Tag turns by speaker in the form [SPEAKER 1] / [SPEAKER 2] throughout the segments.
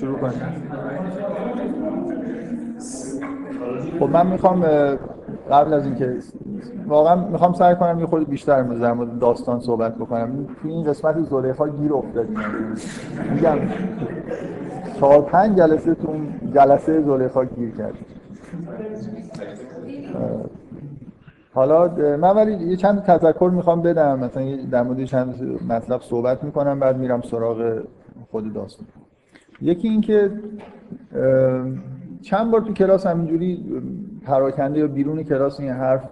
[SPEAKER 1] شروع کنیم. خب من می‌خوام قبل از اینکه واقعا می‌خوام سعی کنم یه خود بیشتر در مورد داستان صحبت بکنم. تو این قسمت زلیخا گیر افتادیم. میگم چهار پنج جلسه تو جلسه زلیخا گیر کردیم. حالا من ولی یه چند تذکر می‌خوام بدم. مثلا در مورد چند مطلب صحبت می‌کنم بعد میرم سراغ خود داستان. یکی اینکه چند بار تو کلاس همینجوری پراکنده یا بیرون کلاس این حرف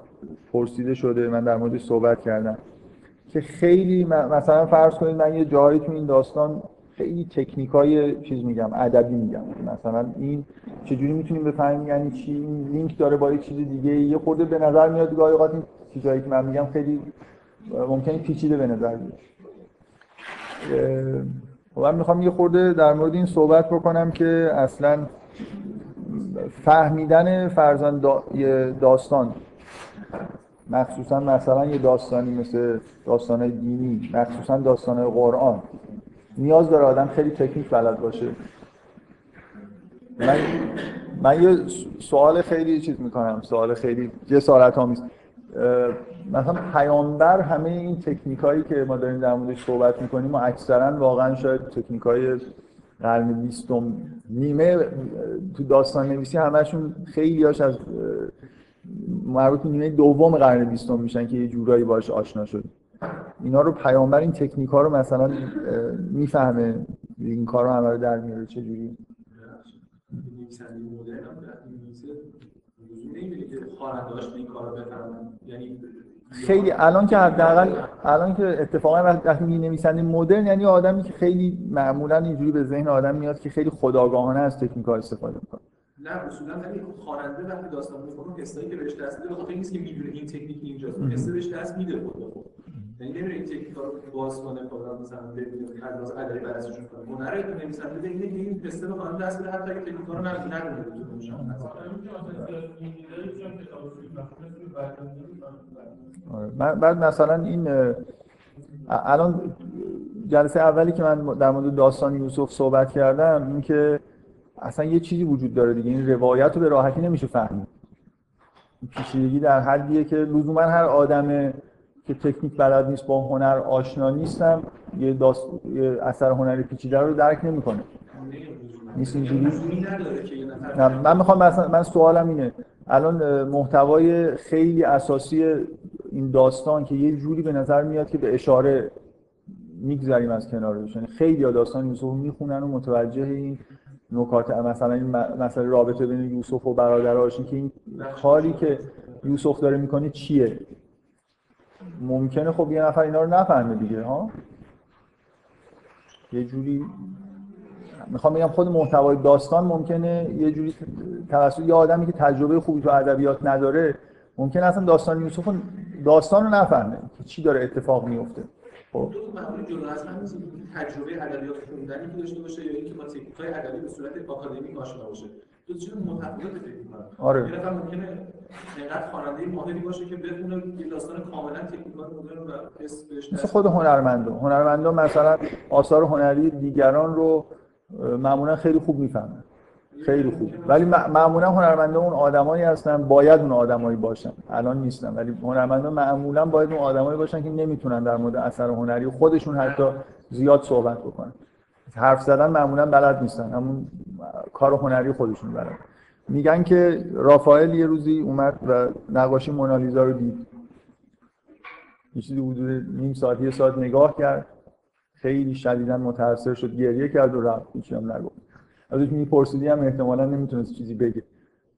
[SPEAKER 1] پرسیده شده من در موردش صحبت کردم که خیلی مثلا فرض کنید من یه جایی تو این داستان خیلی تکنیکای چیز میگم ادبی میگم. مثلا این چجوری می‌تونیم بفهمیم یعنی چی؟ این لینک داره با یه چیز دیگه یه خورده به نظر میاد گاهی اوقات این چیزایی که من میگم خیلی ممکنه پیچیده به نظر بیاد. من می‌خوام یه خورده در مورد این صحبت بکنم که اصلا فهمیدن فرزن داستان. مخصوصا مثلا یه داستانی مثل داستانهای دینی مخصوصا داستانهای قرآن. نیاز داره آدم خیلی تکنیک بلد باشه. من, من یه سوال خیلی چیز می‌کنم سوال خیلی جسارت آمیز. مثلا پیامبر همه این تکنیک هایی که ما داریم در موردش صحبت می‌کنیم و اکثرا واقعا شاید تکنیک های قرن بیستم نیمه تو داستان نویسی همشون خیلی هاش از مربوط نیمه دوم قرن بیستم میشن که یه جورایی باش آشنا شد اینا رو پیامبر این تکنیک ها رو مثلا می‌فهمه این کار رو همه رو در میاره چجوری یعنی خیلی الان که حداقل الان که اتفاقا وقتی می مدرن یعنی آدمی که خیلی معمولا اینجوری به ذهن آدم میاد که خیلی خداگاهانه از تکنیک استفاده می‌کنه.
[SPEAKER 2] نه اصولا ولی خواننده وقتی داستان می‌خونه حسایی که بهش دست میده بخاطر نیست که می‌دونه این تکنیک اینجاست. حس بهش دست میده خود خود یعنی نمیره این تکنیک رو باز کنه خدا مثلا ببینه که از ادبی بررسیش کنه. هنر که نویسنده به اینه که این حس به خواننده دست بده حتی اگه تکنیک رو ندونه
[SPEAKER 1] آره. بعد مثلا این الان جلسه اولی که من در مورد داستان یوسف صحبت کردم این که اصلا یه چیزی وجود داره دیگه. این روایت رو به راحتی نمیشه فهمید. پیچیدگی در حدیه که لزوما هر آدم که تکنیک بلد نیست با هنر آشنا نیستم یه, داست... یه اثر هنری پیچیده رو درک نمی‌کنه. نیست اینجوری؟ نه من می‌خوام مثلا من سوالم اینه. الان محتوای خیلی اساسی این داستان که یه جوری به نظر میاد که به اشاره میگذریم از کنارش. یعنی خیلی داستان یوسف می‌خونن و متوجه این نکات مثلا این مسئله رابطه بین یوسف و برادرهاش که این کاری که یوسف داره می‌کنه چیه؟ ممکنه خب یه نفر اینا رو نفهمه دیگه ها؟ یه جوری می‌خوام بگم خود محتوای داستان ممکنه یه جوری توسط یه آدمی که تجربه خوبی تو ادبیات نداره ممکنه اصلا داستان یوسف داستان رو نفهمه که چی داره اتفاق میفته
[SPEAKER 2] خب. جدا از هم تجربه ادبیات خوندنی که داشته باشه یا اینکه با تکنیک‌های ادبی به صورت آکادمیک آشنا باشه. دو چیز متفاوت فکر می‌کنم
[SPEAKER 1] آره.
[SPEAKER 2] یه نفر ممکنه اینقدر خواننده ماهری باشه که بتونه یه داستان کاملا تکنیکال مدرن و حس بهش
[SPEAKER 1] مثل خود هنرمندا هنرمندا مثلا آثار هنری دیگران رو معمولا خیلی خوب می‌فهمن. خیلی خوب. ولی معمولا هنرمندا اون آدمایی هستن باید اون آدمایی باشن. الان نیستن ولی هنرمندا معمولا باید اون آدمایی باشن که نمی‌تونن در مورد اثر هنری خودشون حتی زیاد صحبت بکنن. حرف زدن معمولا بلد نیستن همون کار هنری خودشون بلد میگن که رافائل یه روزی اومد و نقاشی مونالیزا رو دید. یه چیزی حدود نیم ساعت یه ساعت نگاه کرد. خیلی شدیدا متاثر شد گریه کرد و رفت. هیچی هم نگفت. ازش میپرسیدی هم احتمالا نمی‌تونست چیزی بگه.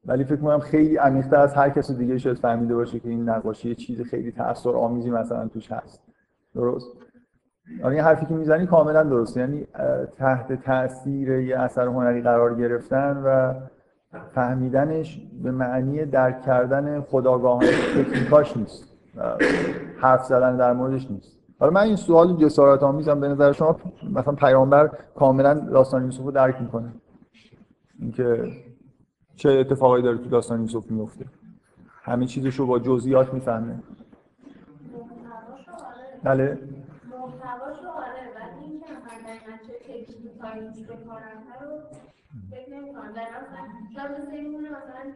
[SPEAKER 1] ولی فکر کنم خیلی عمیق‌تر از هر کسی دیگه شاید فهمیده باشه که این نقاشی چیز خیلی تاثیر آمیزی مثلا توش هست. درست؟ آره این حرفی که می‌زنی کاملا درسته. یعنی تحت تاثیر یه اثر هنری قرار گرفتن و فهمیدنش به معنی درک کردن خداگاهانه تکنیکاش نیست حرف زدن در موردش نیست. حالا من این سوال جسارت آمیزم به نظر شما مثلا پیامبر کاملا داستان یوسف رو درک می‌کنه. اینکه چه اتفاقایی داره تو داستان یوسف میفته. همه چیزش رو با جزئیات می‌فهمه. بله.
[SPEAKER 3] مثلا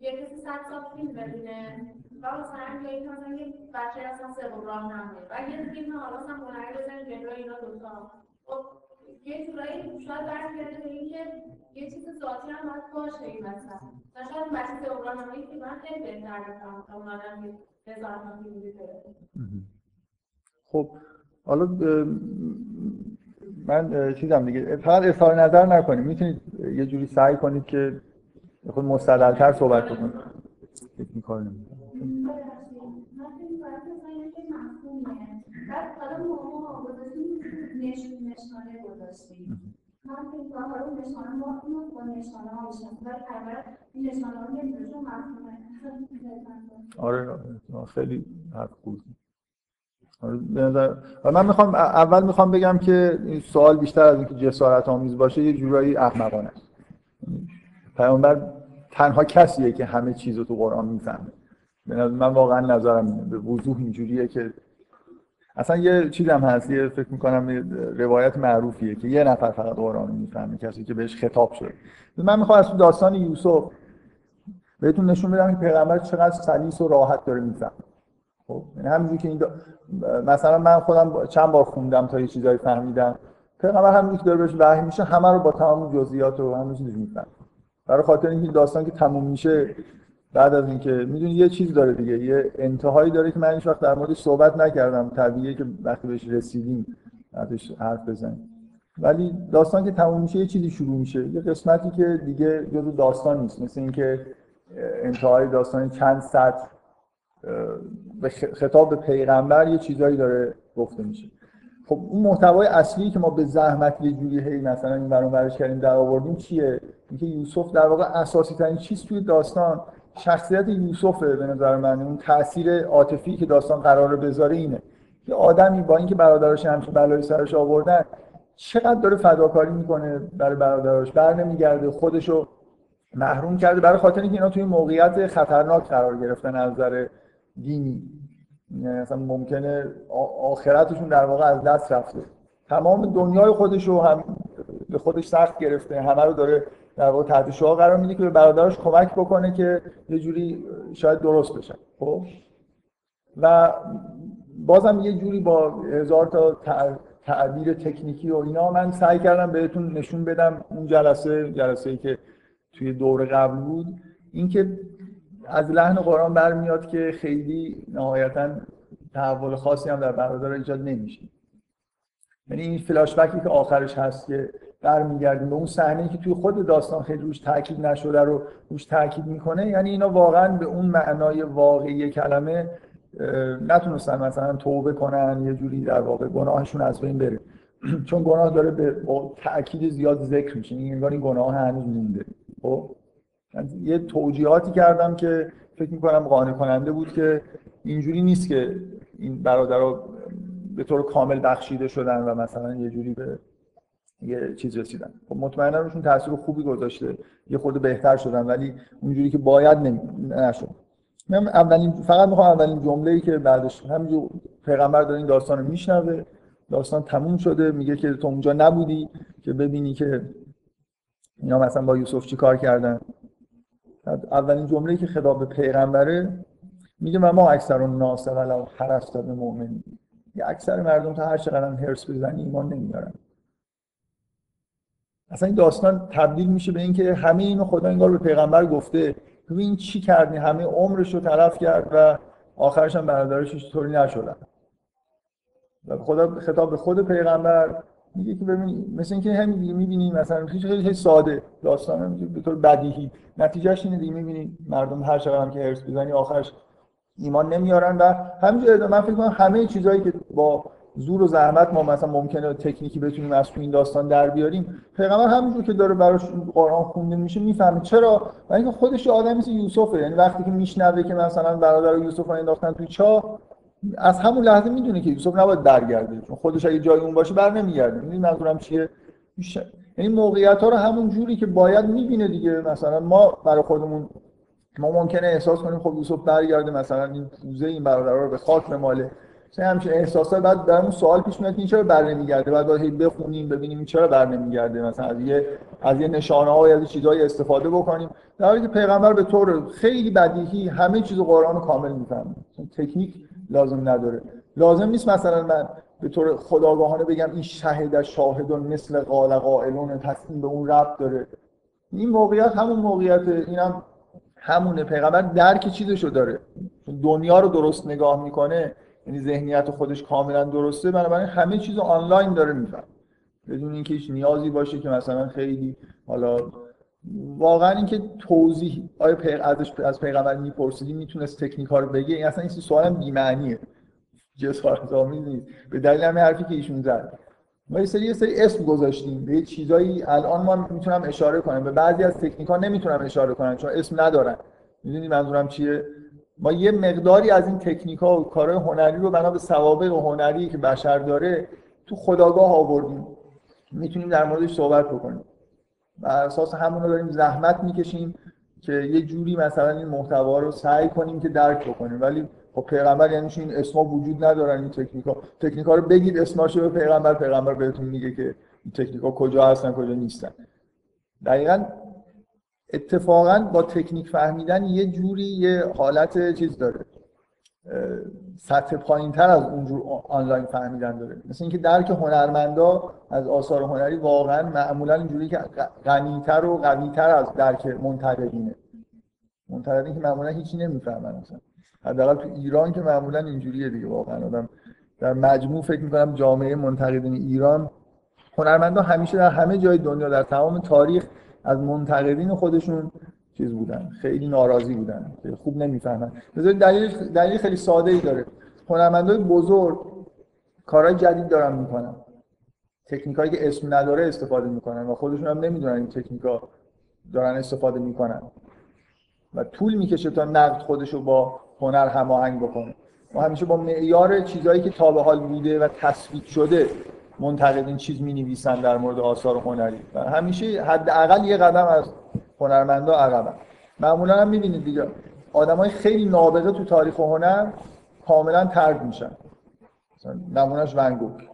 [SPEAKER 3] یه کسی صد سال فیلم ببینه و مثلا این مثلا یه بچه اصلا سوم راه و یه فیلم حالا مثلا هنری بزنیم جلوی اینا دوتا یه جورایی شاید برمیگرده به اینکه یه چیز ذاتی هم باید باشه این مثلا. و شاید راه نمیده که من خیلی بهتر بفهم تا اون آدم هزار
[SPEAKER 1] خب حالا من چیزم دیگه فقط اظهار نظر نکنید می‌تونید یه جوری سعی کنید که خود مستدلتر صحبت بکنید فکر می‌کنم. آره خیلی حرف خوبی آره، من می‌خوام اول می‌خوام بگم که این سوال بیشتر از اینکه جسارت آمیز باشه یه جورایی احمقانه است. پیامبر تنها کسیه که همه چیز رو تو قرآن می‌فهمه. من واقعا نظرم به وضوح اینجوریه که اصلا یه چیزم هست یه فکر می‌کنم روایت معروفیه که یه نفر فقط قرآن می‌فهمه کسی که بهش خطاب شده. من می‌خوام از داستان یوسف بهتون نشون بدم که پیغمبر چقدر سلیس و راحت داره می‌فهمه. خب یعنی همینجوری که این مثلا من خودم چند بار خوندم تا یه چیزایی فهمیدم. پیغمبر همینجوری که داره بهش وحی میشه همه رو با تمام جزئیات و همه چیز می‌فهمه. برای خاطر اینکه داستان که تموم میشه بعد از اینکه می‌دونی یه چیز داره دیگه یه انتهایی داره که من هیچ وقت در موردش صحبت نکردم طبیعیه که وقتی بهش رسیدیم بعدش حرف بزنیم. ولی داستان که تموم میشه یه چیزی شروع میشه. یه قسمتی که دیگه جزو داستان نیست مثل اینکه انتهای داستان چند سطر به خطاب به پیغمبر یه چیزایی داره گفته میشه. خب اون محتوای اصلی که ما به زحمت یه جوری هی مثلا این برون برش کردیم در آوردیم چیه؟ اینکه یوسف در واقع اساسی ترین چیز توی داستان شخصیت یوسفه به نظر من اون تاثیر عاطفی که داستان قرار بذاره اینه. که آدمی با اینکه برادرش همچین بلایی سرش آوردن چقدر داره فداکاری می‌کنه برای برادرش بر نمیگرده خودشو محروم کرده برای خاطر اینکه اینا توی موقعیت خطرناک قرار گرفتن از نظر دینی. یعنی مثلا ممکنه آخرتشون در واقع از دست رفته. تمام دنیای خودش رو هم به خودش سخت گرفته همه رو داره در واقع تحت شعا قرار میده که به برادرش کمک بکنه که یه جوری شاید درست بشن خب؟ و بازم یه جوری با هزار تا تعبیر تکنیکی و اینا من سعی کردم بهتون نشون بدم اون جلسه جلسه ای که توی دور قبل بود. اینکه از لحن قرآن برمیاد که خیلی نهایتا تحول خاصی هم در برادر ایجاد نمیشه. یعنی این فلاش بکی که آخرش هست که برمیگردیم به اون صحنه که توی خود داستان خیلی روش تاکید نشده رو روش تاکید می‌کنه. یعنی اینا واقعا به اون معنای واقعی کلمه نتونستن مثلا توبه کنن یه جوری در واقع گناهشون از بین بره. چون گناه داره به تاکید زیاد ذکر میشه. این انگار این گناه هنوز مونده. خب؟ یه توجیهاتی کردم که فکر می‌کنم قانع کننده بود که اینجوری نیست که این برادرها به طور کامل بخشیده شدن و مثلا یه جوری به یه چیز رسیدن. خب مطمئنا روشون تاثیر خوبی گذاشته. یه خورده بهتر شدن ولی اونجوری که باید نشد. من اولین فقط می‌خوام اولین جمله ای که بعدش همینجور پیغمبر داره این داستان رو میشنوه. داستان تموم شده. میگه که تو اونجا نبودی که ببینی که اینا مثلا با یوسف چی کار کردن. اولین جمله که خطاب به پیغمبره میگه ما اکثر اون ناس ولو به مؤمن اکثر مردم تا هر چقدر هرس بزنی ایمان نمیارن. اصلا این داستان تبدیل میشه به اینکه همه اینو خدا انگار به پیغمبر گفته. ببین چی کردی؟ همه عمرش رو تلف کرد و آخرش هم برادرش طوری نشدن. و خدا خطاب به خود پیغمبر میگه که ببین مثل اینکه همین دیگه می‌بینی مثلا خیلی خیلی ساده. داستان به طور بدیهی. نتیجهش اینه دیگه می‌بینی مردم هر چقدر هم که هرس بزنی آخرش ایمان نمیارن. و همینجوری من فکر کنم همه چیزهایی که با زور و زحمت ما مثلا ممکنه تکنیکی بتونیم از تو این داستان در بیاریم. پیغمبر همینجور که داره براش قرآن خونده میشه می‌فهمه. چرا؟ و اینکه خودش آدمی مثل یوسفه. یعنی وقتی که میشنوه که مثلا برادر یوسف رو انداختن توی چاه از همون لحظه می‌دونه که یوسف نباید برگرده. چون خودش اگه جای اون باشه بر نمیگرده. می‌دونی منظورم چیه؟ یعنی موقعیت ها رو همون جوری که باید می‌بینه دیگه. مثلا ما برای خودمون ما ممکنه احساس کنیم خب یوسف برگرده مثلا این پوزه این برادرها رو به خاک بماله. مثلا همچین احساسات بعد برامون سوال پیش میاد که این چرا بر نمیگرده بعد باید بخونیم ببینیم این چرا بر نمیگرده مثلا از یه از یه نشانه های از چیزایی استفاده بکنیم. در حالی که پیغمبر به طور خیلی بدیهی همه چیز قرآن کامل می‌فهمه. تکنیک لازم نداره. لازم نیست مثلا من به طور خداگاهانه بگم این شهد شاهد مثل قال قائلون تصمیم به اون ربط داره. این موقعیت همون موقعیت اینم همونه. پیغمبر درک چیزشو داره. دنیا رو درست نگاه می‌کنه یعنی ذهنیت خودش کاملا درسته بنابراین همه چیز آنلاین داره میفهم بدون اینکه هیچ نیازی باشه که مثلا خیلی حالا واقعا اینکه توضیح آیا ازش از پیغمبر میپرسیدی می‌تونست تکنیک ها رو بگه؟ این اصلا این سوالم بی معنیه جسارت آمیز نیست. به دلیل همین حرفی که ایشون زد. ما یه سری یه سری اسم گذاشتیم. به چیزایی الان ما می‌تونم اشاره کنم. به بعضی از تکنیک ها نمی‌تونم اشاره کنم چون اسم ندارن. می‌دونید منظورم چیه؟ ما یه مقداری از این تکنیک ها و کارهای هنری رو بنا به سوابق هنری که بشر داره تو خداگاه آوردیم. می‌تونیم در موردش صحبت بکنیم. بر اساس همون رو داریم زحمت می‌کشیم که یه جوری مثلا این محتوا رو سعی کنیم که درک بکنیم. ولی خب پیغمبر یعنی این اسما وجود ندارن این تکنیکا تکنیکا رو بگید اسماشو به پیغمبر پیغمبر بهتون میگه که این تکنیکا کجا هستن کجا نیستن. دقیقا اتفاقا با تکنیک فهمیدن یه جوری یه حالت چیز داره. سطح پایین تر از اونجور آنلاین فهمیدن داره. مثل اینکه درک هنرمندا از آثار هنری واقعا معمولا اینجوری که غنیتر و قویتر از درک منتقدینه منتقدین که معمولا هیچی نمی‌فهمن مثلا. حداقل تو ایران که معمولا اینجوریه دیگه واقعا. آدم در مجموع فکر می‌کنم جامعه منتقدین ایران هنرمندا همیشه در همه جای دنیا در تمام تاریخ از منتقدین خودشون چیز بودن خیلی ناراضی بودن خوب نمی‌فهمن. دلیل دلیل خیلی ساده ای داره. هنرمندای بزرگ کارهای جدید دارن می‌کنن. تکنیکایی که اسم نداره استفاده می‌کنن و خودشون هم نمی‌دونن این تکنیکا دارن استفاده می‌کنن. و طول می‌کشه تا نقد خودشو با هنر هماهنگ بکنه. ما همیشه با معیار چیزهایی که تا به حال بوده و تثبیت شده منتقدین چیز می نویسن در مورد آثار هنری. و همیشه حداقل یه قدم از هنرمندا عقبن. معمولا هم می‌بینید دیگه آدمای خیلی نابغه تو تاریخ هنر کاملا ترد میشن. مثلا نمونهش ونگوک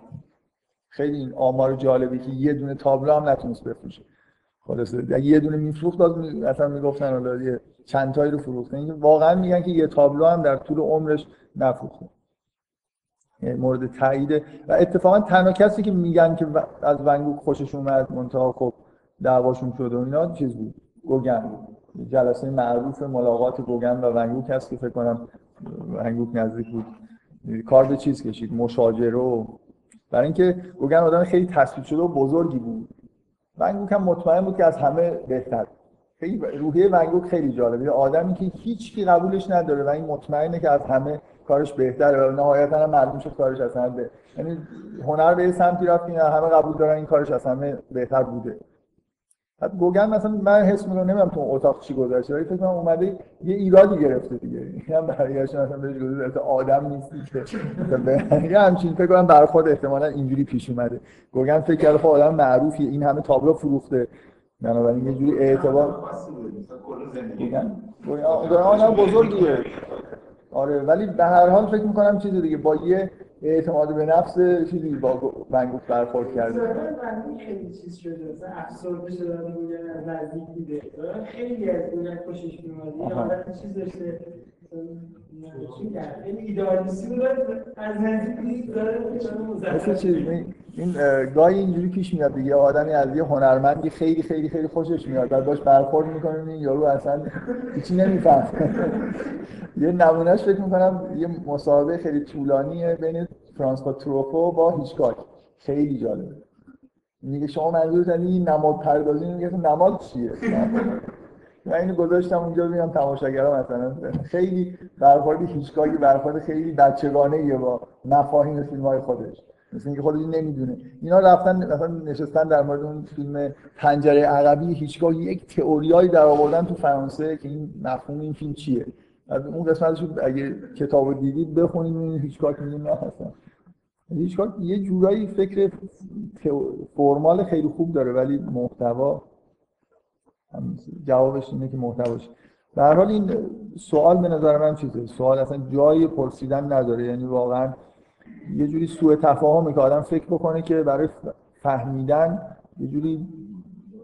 [SPEAKER 1] خیلی این آمار جالبی که یه دونه تابلو هم نتونست بفروشه. خلاصه اگه یه دونه میفروخت اصلا می‌گفتن حالا چند تایی رو اینکه واقعا میگن که یه تابلو هم در طول عمرش نفروخته. مورد تایید. و اتفاقا تنها کسی که میگن که از ونگوک خوشش اومد منتها خب دعواشون شده و اینا چیز بود گوگن جلسه معروف ملاقات گوگن و ونگوک هست که فکر کنم ونگوک نزدیک بود. کار به چیز کشید مشاجره و برای اینکه گوگن آدم خیلی تصویر شده و بزرگی بود. ونگوک هم مطمئن بود که از همه بهتر. خیلی روحیه ونگوک خیلی جالبه. آدمی که هیچ کی قبولش نداره و این مطمئنه که از همه کارش بهتره و نهایتا هم معلوم شد کارش اصلا به یعنی هنر به سمتی رفت که همه قبول دارن این کارش همه بهتر بوده. بعد گوگن مثلا من حس می‌کنم نمی‌دونم تو اتاق چی گذاشته ولی فکر کنم اومده یه ایرادی گرفته دیگه. هم برگشت مثلا بهش گفته آدم نیستی که. یه همچین فکر کنم برخورد احتمالاً اینجوری پیش اومده. گوگن فکر کرده خب آدم معروفیه این همه تابلو فروخته. بنابراین یه جوری اعتبار آدم بزرگیه. آره ولی به هر حال فکر می‌کنم چیز دیگه با یه اعتماد به نفس چیزی با ونگوک برخورد کرده
[SPEAKER 4] خیلی چیز شده افسرده شده نزدیک دیده. خیلی از دولت خوشش میومد یه چیز داشته.
[SPEAKER 1] این گاهی اینجوری پیش میاد دیگه. آدمی از یه هنرمندی خیلی خیلی خیلی خوشش میاد. بعد باش برخورد می‌کنه. این یارو اصلا هیچی نمیفهم یه نمونهش فکر می‌کنم یه مصاحبه خیلی طولانی بین فرانسوا تروفو با هیچکاک. خیلی جالبه. میگه شما منظورت این نماد پردازی میگه نماد چیه؟ من اینو گذاشتم اونجا ببینم تماشاگرا مثلا خیلی برخورد هیچگاهی برخورد خیلی بچگانه با مفاهیم فیلم های خودش. مثل اینکه خودش نمی‌دونه. اینا رفتن مثلا نشستن در مورد اون فیلم پنجره عقبی هیچگاه یک تئوریایی در آوردن تو فرانسه که این مفهوم این فیلم چیه. اون قسمتش اگه کتابو دیدید بخونید این هیچگاه میگه نه اصلا. هیچگاه یه جورایی فکر فرمال خیلی خوب داره ولی محتوا جوابش اینه که محتواش به حال این سوال به نظر من چیزه؟ سوال اصلا جای پرسیدن نداره. یعنی واقعا یه جوری سوء تفاهمه که آدم فکر بکنه که برای فهمیدن یه جوری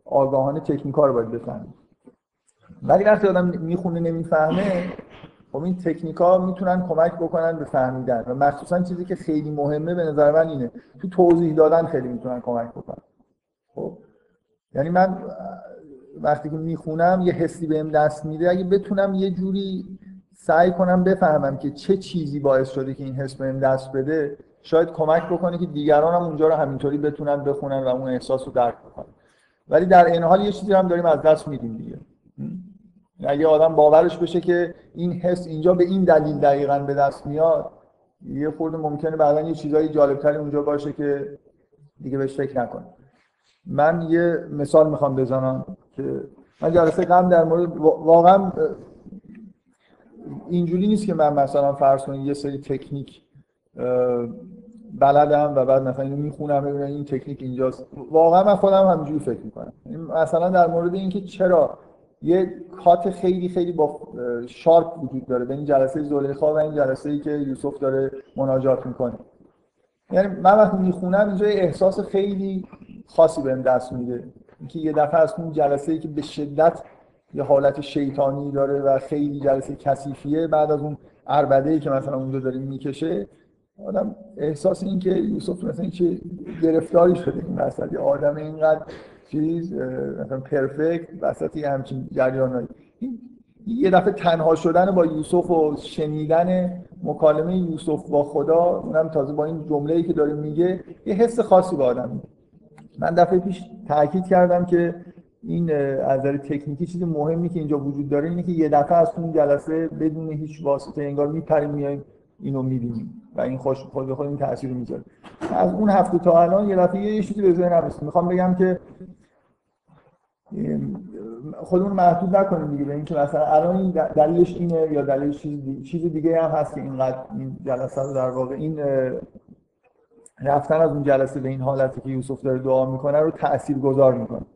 [SPEAKER 1] آگاهانه تکنیکا رو باید بفهمید ولی وقتی آدم می‌خونه نمی‌فهمه خب این تکنیکا می‌تونن کمک بکنن به فهمیدن. و مخصوصا چیزی که خیلی مهمه به نظر من اینه. تو توضیح دادن خیلی می‌تونن کمک بکنن. خب؟ یعنی من وقتی که می‌خونم یه حسی بهم دست میده اگه بتونم یه جوری سعی کنم بفهمم که چه چیزی باعث شده که این حس بهم دست بده شاید کمک بکنه که دیگران هم اونجا رو همینطوری بتونن بخونن و اون احساس رو درک بکنن. ولی در این حال یه چیزی هم داریم از دست میدیم دیگه. اگه آدم باورش بشه که این حس اینجا به این دلیل دقیقا به دست میاد یه خورده ممکنه بعدا یه چیزایی جالبتری اونجا باشه که دیگه بهش فکر نکنه. من یه مثال می‌خوام بزنم. که من جلسه قبل در مورد واقعا اینجوری نیست که من مثلا فرض کنید یه سری تکنیک بلدم و بعد مثلا اینو می‌خونم ببینم این تکنیک اینجاست. واقعا من خودم همینجوری فکر می‌کنم. مثلا در مورد اینکه چرا یه کات خیلی خیلی با شارپ وجود داره بین جلسه زلیخا و این جلسه ای که یوسف داره مناجات می‌کنه. یعنی من وقتی می‌خونم اینجا احساس خیلی خاصی بهم دست میده. اینکه یه دفعه از اون جلسه ای که به شدت یه حالت شیطانی داره و خیلی جلسه کثیفیه بعد از اون اربده ای که مثلا اونجا داریم می‌کشه آدم احساس این که یوسف مثلا چه گرفتاری شده این وسط. یه آدم اینقدر چیز مثلا پرفکت وسط یه همچین جریانایی. یه دفعه تنها شدن با یوسف و شنیدن مکالمه یوسف با خدا اونم تازه با این جمله ای که داره میگه یه حس خاصی به آدم میده. من دفعه پیش تاکید کردم که این از نظر تکنیکی چیز مهمی که اینجا وجود داره اینه که یه دفعه از اون جلسه بدون هیچ واسطه انگار میپریم میایم اینو می‌بینیم و این خوش خود خود این تاثیر می‌ذاره. از اون هفته تا الان یه دفعه یه چیزی به ذهنم رسید می‌خوام بگم که خودمون محدود نکنیم دیگه به اینکه مثلا الان این دلیلش اینه یا دلیلش چیز دیگه, چیز دیگه هم هست که اینقدر این جلسه در واقع این رفتن از اون جلسه به این حالتی که یوسف داره دعا می‌کنه رو تأثیر گذار می‌کنه.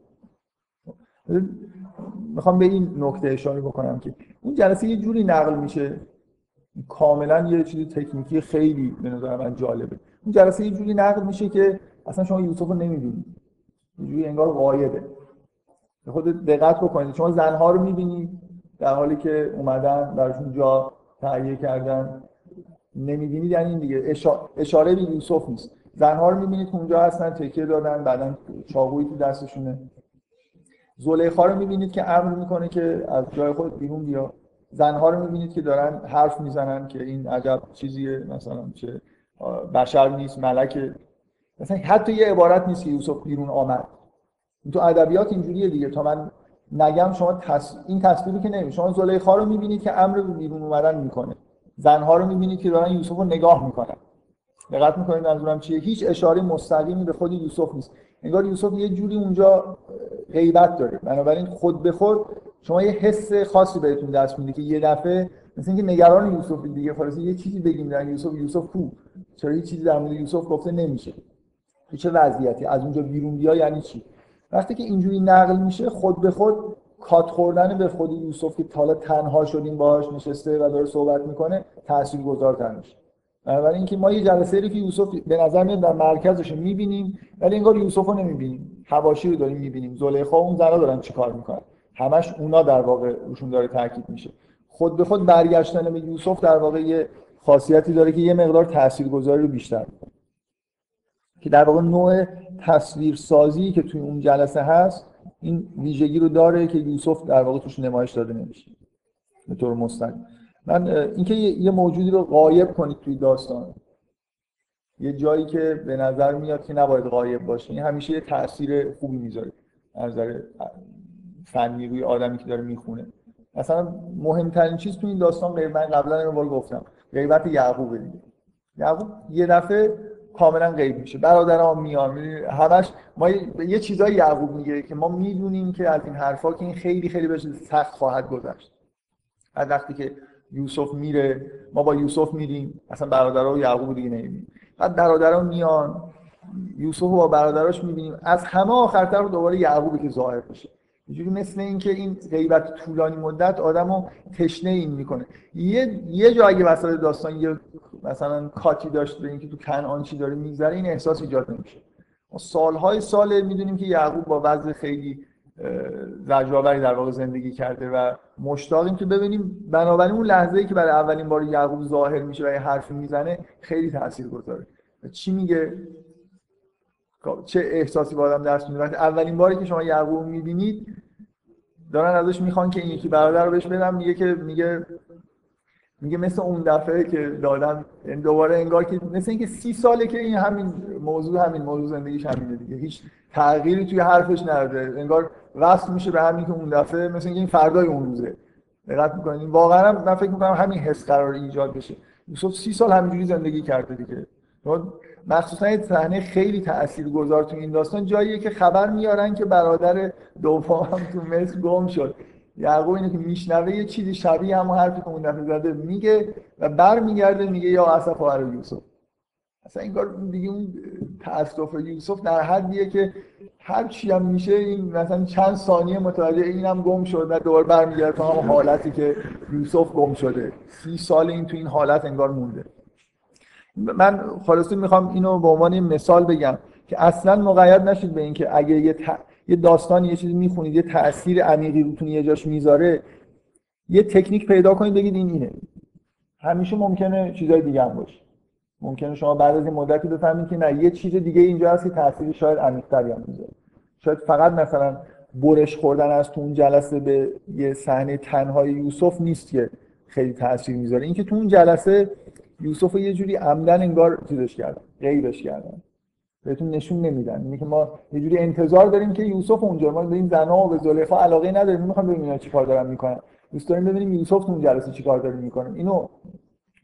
[SPEAKER 1] می‌خوام به این نکته اشاره بکنم که اون جلسه یه جوری نقل میشه. کاملا یه چیز تکنیکی خیلی به نظر من جالبه. اون جلسه یه جوری نقل میشه که اصلا شما یوسف رو نمی‌بینید یه جوری انگار غایبه خود دقت بکنید. شما زنها رو می‌بینید در حالی که اومدن براشون جا تهیه کردن. نمی‌بینید یعنی این دیگه. اشاره به یوسف نیست. زنها رو می‌بینید اونجا هستن تکیه دادن بعدا چاقویی تو دستشونه. زلیخا رو می‌بینید که امر می‌کنه که از جای خود بیرون بیا. زنها رو می‌بینید که دارن حرف می‌زنن که این عجب چیزیه مثلا چه بشر نیست ملکه. مثلا حتی یه عبارت نیست که یوسف بیرون آمد. تو ادبیات اینجوریه دیگه. تا من نگم شما تص... این تصویری که نمی شما زلیخا رو می‌بینید که امر بیرون اومدن می‌کنه. زنها رو می‌بینید که دارن یوسف رو نگاه می‌کنن. دقت می‌کنید منظورم چیه؟ هیچ اشاره مستقیمی به خود یوسف نیست. انگار یوسف یه جوری اونجا غیبت داره. بنابراین خود به خود شما یه حس خاصی بهتون دست میده که یه دفعه مثل اینکه نگران یوسف دیگه. خلاص یه چیزی بگیم در یوسف. یوسف کو؟ چرا یه چیزی در مورد یوسف گفته نمیشه؟ چه وضعیتی؟ از اونجا بیرون بیا یعنی چی؟ وقتی که اینجوری نقل میشه خود به خود کات خوردن به خود یوسف که حالا تنها شدیم باهاش نشسته و داره صحبت می‌کنه تاثیرگذارتر میشه. بنابراین اینکه ما یه جلسه رو که یوسف به نظر میاد در مرکزش می‌بینیم ولی انگار یوسف رو نمی‌بینیم. حواشی رو داریم می‌بینیم. زلیخا اون زنا دارن چیکار می‌کنن؟ همش اونا در واقع روشون داره تاکید میشه. خود به خود برگشتن به یوسف در واقع یه خاصیتی داره که یه مقدار تاثیرگذاری رو بیشتر که در واقع نوع تصویر سازی که توی اون جلسه هست این ویژگی رو داره که یوسف در واقع توش نمایش داده نمیشه. به طور مستقیم. من اینکه یه موجودی رو غایب کنید توی داستان. یه جایی که به نظر میاد که نباید غایب باشه. این همیشه یه تاثیر خوبی می‌ذاره. نظر فنی روی آدمی که داره می‌خونه. مثلا مهمترین چیز تو این داستان غیر من قبلا اینو گفتم. غیبت یعقوب دیگه. یعقوب یه دفعه کاملا غیب میشه. برادرام میان همش ما یه چیزای یعقوب میگه که ما می‌دونیم که از این حرفا که این خیلی خیلی بهش سخت خواهد گذشت. از وقتی که یوسف میره ما با یوسف میریم. اصلا برادرها و یعقوب دیگه نمی‌بینیم. بعد برادرها میان یوسف با برادراش می‌بینیم. از همه آخرتر رو دوباره یعقوبی که ظاهر میشه یه جوری مثل اینکه این غیبت طولانی مدت آدمو تشنه این می‌کنه. یه یه جا اگه وسط داستان یه مثلا کاتی داشت به اینکه تو کنعان چی داره میگذره این احساس ایجاد نمیشه. ما سالهای سال می‌دونیم که یعقوب با وضع خیلی زجرآوری در واقع زندگی کرده و مشتاقیم که ببینیم بنابراین اون لحظه ای که برای اولین بار یعقوب ظاهر میشه و یه حرفی می‌زنه خیلی تاثیرگذاره چی میگه؟ چه احساسی با آدم دست میده؟ اولین باری که شما یعقوب می‌بینید دارن ازش می‌خوان که این یکی برادر رو بهش بدم میگه که میگه میگه مثل اون دفعه که دادم یعنی دوباره انگار که مثل اینکه سی ساله که این همین موضوع همین موضوع زندگیش همینه دیگه. هیچ تغییری توی حرفش نداره. انگار وصل میشه به همین که اون دفعه مثل اینکه این فردای اون روزه. دقت می‌کنین؟ واقعا من فکر می‌کنم همین حس قرار ایجاد بشه. یوسف سی سال همینجوری زندگی کرده دیگه. مخصوصا یه صحنه خیلی تاثیرگذار تو این داستان جاییه که خبر میارن که برادر دوم هم تو مصر گم شد. یعقوب اینه که میشنوه یه چیزی شبیه همون حرفی که اون دفعه زده میگه و برمیگرده میگه یا اسف و یوسف. اصلا این کار دیگه اون تاسف یوسف در حدیه که هر چی هم میشه این مثلا چند ثانیه متوجه اینم گم شد و دوباره برمیگرده تا هم حالتی که یوسف گم شده. سی سال این تو این حالت انگار مونده. من خلاصه می‌خوام اینو به عنوان مثال بگم که اصلا مقید نشید به اینکه اگه یه, یه داستان یه چیزی می‌خونید یه تاثیر عمیقی روتون یه جاش می‌ذاره یه تکنیک پیدا کنید بگید این اینه. همیشه ممکنه چیزای دیگه هم باشه. ممکنه شما بعد از این مدتی بفهمید که نه یه چیز دیگه اینجا هست که تاثیر شاید عمیق‌تری هم می‌ذاره. شاید فقط مثلا برش خوردن از تو اون جلسه به یه صحنه تنهای یوسف نیست که خیلی تاثیر می‌ذاره. اینکه تو اون جلسه یوسف یه جوری عمدن انگار چیزش کردن غیبش کردن. بهتون نشون نمیدن. اینه که ما یه جوری انتظار داریم که یوسف اونجا ما به این زنا و به زلیخا علاقه نداریم. می‌خوام ببینیم اینا چیکار دارن می‌کنن. دوست داریم ببینیم یوسف اون جلسه چیکار داره می‌کنه. اینو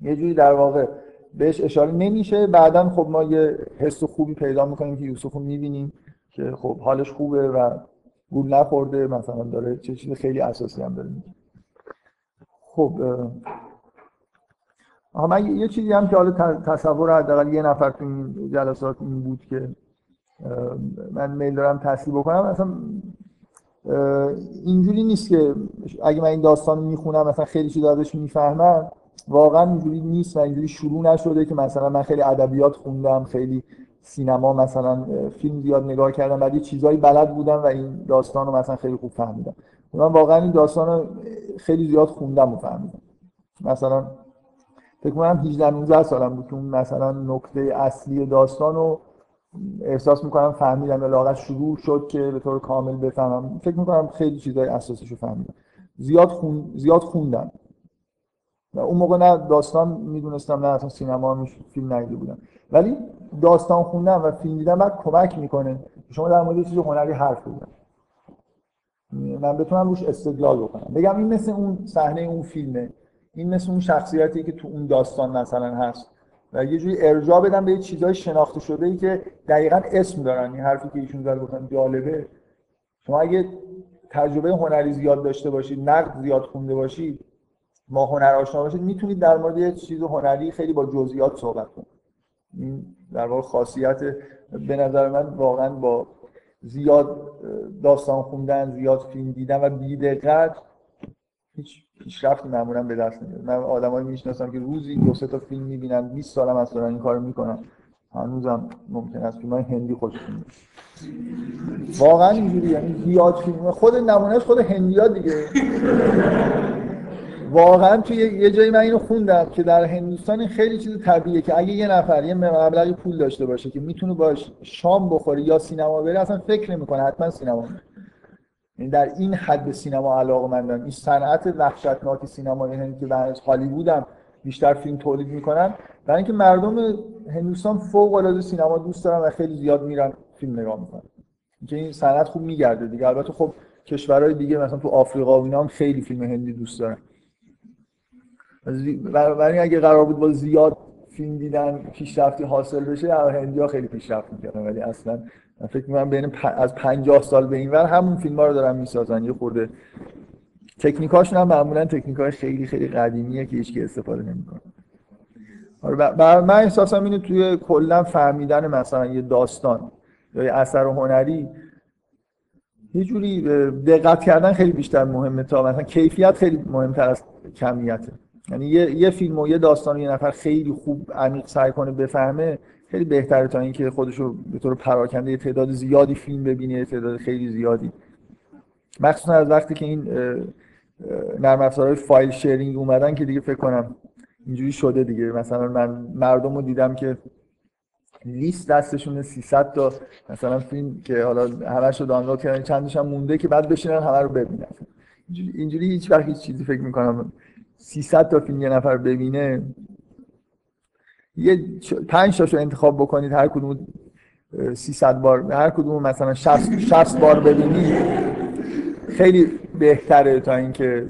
[SPEAKER 1] یه جوری در واقع بهش اشاره نمیشه. بعدا خب ما یه حس خوبی پیدا می‌کنیم که یوسف رو می‌بینیم که خب حالش خوبه و گول نخورده. مثلا داره چه چیز خیلی اساسی هم داره خب من یه چیزی هم که حالا تصور حداقل یه نفر تو این جلسات این بود که من میل دارم تصدیق بکنم مثلا اینجوری نیست که اگه من این داستان می‌خونم مثلا خیلی چیز ازش می‌فهمم واقعا اینجوری نیست و اینجوری شروع نشده که مثلا من خیلی ادبیات خوندم خیلی سینما مثلا فیلم زیاد نگاه کردم بعد چیزایی بلد بودم و این داستان رو مثلا خیلی خوب فهمیدم. من واقعا این داستان رو خیلی زیاد خوندم و فهمیدم. مثلا فکر کنم 18 19 سالم بود که اون مثلا نکته اصلی داستان رو احساس می‌کنم فهمیدم یا شروع شد که به طور کامل بفهمم. فکر می‌کنم خیلی چیزای اساسیشو فهمیدم. زیاد خون... زیاد خوندم. و اون موقع نه داستان می‌دونستم نه اصلا سینما فیلم ندیده بودم. ولی داستان خوندم و فیلم دیدم بعد کمک می‌کنه شما در مورد چیز هنری حرف بزنید. من بتونم روش استدلال بکنم. بگم این مثل اون صحنه اون فیلمه. این مثل اون شخصیتی که تو اون داستان مثلا هست. و یه جوری ارجاع بدم به چیزای شناخته شده ای که دقیقا اسم دارن. این حرفی که ایشون زده گفتن جالبه. شما اگه تجربه هنری زیاد داشته باشید نقد زیاد خونده باشید ما هنر آشنا باشید می‌تونید در مورد یه چیز هنری خیلی با جزئیات صحبت کنید. این در واقع خاصیت به نظر من واقعا با زیاد داستان خوندن زیاد فیلم دیدن و بیدقت هیچ پیشرفتی معمولا به دست نمیاد. من آدمایی می‌شناسم که روزی دو سه تا فیلم می‌بینن 20 سالم از این کارو می‌کنن. هنوزم ممکن است فیلم هندی خوششون بیاد. واقعا اینجوری یعنی زیاد فیلم. خود نمونهش خود هندیا دیگه. واقعا توی یه جایی من اینو خوندم که در هندوستان خیلی چیز طبیعیه که اگه یه نفر یه مبلغی پول داشته باشه که می‌تونه باش شام بخوره یا سینما بره اصلا فکر نمی‌کنه. حتما سینما یعنی در این حد به سینما علاقه مندن این صنعت وحشتناک سینما هندی که در هالیوود هم بیشتر فیلم تولید می‌کنن. برای اینکه مردم هندوستان فوق العاده سینما دوست دارن و خیلی زیاد میرن فیلم نگاه می‌کنن. که این صنعت خوب میگرده دیگه. البته خب کشورهای دیگه مثلا تو آفریقا و اینا هم خیلی فیلم هندی دوست دارن. برای اگه قرار بود با زیاد فیلم دیدن پیشرفتی حاصل بشه هندی ها خیلی پیشرفت می‌کردن. ولی اصلا من فکر می‌کنم بین از 50 سال به این ور همون فیلم ها رو دارن می‌سازن. یه خورده تکنیکاشون هم معمولا تکنیک های خیلی خیلی قدیمیه که هیچ استا نمی‌کنه. آره من احساسم اینه توی کلا فهمیدن مثلا یه داستان یا یه اثر هنری یه جوری دقت کردن خیلی بیشتر مهمه تا مثلا کیفیت خیلی مهمتر از کمیته. یعنی یه, یه فیلم و یه داستان یه نفر خیلی خوب عمیق سعی کنه بفهمه خیلی بهتره تا اینکه خودشو به طور پراکنده تعداد زیادی فیلم ببینه تعداد خیلی زیادی. مخصوصا از وقتی که این نرم افزارهای فایل شیرینگ اومدن که دیگه فکر کنم اینجوری شده دیگه. مثلا من مردم رو دیدم که لیست دستشون 300 تا مثلا فیلم که حالا همش رو دانلود کردن چندش هم مونده که بعد بشینن همه رو ببینن. اینجوری هیچ وقت هیچ چیزی فکر می‌کنم 300 تا فیلم یه نفر ببینه یه پنج تاشو انتخاب بکنید هر کدوم 300 بار هر کدوم مثلا 60 60 بار ببینید خیلی بهتره تا اینکه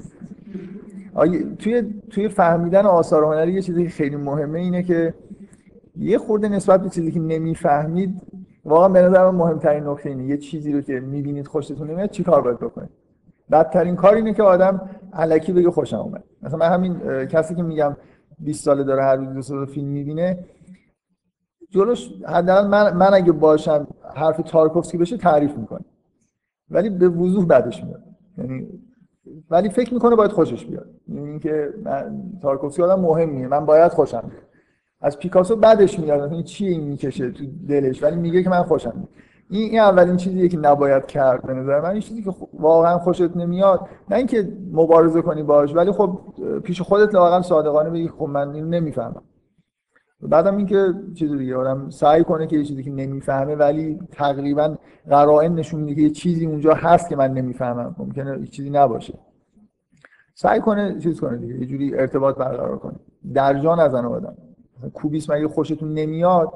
[SPEAKER 1] توی توی فهمیدن آثار هنری یه چیزی خیلی مهمه اینه که یه خورده نسبت به چیزی که نمی‌فهمید واقعا به نظر من مهمترین نکته اینه. یه چیزی رو که می‌بینید خوشتون نمیاد چیکار باید بکنید؟ بدترین کار اینه که آدم علکی بگه خوشم اومد. مثلا من همین کسی که میگم 20 ساله داره هر روز دو فیلم می‌بینه جلوش حداقل من, من اگه باشم حرف تارکوفسکی بشه تعریف می‌کنه. ولی به وضوح بعدش میاد. یعنی ولی فکر می‌کنه باید خوشش بیاد. یعنی اینکه من تارکوفسکی آدم مهمیه. من باید خوشم بیاد. از پیکاسو بعدش میاد. این چی این می‌کشه تو دلش؟ ولی میگه که من خوشم میاد این اولین چیزیه که نباید کرد به نظر من. این چیزی که واقعا خوشت نمیاد. نه اینکه مبارزه کنی باش ولی خب پیش خودت واقعا صادقانه بگی خب من اینو نمی‌فهمم. بعدم اینکه چیز دیگه آدم سعی کنه که یه چیزی که نمی‌فهمه ولی تقریبا قرائن نشون میده که یه چیزی اونجا هست که من نمی‌فهمم. ممکنه چیزی نباشه. سعی کنه چیز کنه دیگه یه جوری ارتباط برقرار کنه. در جا نزنه آدم. کوبیسم اگه خوشتون نمیاد؟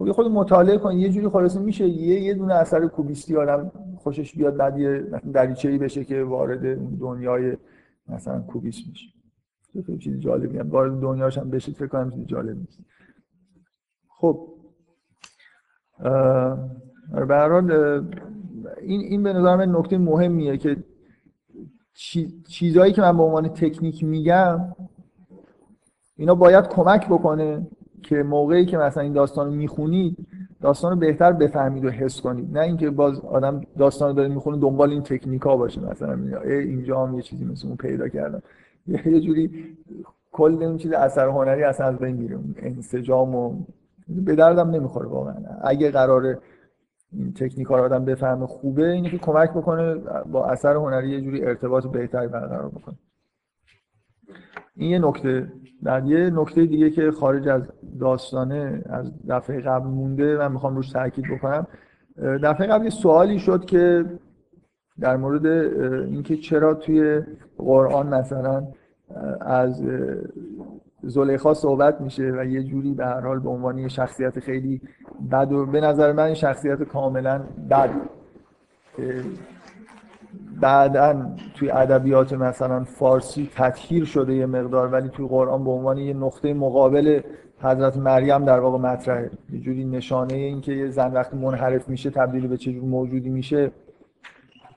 [SPEAKER 1] خب یه خود مطالعه کنید یه جوری خلاصه میشه یه یه دونه اثر کوبیستی آدم خوشش بیاد بعد یه دریچه‌ای بشه که وارد دنیای مثلا کوبیست میشه. خیلی چیز جالبی هم. وارد دنیاش هم بشید فکر کنم چیز جالب نیست. خب. به هر حال این این به نظر من نکته مهمیه که چیزهایی که من به عنوان تکنیک میگم اینا باید کمک بکنه که موقعی که مثلا این داستان رو می‌خونید داستان رو بهتر بفهمید و حس کنید. نه اینکه باز آدم داستان رو داره می‌خونه دنبال این تکنیکا باشه. مثلا اینجا هم یه چیزی مثل اون پیدا کردم. یه جوری کل این چیز اثر هنری اصلا از بین میره. انسجام و به دردم نمی‌خوره واقعا. اگه قراره این تکنیک رو آدم بفهمه خوبه اینه که کمک بکنه با اثر هنری یه جوری ارتباط بهتری برقرار بکنه. این یه نکته بعد یه نکته دیگه که خارج از داستانه از دفعه قبل مونده من می‌خوام روش تاکید بکنم. دفعه قبل یه سوالی شد که در مورد اینکه چرا توی قرآن مثلا از زلیخا صحبت میشه و یه جوری به هر حال به عنوان یه شخصیت خیلی بد و به نظر من شخصیت کاملا بد. بعدا توی ادبیات مثلا فارسی تطهیر شده یه مقدار ولی توی قرآن به عنوان یه نقطه مقابل حضرت مریم در واقع مطرحه. یه جوری نشانه این که یه زن وقتی منحرف میشه تبدیل به چه موجودی میشه.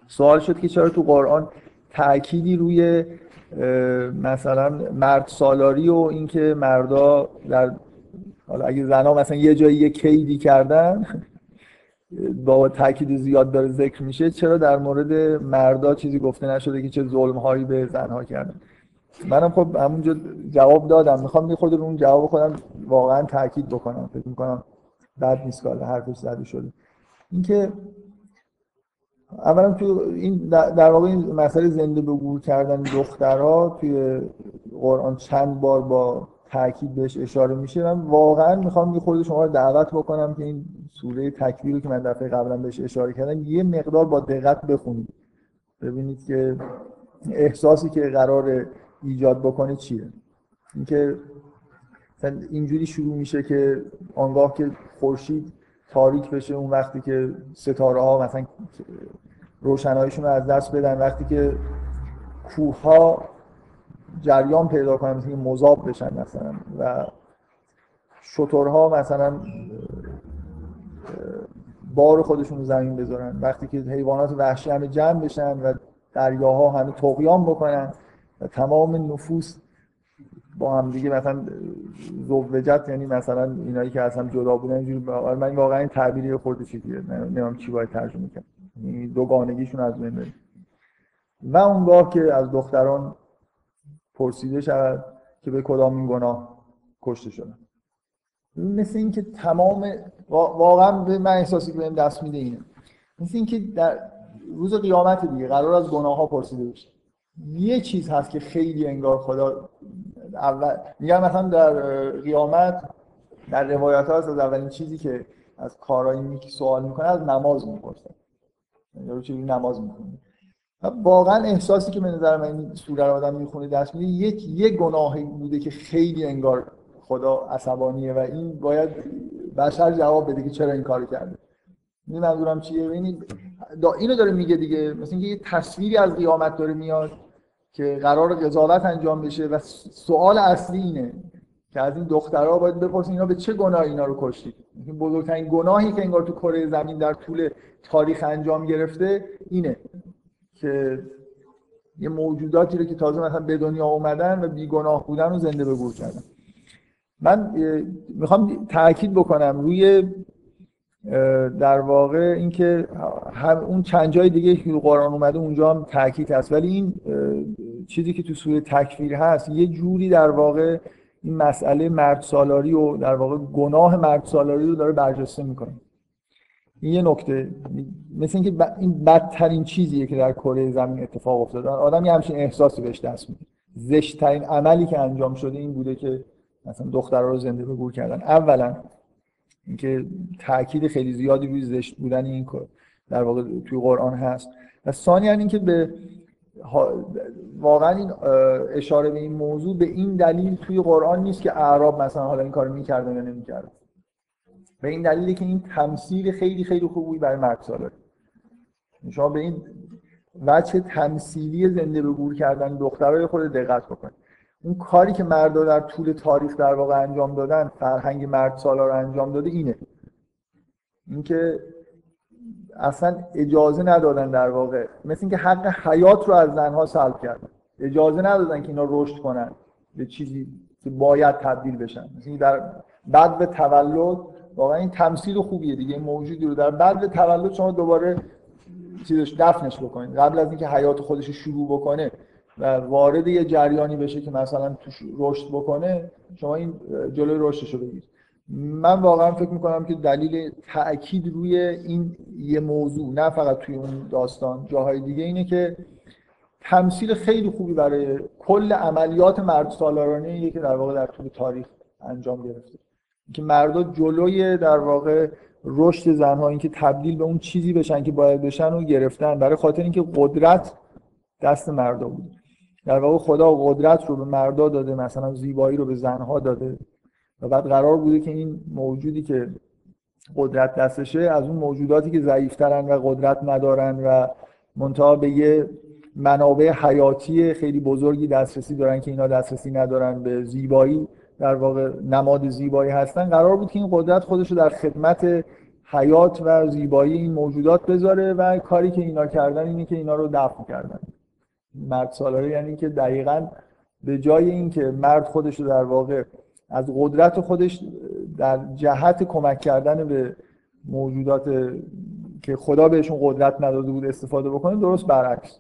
[SPEAKER 1] سوال شد که چرا تو قرآن تأکیدی روی مثلا مرد سالاری و اینکه مردا در حالا اگه زنها مثلا یه جایی یه کیدی کردن با تاکید زیاد داره ذکر میشه چرا در مورد مردا چیزی گفته نشده که چه ظلم هایی به زنها کردن؟ منم خب همونجا جواب دادم. می‌خوام یه خود اون جواب خودم واقعا تاکید بکنم. فکر می‌کنم بد نیست که حرفش زده شده. اینکه اولا تو این در واقع این مسئله زنده به گور کردن دخترها توی قرآن چند بار با تاکید بهش اشاره میشه. من واقعا می‌خوام یه خود شما رو دعوت بکنم که این سوره تکویر که من دفعه قبلا بهش اشاره کردم یه مقدار با دقت بخونید. ببینید که احساسی که قرار ایجاد بکنه چیه. اینکه اینجوری شروع میشه که آنگاه که خورشید تاریک بشه اون وقتی که ستاره ها مثلا روشناییشون رو از دست بدن وقتی که کوه ها جریان پیدا کنن مثل مذاب بشن مثلا و شترها مثلا بار خودشون رو زمین بذارن. وقتی که حیوانات وحشی همه جمع بشن و دریاها همه تقیان بکنن و تمام نفوس با هم دیگه مثلا زوجت یعنی مثلا اینایی که اصلا جدا بودن اینجوری من واقعا این تعبیری خورده چیزیه نمی‌دونم چی باید ترجمه کنم. یعنی دوگانگیشون از بین بره و اونگاه که از دختران پرسیده شود که به کدام این گناه کشته شدن. مثل اینکه تمام واقعا به من احساسی که بهم دست میده اینه. مثل اینکه در روز قیامت دیگه قرار از گناه ها پرسیده بشه. یه چیز هست که خیلی انگار خدا اول میگن مثلا در قیامت در روایت ها از اولین چیزی که از کارایی که سوال می‌کنه از نماز می‌پرسه. یا چیزی نماز می‌کنه واقعا احساسی که به نظر من این سوره رو آدم می‌خونه دست میده یک یه گناهی بوده که خیلی انگار خدا عصبانیه و این باید بشر جواب بده که چرا این کارو کرده. این منظورم چیه ببینید اینو داره میگه دیگه. مثل اینکه یه تصویری از قیامت داره میاد که قرار قضاوت انجام بشه و سوال اصلی اینه که از این دخترها باید بپرسین اینا به چه گناه اینا رو کشتید. این بزرگترین گناهی که انگار تو کره زمین در طول تاریخ انجام گرفته اینه که یه موجوداتی رو که تازه مثلا به دنیا اومدن و بیگناه بودن رو زنده به گور کردن. من می‌خوام تاکید بکنم روی در واقع اینکه هم اون چند جای دیگه که قرآن اومده اونجا هم تاکید هست. ولی این چیزی که تو سوره تکفیر هست یه جوری در واقع این مسئله مرد سالاری و در واقع گناه مرد سالاری رو داره برجسته می‌کنه. این یه نکته. مثل اینکه این بدترین چیزیه که در کره زمین اتفاق افتاده. آدم یه همچین احساسی بهش دست میده. زشتترین عملی که انجام شده این بوده که مثلا دخترها رو زنده به گور کردن. اولا اینکه تاکید خیلی زیادی روی زشت بودن این در واقع توی قرآن هست. و ثانیا اینکه به واقعا این اشاره به این موضوع به این دلیل توی قرآن نیست که اعراب مثلا حالا این کارو می‌کردن یا نمی‌کردن به این دلیلی که این تمثیل خیلی خیلی خوبی برای مرد سالاری شما به این وجه تمثیلی زنده به گور کردن دخترای خود دقت بکنید اون کاری که مردا در طول تاریخ در واقع انجام دادن فرهنگ مرد سالار رو انجام داده اینه. اینکه اصلا اجازه ندادن در واقع. مثل اینکه حق حیات رو از زنها سلب کردن. اجازه ندادن که اینا رشد کنن. به چیزی که باید تبدیل بشن. مثل در بعد به تولد واقعا این تمثیل خوبیه دیگه. موجودی رو در بعد به تولد شما دوباره چیزش دفنش بکنید قبل از اینکه حیات خودش شروع بکنه و وارد یه جریانی بشه که مثلا توش رشد بکنه شما این جلوی رشدش رو بگیرید من واقعا فکر می‌کنم که دلیل تاکید روی این یه موضوع نه فقط توی اون داستان جاهای دیگه اینه که تمثیل خیلی خوبی برای کل عملیات مرد سالارانه که در واقع در طول تاریخ انجام گرفته. که مردا جلوی در واقع رشد زنها اینکه تبدیل به اون چیزی بشن که باید بشن و گرفتن برای خاطر اینکه قدرت دست مردا بود. در واقع خدا قدرت رو به مردا داده مثلا زیبایی رو به زنها داده. و بعد قرار بوده که این موجودی که قدرت دستشه از اون موجوداتی که ضعیفترن و قدرت ندارن و منتها به یه منابع حیاتی خیلی بزرگی دسترسی دارن که اینا دسترسی ندارن به زیبایی در واقع نماد زیبایی هستن. قرار بود که این قدرت خودش رو در خدمت حیات و زیبایی این موجودات بذاره و کاری که اینا کردن اینه که اینا رو دفع کردن. مرد سالاره یعنی که دقیقا به جای اینکه مرد خودش رو در واقع از قدرت خودش در جهت کمک کردن به موجودات که خدا بهشون قدرت نداده بود استفاده بکنه درست برعکس.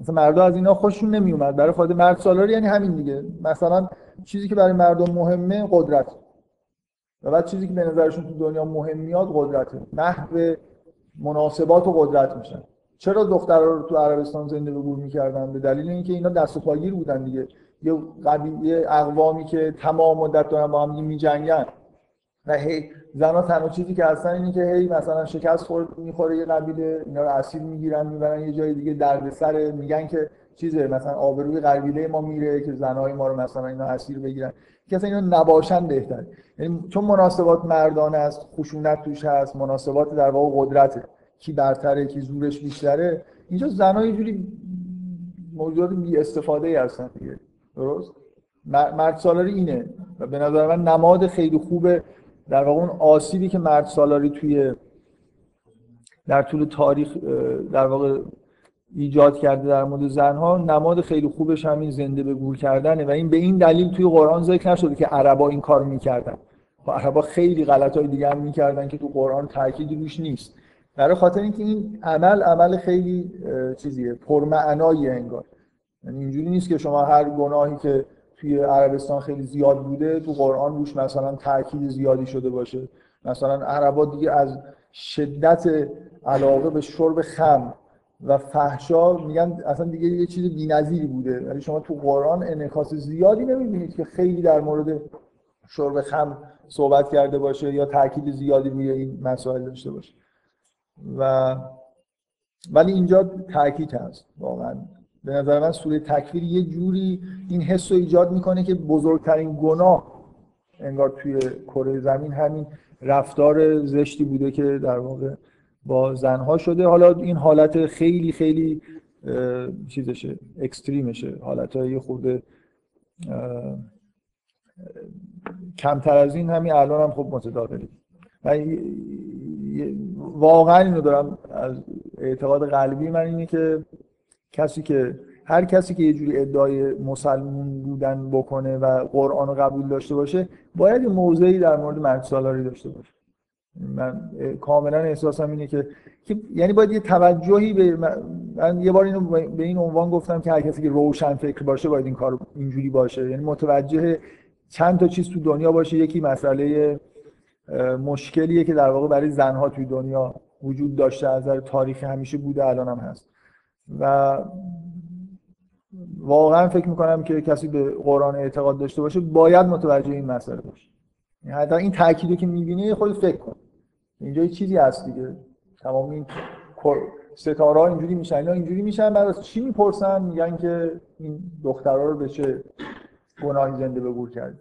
[SPEAKER 1] مثلا مردم از اینا خوششون نمی اومد برای خود مرد سالاری یعنی همین دیگه. مثلا چیزی که برای مردم مهمه قدرت. و بعد چیزی که به نظرشون تو دنیا مهم میاد قدرته. نحو مناسبات و قدرت میشن. چرا دخترها رو تو عربستان زنده به گور می‌کردن؟ به دلیل اینکه اینا دست و پاگیر بودن دیگه. یه قبیله اقوامی که تمام مدت دارن با هم میجنگن. و هی زنا تنها چیزی که هستن اینه که هی مثلا شکست خورد می‌خوره یه قبیله اینا رو اسیر می‌گیرن می‌برن یه جای دیگه دردسر. میگن که چیزه مثلا آبروی قبیله ما میره که زنای ما رو مثلا اینا اسیر بگیرن. که اینا نباشن بهتر یعنی چون مناسبات مردانه است خشونت توش هست مناسبات در واقع قدرته. کی برتره کی زورش بیشتره. اینجا زنها یه جوری موجودات بی استفاده ای هستن دیگه. درست؟ مرد سالاری اینه. و به نظر من نماد خیلی خوبه در واقع اون آسیبی که مرد سالاری توی در طول تاریخ در واقع ایجاد کرده در مورد زنها نماد خیلی خوبش همین زنده به گور کردنه. و این به این دلیل توی قرآن ذکر نشده که عربا این کار می‌کردن. و خب عربا خیلی غلط های دیگه می‌کردن که تو قرآن تاکیدی روش نیست. برای خاطر اینکه این عمل عمل خیلی چیزیه پرمعنایی انگار. یعنی اینجوری نیست که شما هر گناهی که توی عربستان خیلی زیاد بوده تو قرآن روش مثلا تاکید زیادی شده باشه. مثلا عربا دیگه از شدت علاقه به شرب خم و فحشا میگن اصلا دیگه یه چیز بی‌نظیری بوده. ولی شما تو قرآن انعکاس زیادی نمی‌بینید که خیلی در مورد شرب خم صحبت کرده باشه یا تاکید زیادی روی این مسائل داشته باشه. و ولی اینجا تاکید هست واقعا. به نظر من سوره تکفیر یه جوری این حس رو ایجاد می‌کنه که بزرگترین گناه انگار توی کره زمین همین رفتار زشتی بوده که در واقع با زنها شده. حالا این حالت خیلی خیلی چیزشه اکستریمشه. حالت های خورده کمتر از این همین الان هم خب متداوله. واقعا اینو دارم از اعتقاد قلبی من اینه که کسی که هر کسی که یه جوری ادعای مسلمون بودن بکنه و قرآن رو قبول داشته باشه باید یه موضعی در مورد مرد سالاری داشته باشه. من کاملا احساسم اینه که یعنی باید یه توجهی به من یه بار اینو به این عنوان گفتم که هر کسی که روشن فکر باشه باید این کار اینجوری باشه. یعنی متوجه چند تا چیز تو دنیا باشه. یکی مسئله مشکلیه که در واقع برای زنها توی دنیا وجود داشته از نظر تاریخی همیشه بوده الان هم هست. و واقعا فکر می‌کنم که کسی به قرآن اعتقاد داشته باشه باید متوجه این مسئله باشه. یعنی حتی این تأکیدو که می‌بینه خود فکر کن. اینجا یه چیزی هست دیگه. تمام این ستاره اینجوری میشن اینا اینجوری میشن بعد از چی می‌پرسن؟ میگن که این دخترها رو به چه گناهی زنده به گور کرد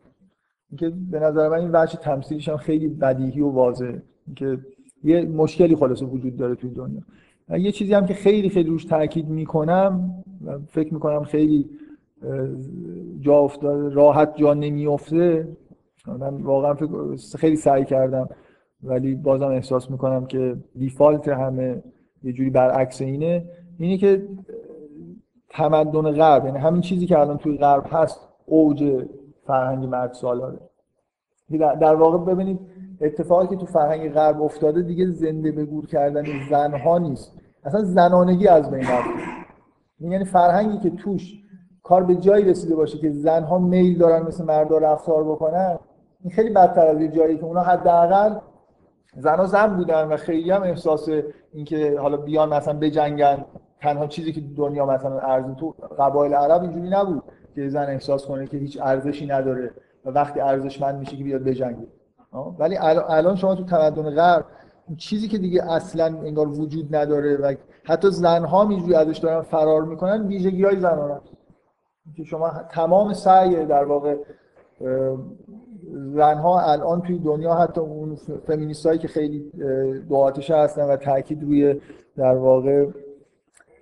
[SPEAKER 1] اینکه به نظر من این وجه تمثیلش هم خیلی بدیهی و واضحه. که یه مشکلی خلاصه وجود داره توی دنیا. یه چیزی هم که خیلی خیلی روش تاکید می‌کنم و فکر می‌کنم خیلی جا افتاده راحت جا نمیافته. من واقعا خیلی سعی کردم ولی بازم احساس می‌کنم که دیفالت همه یه جوری برعکس اینه. اینه که تمدن غرب یعنی همین چیزی که الان توی غرب هست اوج فرهنگ مرد سالاره. در واقع ببینید اتفاقی که تو فرهنگ غرب افتاده دیگه زنده به گور کردن زنها نیست. اصلا زنانگی از بین رفته. یعنی فرهنگی که توش کار به جایی رسیده باشه که زنها میل دارن مثل مردا رفتار بکنن این خیلی بدتر از یه جایی که اونا حداقل زنها زن بودن و خیلی هم احساس اینکه حالا بیان مثلا بجنگن تنها چیزی که دنیا مثلا ارزی تو قبایل عرب اینجوری نبود. که زن احساس کنه که هیچ ارزشی نداره و وقتی ارزشمند میشه که بیاد بجنگه. ولی الان شما تو تمدن غرب چیزی که دیگه اصلا انگار وجود نداره و حتی زنها اینجوری ازش دارن فرار می‌کنن ویژگی های زنان که شما تمام سعی در واقع زنها الان توی دنیا حتی اون فمینیست هایی که خیلی دعاتش هستن و تاکید روی در واقع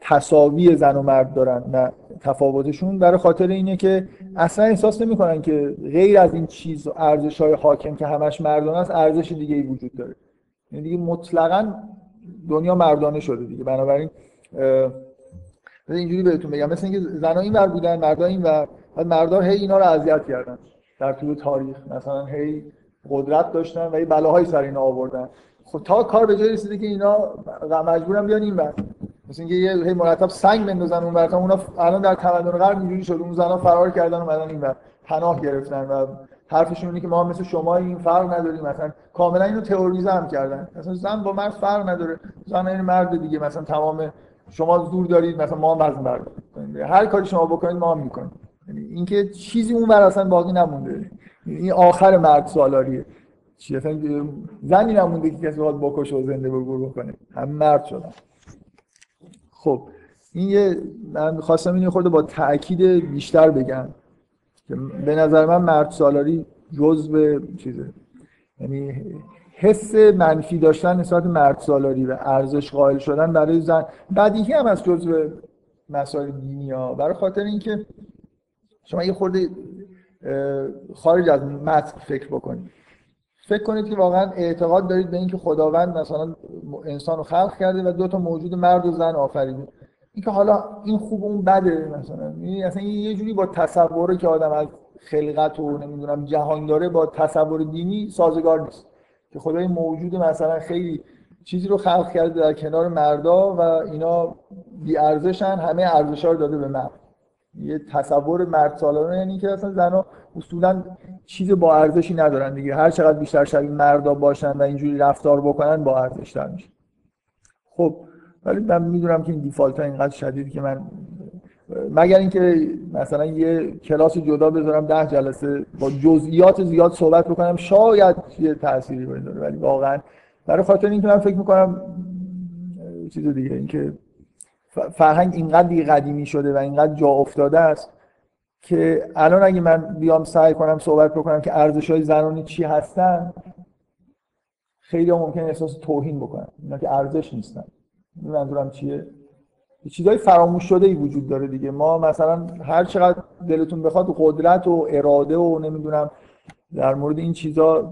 [SPEAKER 1] تصاوی زن و مرد دارن نه تفاوتشون. برای خاطر اینه که اصلا احساس نمی‌کنن که غیر از این چیز و ارزش های حاکم که همش مردانه است ارزش دیگه ای وجود داره. یعنی دیگه مطلقا دنیا مردانه شده دیگه. بنابراین اینجوری بهتون بگم. مثل اینکه زنها این ور بودن مردا این ور مردا هی اینا رو اذیت کردن در طول تاریخ. مثلا هی قدرت داشتن و یه بلاهایی سر اینا آوردن. خب تا کار به جای رسیده که اینا مجبورن بیان این ور. مثل اینکه یه مرتب سنگ بندازن اون ور اونا الان در تمدن غرب اینجوری شد. اون زنا فرار کردن اومدن این ور پناه گرفتن و حرفشون اینه که ما مثل شما این فرق نداریم. مثلا کاملا اینو تئوریزه هم کردن. مثلا زن با مرد فرق نداره. زن این مرد دیگه. مثلا تمام شما زور دارید مثلا ما هم وزن برداریم هر کاری شما بکنید ما هم می‌کنیم. یعنی اینکه چیزی اون بر اصلا باقی نمونده. این آخر مرد سالاریه چی اصلا زنی نمونده که کسی باید بکشه و زنده بگور بکنه. هم مرد شدن. خب این یه من خواستم این خورده با تاکید بیشتر بگم که به نظر من مرد سالاری جزء چیزه. یعنی حس منفی داشتن نسبت مرد سالاری و ارزش قائل شدن برای زن بدیهی هم از جزء مسائل دینی ها. برای خاطر اینکه شما یه خورده خارج از متن فکر بکنید. فکر کنید که واقعا اعتقاد دارید به اینکه خداوند مثلا انسان رو خلق کرده و دو تا موجود مرد و زن آفریده اینکه حالا این خوب اون بده مثلا. یعنی اصلا یه جوری با تصوری که آدم از خلقت و نمی‌دونم جهان داره با تصور دینی سازگار نیست. که خدای موجود مثلا خیلی چیزی رو خلق کرده در کنار مردا و اینا بی ارزشن همه ارزشا رو داده به مرد. یه تصور مرد سالانه یعنی که اصلا زنا اصولا چیز با ارزشی ندارن دیگه. هر چقدر بیشتر شبیه مردا باشن و اینجوری رفتار بکنن با ارزش تر میشه. خب ولی من می‌دونم که این دیفالت ها اینقدر شدید که من مگر اینکه مثلا یه کلاس جدا بذارم ده جلسه با جزئیات زیاد صحبت بکنم شاید یه تأثیری بذاره. ولی واقعا برای خاطر اینکه من فکر می‌کنم چیز دیگه اینکه فرهنگ اینقدر دیگه قدیمی شده و اینقدر جا افتاده است که الان اگه من بیام سعی کنم صحبت بکنم که ارزش های زنانی چی هستن خیلی ممکن احساس توهین بکنم اینا که ارزش نیستن. منظورم چیه؟ چیزای فراموش شده ای وجود داره دیگه. ما مثلا هر چقدر دلتون بخواد قدرت و اراده و نمی‌دونم در مورد این چیزا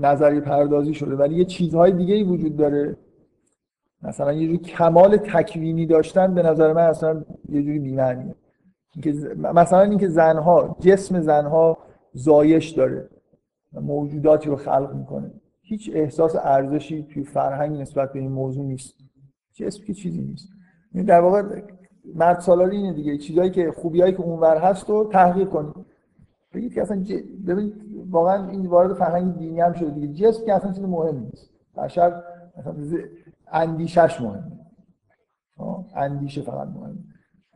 [SPEAKER 1] نظری پردازی شده. ولی یه چیزهای دیگه ای وجود داره. مثلا یه جوری کمال تکوینی داشتن به نظر من اصلا یه جوری بی‌معنیه. مثلا اینکه زنها جسم زنها زایش داره موجوداتی رو خلق می‌کنه. هیچ احساس ارزشی توی فرهنگ نسبت به این موضوع نیست. جسم که چیزی نیست. یعنی در واقع مرد سالاری اینه دیگه. چیزایی که خوبیایی که اونور هست رو تحقیق کنید. بگید که اصلا ج... ببینید واقعا این وارد فرهنگ دینی هم شده دیگه. جسم که اصلا چیز مهم نیست. بشر مثلا اندیشش مهمه. اندیشه فقط مهمه.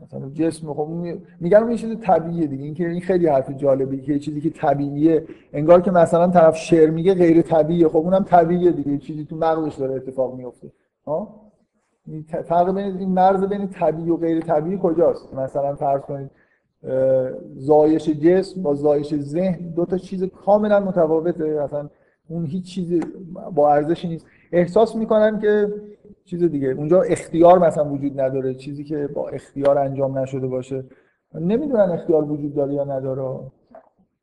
[SPEAKER 1] مثلا جسم خب میگن اون یه چیز طبیعیه دیگه. این که این خیلی حرف جالبی که چیزی که طبیعیه. انگار که مثلا طرف شعر میگه غیر طبیعیه. خب اونم طبیعیه دیگه. چیزی تو مغزش داره اتفاق میفته. ها؟ فرق بین این مرز بین طبیعی و غیر طبیعی کجاست؟ مثلا فرض کنید زایش جسم با زایش ذهن دو تا چیز کاملا متفاوته. مثلا اون هیچ چیزی با ارزشی نیست. احساس می‌کنن که چیز دیگه. اونجا اختیار مثلا وجود نداره چیزی که با اختیار انجام نشده باشه. نمی‌دونن اختیار وجود داره یا نداره.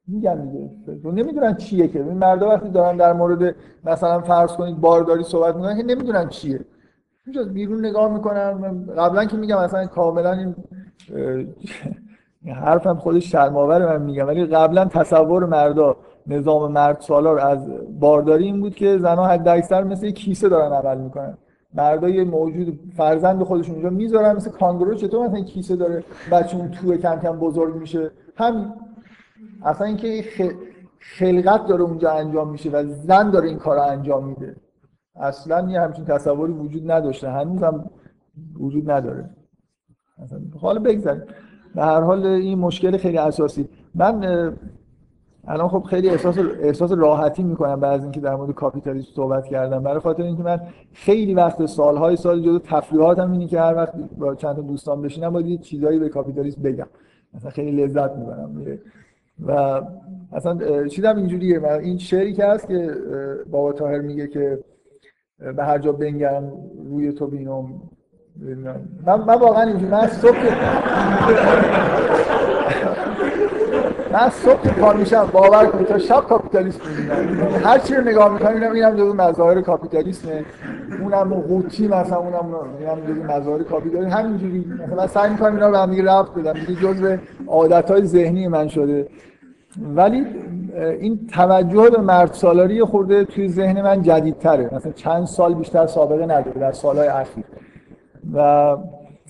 [SPEAKER 1] میگن دیگه. نمی‌دونن چیه که. مردا وقتی دارن در مورد مثلا فرض کنید بارداری صحبت می‌کنن که نمی‌دونن چیه. اونجا بیرون نگاه می‌کنن. قبلا که میگم مثلا کاملا این حرفم خودش شرماور من میگم. ولی قبلا تصور مردا نظام مرد سالار از بارداری این بود که زنها حد اکثر مثل کیسه دارن عمل می‌کنن. مردا یه موجود فرزند خودشون اونجا می‌ذارن مثل کانگورو. چطور مثلا کیسه داره؟ بچه اون توی کم کم بزرگ میشه. همین. اصلا اینکه خلقت داره اونجا انجام میشه و زن داره این کار رو انجام میده. اصلا یه همچین تصوری وجود نداشته. هنوز هم وجود نداره. حالا بگذاریم. به هر حال این مشکل خیلی اساسی. من الان خب خیلی احساس احساس راحتی می‌کنم بعد از اینکه در مورد کاپیتالیسم صحبت کردم. برای خاطر اینکه من خیلی وقت سالهای سال جدا تفریحاتم اینه که هر وقت با چند تا دوستان بشینم باید چیزایی به کاپیتالیسم بگم. مثلا خیلی لذت می‌برم. و اصلا چیزم اینجوریه. این شعری که هست که بابا تاهر میگه که به هر جا بنگرم روی تو بینم. من, من واقعا اینجوری من صبح من صبح پا میشم باور کنید تا شب کاپیتالیسم می‌بینم. هر چی رو نگاه می‌کنم اینم اینم جزو مظاهر کاپیتالیسمه اونم قوطی مثلا اونم اینم جزو مظاهر کاپیتالیسم همینجوری. مثلا سعی می‌کنم اینا رو هم رفت بدم. دیگه جزء عادتهای ذهنی من شده. ولی این توجه به مرد سالاری خورده توی ذهن من جدیدتره. مثلا چند سال بیشتر سابقه نداره. در سالهای اخیر. و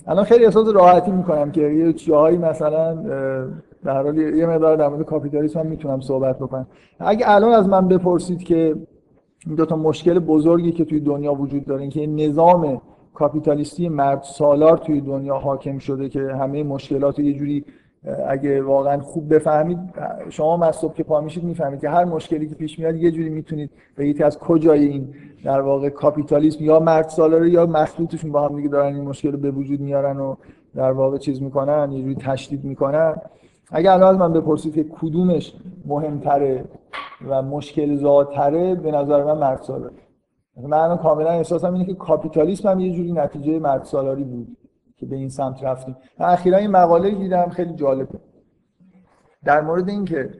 [SPEAKER 1] الان خیلی احساس راحتی می‌کنم که یه جاهایی مثلا در حال یه مقدار در مورد کاپیتالیسم هم می‌تونم صحبت بکنم. اگه الان از من بپرسید که این دو تا مشکل بزرگی که توی دنیا وجود داره که نظام کاپیتالیستی مرد سالار توی دنیا حاکم شده که همه مشکلات یه جوری اگه واقعا خوب بفهمید شما صبح که پا میشید می‌فهمید که هر مشکلی که پیش میاد یه جوری می‌تونید بگید از کجای این در واقع کاپیتالیسم یا مرد سالاره یا مخلوطشون با هم دیگه دارن این مشکل رو به وجود میارن و در واقع چیز می‌کنن یه جوری تشدید می‌کنن. اگه الان از من بپرسید که کدومش مهمتره و مشکل زادتره به نظر من مرد سالاری من کاملا احساسم اینه که کاپیتالیسم هم یه جوری نتیجه مرد سالاری بود که به این سمت رفتیم. اخیرا این مقاله دیدم خیلی جالبه. در مورد اینکه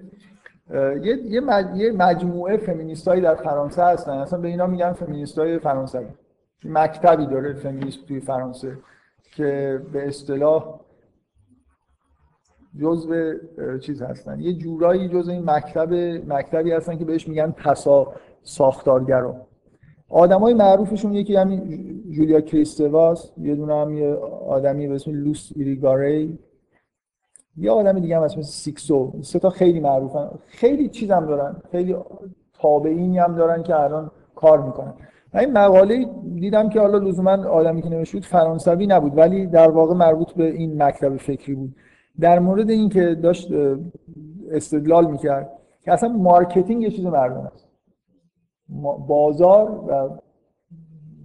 [SPEAKER 1] یه یه مجموعه فمینیستایی در فرانسه هستن. اصلا به اینا میگن فمینیستای فرانسوی مکتبی داره فمینیست توی فرانسه که به اصطلاح جزء چیز هستن. یه جورایی جزء این مکتب مکتبی هستن که بهش میگن تسا ساختارگرا. آدمای معروفشون یکی همین جولیا کریستواس یه دونه هم یه آدمی به اسم لوس ایریگاری یه آدم دیگه هم اسم سیکسو. سه تا خیلی معروفن. خیلی چیزم دارن. خیلی تابعینی هم دارن که الان کار می‌کنن. این مقاله دیدم که حالا لزوما آدمی که نوشته فرانسوی نبود ولی در واقع مربوط به این مکتب فکری بود. در مورد اینکه داشت استدلال می‌کرد که اصلا marketing یه چیز مردونه است بازار و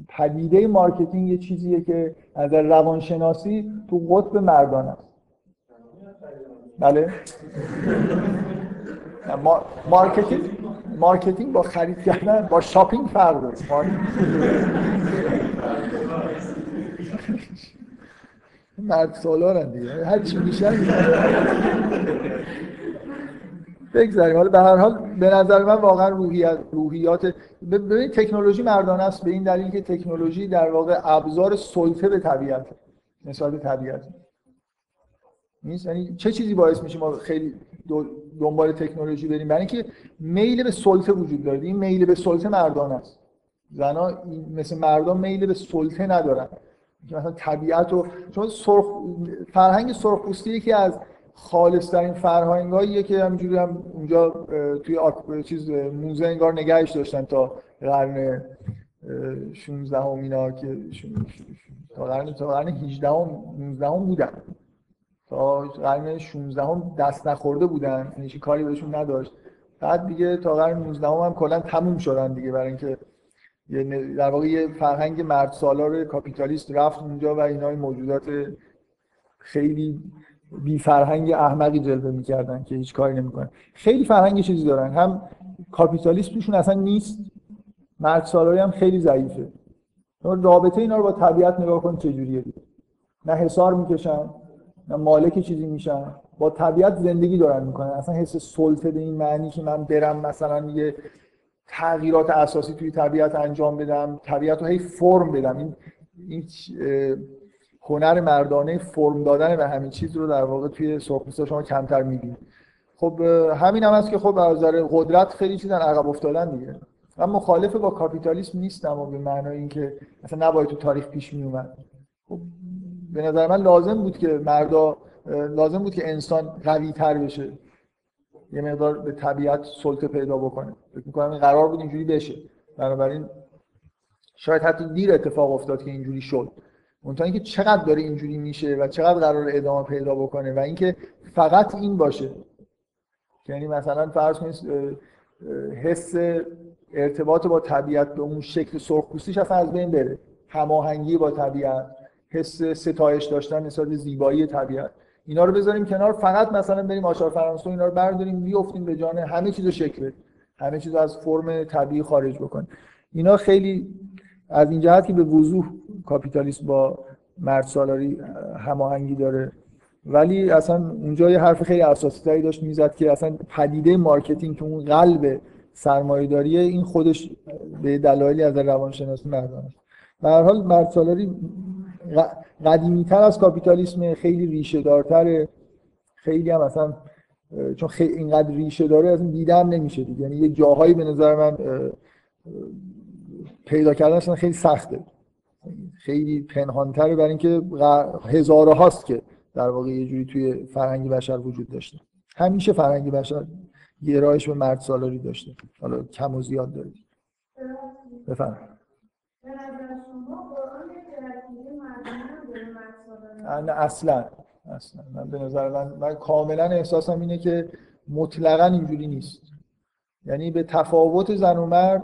[SPEAKER 1] پدیده marketing یه چیزیه که از روانشناسی تو قطب مردان است بله. marketing marketing با خرید کردن با shopping فرق داره. مرد سالارن دیگه. هر چی میشن بگذاریم. حالا به هر حال به نظر من واقعا روحیات روحیات ببینید تکنولوژی مردانه است. به این دلیل که تکنولوژی در واقع ابزار سلطه به طبیعت نسبت طبیعت. نیست. یعنی چه چیزی باعث میشه ما خیلی دنبال تکنولوژی بریم؟ برای اینکه میل به سلطه وجود داره. این میل به سلطه مردانه است. زنا مثل مردان میل به سلطه ندارن. مثلا طبیعت و چون سرخ فرهنگ سرخپوستی یکی از خالصترین فرهنگاییه که همینجوری هم اونجا توی آک... چیز موزه انگار نگهش داشتن تا قرن 16 هم اینا که تا قرن تا قرن 18 هم 19 هم بودن. تا قرن 16 هم دست نخورده بودن یعنی کاری بهشون نداشت. بعد دیگه تا قرن 19 هم, هم کلا تموم شدن دیگه برای اینکه در واقع یه فرهنگ مرد سالار کاپیتالیست رفت اونجا و اینا موجودات خیلی بی فرهنگ احمقی جلوه می‌کردن که هیچ کاری نمی‌کنن. خیلی فرهنگ چیزی دارن. هم کاپیتالیسم توشون اصلا نیست مرد سالاری هم خیلی ضعیفه. رابطه اینا رو با طبیعت نگاه کن چجوریه. نه حسار می‌کشن مالک چیزی میشن. با طبیعت زندگی دارن می‌کنن. اصلا حس سلطه به این معنی که من برم مثلا یه تغییرات اساسی توی طبیعت انجام بدم طبیعت رو هی فرم بدم. این این هنر مردانه فرم دادن به همین چیز رو در واقع توی سرخپوستا شما کمتر می‌بینید خب همین هم هست که خب از نظر قدرت خیلی چیزن عقب افتادن دیگه. من مخالف با کاپیتالیسم نیستم و به معنای اینکه مثلا نباید تو تاریخ پیش می اومد خب به نظر من لازم بود که مردا لازم بود که انسان قوی تر بشه. یه مقدار به طبیعت سلطه پیدا بکنه. فکر می‌کنم این قرار بود اینجوری بشه. بنابراین شاید حتی دیر اتفاق افتاد که اینجوری شد. منتها اینکه چقدر داره اینجوری میشه و چقدر قرار ادامه پیدا بکنه و اینکه فقط این باشه. یعنی مثلا فرض کنید حس ارتباط با طبیعت به اون شکل سرخپوستیش اصلا از بین بره. هماهنگی با طبیعت. حس ستایش داشتن نسبت زیبایی طبیعت. اینا رو بذاریم کنار فقط مثلا بریم آشار فرانسه اینا رو برداریم بیافتیم به جان همه چیزو شکل بدیم. همه چیز از فرم طبیعی خارج بکنیم. اینا خیلی از این جهت که به وضوح کاپیتالیسم با مرد سالاری هماهنگی داره. ولی اصلا اونجا یه حرف خیلی اساسی تری داشت می‌زد که اصلا پدیده marketing که اون قلب سرمایه‌داریه این خودش به دلایلی از روانشناسی مردانه. به هر حال مرد سالاری قدیمی تر از کاپیتالیسم خیلی ریشه دارتره خیلی هم اصلا چون خیلی اینقدر ریشه داره از این دیدم نمیشه دیگه. یعنی یه جاهایی به نظر من پیدا کردنش خیلی سخته. خیلی پنهانتره برای اینکه هزاره هاست که در واقع یه جوری توی فرهنگ بشر وجود داشته. همیشه فرهنگ بشر گرایش به مرد سالاری داشته. حالا کم و زیاد داره بفرمایید. نه اصلا اصلا. من به نظر من, من کاملا احساسم اینه که مطلقا اینجوری نیست. یعنی به تفاوت زن و مرد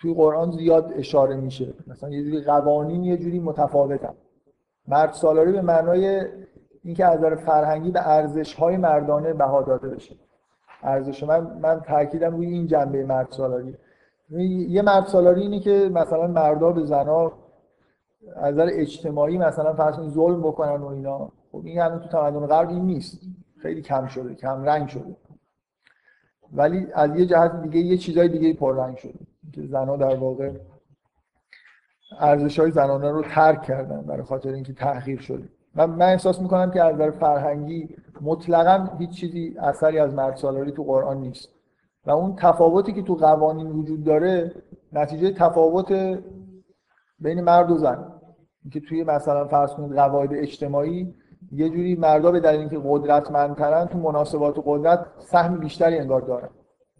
[SPEAKER 1] توی قرآن زیاد اشاره میشه. مثلا یه جوری قوانین یه جوری متفاوتن. مرد سالاری به معنای اینکه از نظر فرهنگی به ارزش های مردانه بها داده بشه. ارزش من من تاکیدم روی این جنبه مرد سالاری. یه مرد سالاری اینه که مثلا مردا به زنا از نظر اجتماعی مثلا فرض ظلم بکنن و اینا خب این تو تمدن غرب این نیست. خیلی کم شده کم رنگ شده. ولی از یه جهت دیگه یه چیزای دیگه پررنگ شده. که زنها در واقع ارزش های زنانه رو ترک کردن برای خاطر اینکه تحقیر شده. من, من احساس می‌کنم که از نظر فرهنگی مطلقا هیچ چیزی اثری از مرد سالاری تو قرآن نیست. و اون تفاوتی که تو قوانین وجود داره نتیجه تفاوت بین مرد و زن. که توی مثلا فرض کنید قواعد اجتماعی یه جوری مردا به دلیل اینکه قدرتمندترن تو مناسبات و قدرت سهم بیشتری انگار دارن.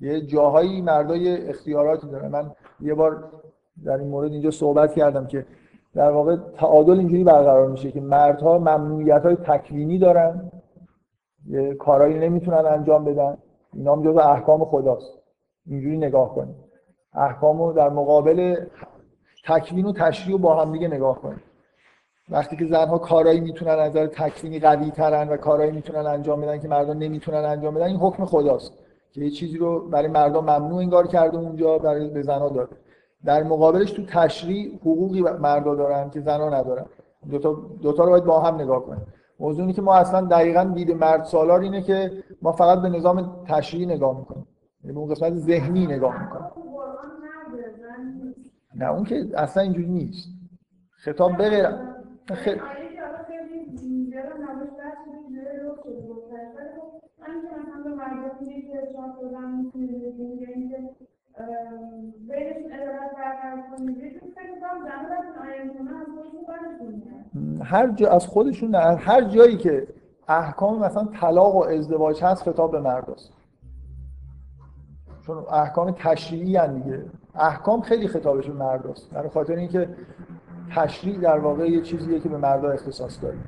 [SPEAKER 1] یه جاهایی مردای اختیاراتی دارن. من یه بار در این مورد اینجا صحبت کردم که در واقع تعادل اینجوری برقرار میشه که مردها ممنوعیت های تکوینی دارن یه کارایی نمی‌تونن انجام بدن. اینا هم جزو احکام خداست. اینجوری نگاه کنید. احکام رو در مقابل تکوین و تشریع با هم دیگه نگاه کنید وقتی که زنها کارایی می‌تونن از نظر تکوینی قوی ترن و کارایی می‌تونن انجام بدن که مردان نمی‌تونن انجام بدن این حکم خداست که یه چیزی رو برای مردان ممنوع انگار کرده اونجا برای به زنها داده. در مقابلش تو تشریع حقوقی مردا دارن که زنها ندارن. دو تا دو تا رو باید با هم نگاه کنیم. موضوع اینه که ما اصلا دقیقا دید مرد سالار اینه که ما فقط به نظام تشریعی نگاه می‌کنیم. یعنی به اون قسمت ذهنی نگاه می‌کنیم. نه اون که اصلا اینجوری نیست. خطاب بغیر خ... هر جا از خودشون نه هر جایی که احکام مثلا طلاق و ازدواج هست خطاب به مرد است چون احکام تشریعی هن دیگه. احکام خیلی خطابش به مرد است. در خاطر اینکه تشریع در واقع یه چیزیه که به مردا اختصاص داره.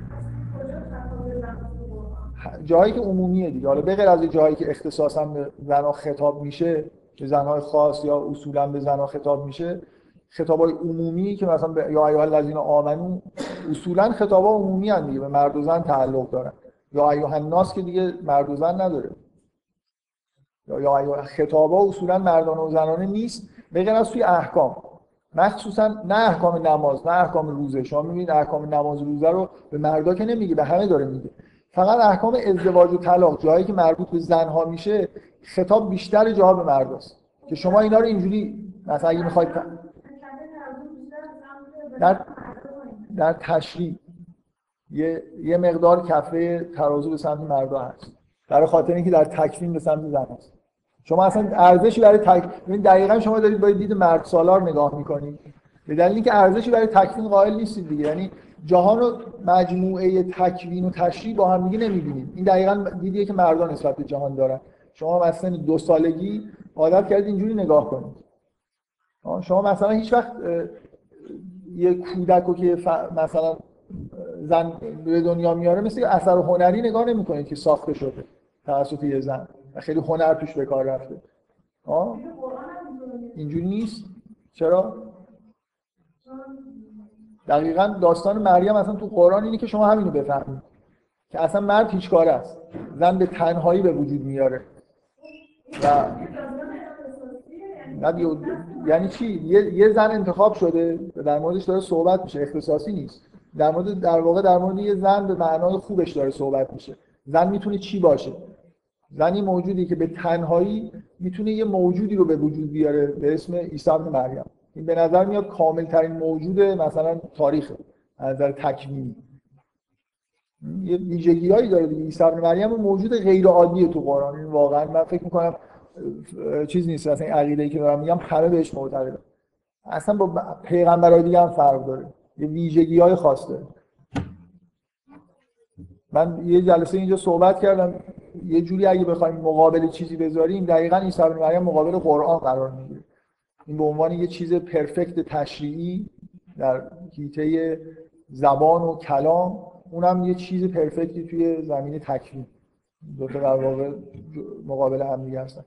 [SPEAKER 1] جایی که عمومیه دیگه. حالا بغیر از جایی که اختصاصا به زنها خطاب میشه به زنهای خاص یا اصولا به زنها خطاب میشه خطابای عمومی که مثلا به یا ایها الذین آمنو اصولا خطابا عمومی هن دیگه به مرد و زن تعلق دارن. یا ایها الناس که دیگه مرد و زن نداره. یا یا خطابا اصولا مردانه و زنانه نیست. بغیر از توی احکام. مخصوصا نه احکام نماز نه احکام روزه. شما می‌بینید احکام نماز روزه رو به مردا که نمیگه به همه داره میگه. فقط احکام ازدواج و طلاق جایی که مربوط به زنها میشه خطاب بیشتر جاها به مرداست. که شما اینا رو اینجوری مثلا اگه می‌خواید در در تشریع یه, یه مقدار کفه ترازو به سمت مردا هست. برای خاطر اینکه در تکوین به سمت زن هست. شما اصلا ارزشی برای تک دقیقا شما دارید با دید مرد سالار نگاه می‌کنید به دلیل اینکه ارزشی برای تکوین قائل نیستید دیگه. یعنی جهان رو مجموعه تکوین و تشریح با هم دیگه نمی‌بینید. این دقیقا دیدیه که مردان نسبت به جهان دارن. شما مثلا دو سالگی عادت کردید اینجوری نگاه کنید. شما مثلا هیچ وقت یه کودک رو که مثلا زن به دنیا میاره مثل اثر هنری نگاه نمی‌کنید که ساخته شده توسط یه زن. خیلی هنر توش به کار رفته. آه؟ اینجوری نیست. چرا؟ دقیقا داستان مریم اصلا تو قرآن اینه که شما همینو بفهمید. که اصلا مرد هیچ کار است. زن به تنهایی به وجود میاره. و یعنی چی؟ یه،, یه زن انتخاب شده در موردش داره صحبت میشه. اختصاصی نیست. در مورد در واقع در مورد یه زن به معنای خوبش داره صحبت میشه. زن می‌تونه چی باشه؟ زنی موجودی که به تنهایی می‌تونه یه موجودی رو به وجود بیاره به اسم عیسی ابن مریم. این به نظر میاد کامل ترین موجود مثلا تاریخ از نظر تکوینی. یه ویژگیهایی داره دیگه. عیسی ابن مریم موجود غیر عادیه تو قرآن. این واقعا من فکر می‌کنم چیز نیست. اصلا این عقیده ای که دارم میگم همه بهش معتقدن. اصلا با پیغمبرای دیگه هم فرق داره. یه ویژگی های خاص من یه جلسه اینجا صحبت کردم. یه جوری اگه بخوایم مقابل چیزی بذاریم دقیقا عیسی ابن مریم مقابل قرآن قرار می‌گیره. این به عنوان یه چیز پرفکت تشریعی در حیطه زبان و کلام اونم یه چیز پرفکتی توی زمین تکوین. دو تا در واقع مقابل هم دیگه هستن.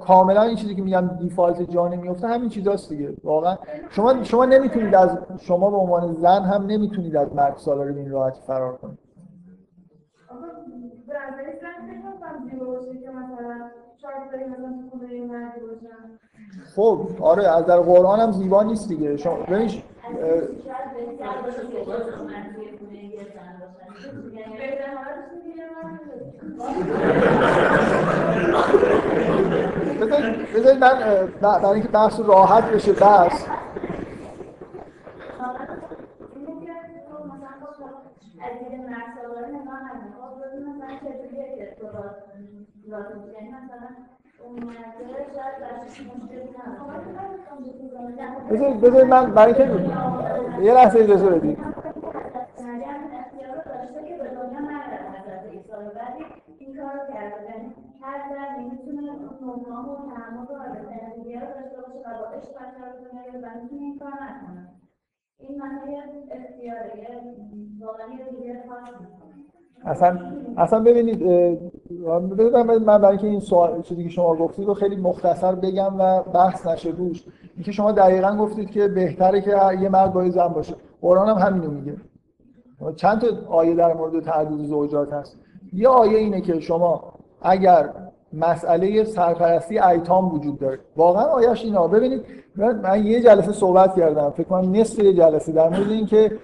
[SPEAKER 1] کاملا این چیزی که میگم دیفالت جا نمیفته همین چیزاست دیگه. واقعا شما شما نمی‌تونید از شما به عنوان زن هم نمی‌تونید از مرد سالاری به این راحتی فرار کنید. خب آره از در قرآن هم زیبا نیست دیگه. شما ببین بذارید من برای اینکه بحث راحت بشه بس
[SPEAKER 3] اومده شاید براش مشکل
[SPEAKER 1] بذار بذار من برای اینکه یه لحظه اجازه بدید
[SPEAKER 3] مریم اختیار رو که به دنیا نره حضرت عیسی رو ولی این کار رو کرده. یعنی هر زنی می‌تونه نمرام و تحمل و زندگی رو داشته باشه این
[SPEAKER 1] اصلا اصلا ببینید من برای اینکه این سوال چیزی که شما گفتید رو خیلی مختصر بگم و بحث نشه روش اینکه شما دقیقا گفتید که بهتره که یه مرد با زن باشه. قرآن هم همینو میگه. چند تا آیه در مورد تعدد زوجات هست؟ یه آیه اینه که شما اگر مسئله سرپرستی ایتام وجود داره. واقعا آیش اینا ببینید من, یه جلسه صحبت کردم. فکر کنم نصف یه جلسه در مورد اینکه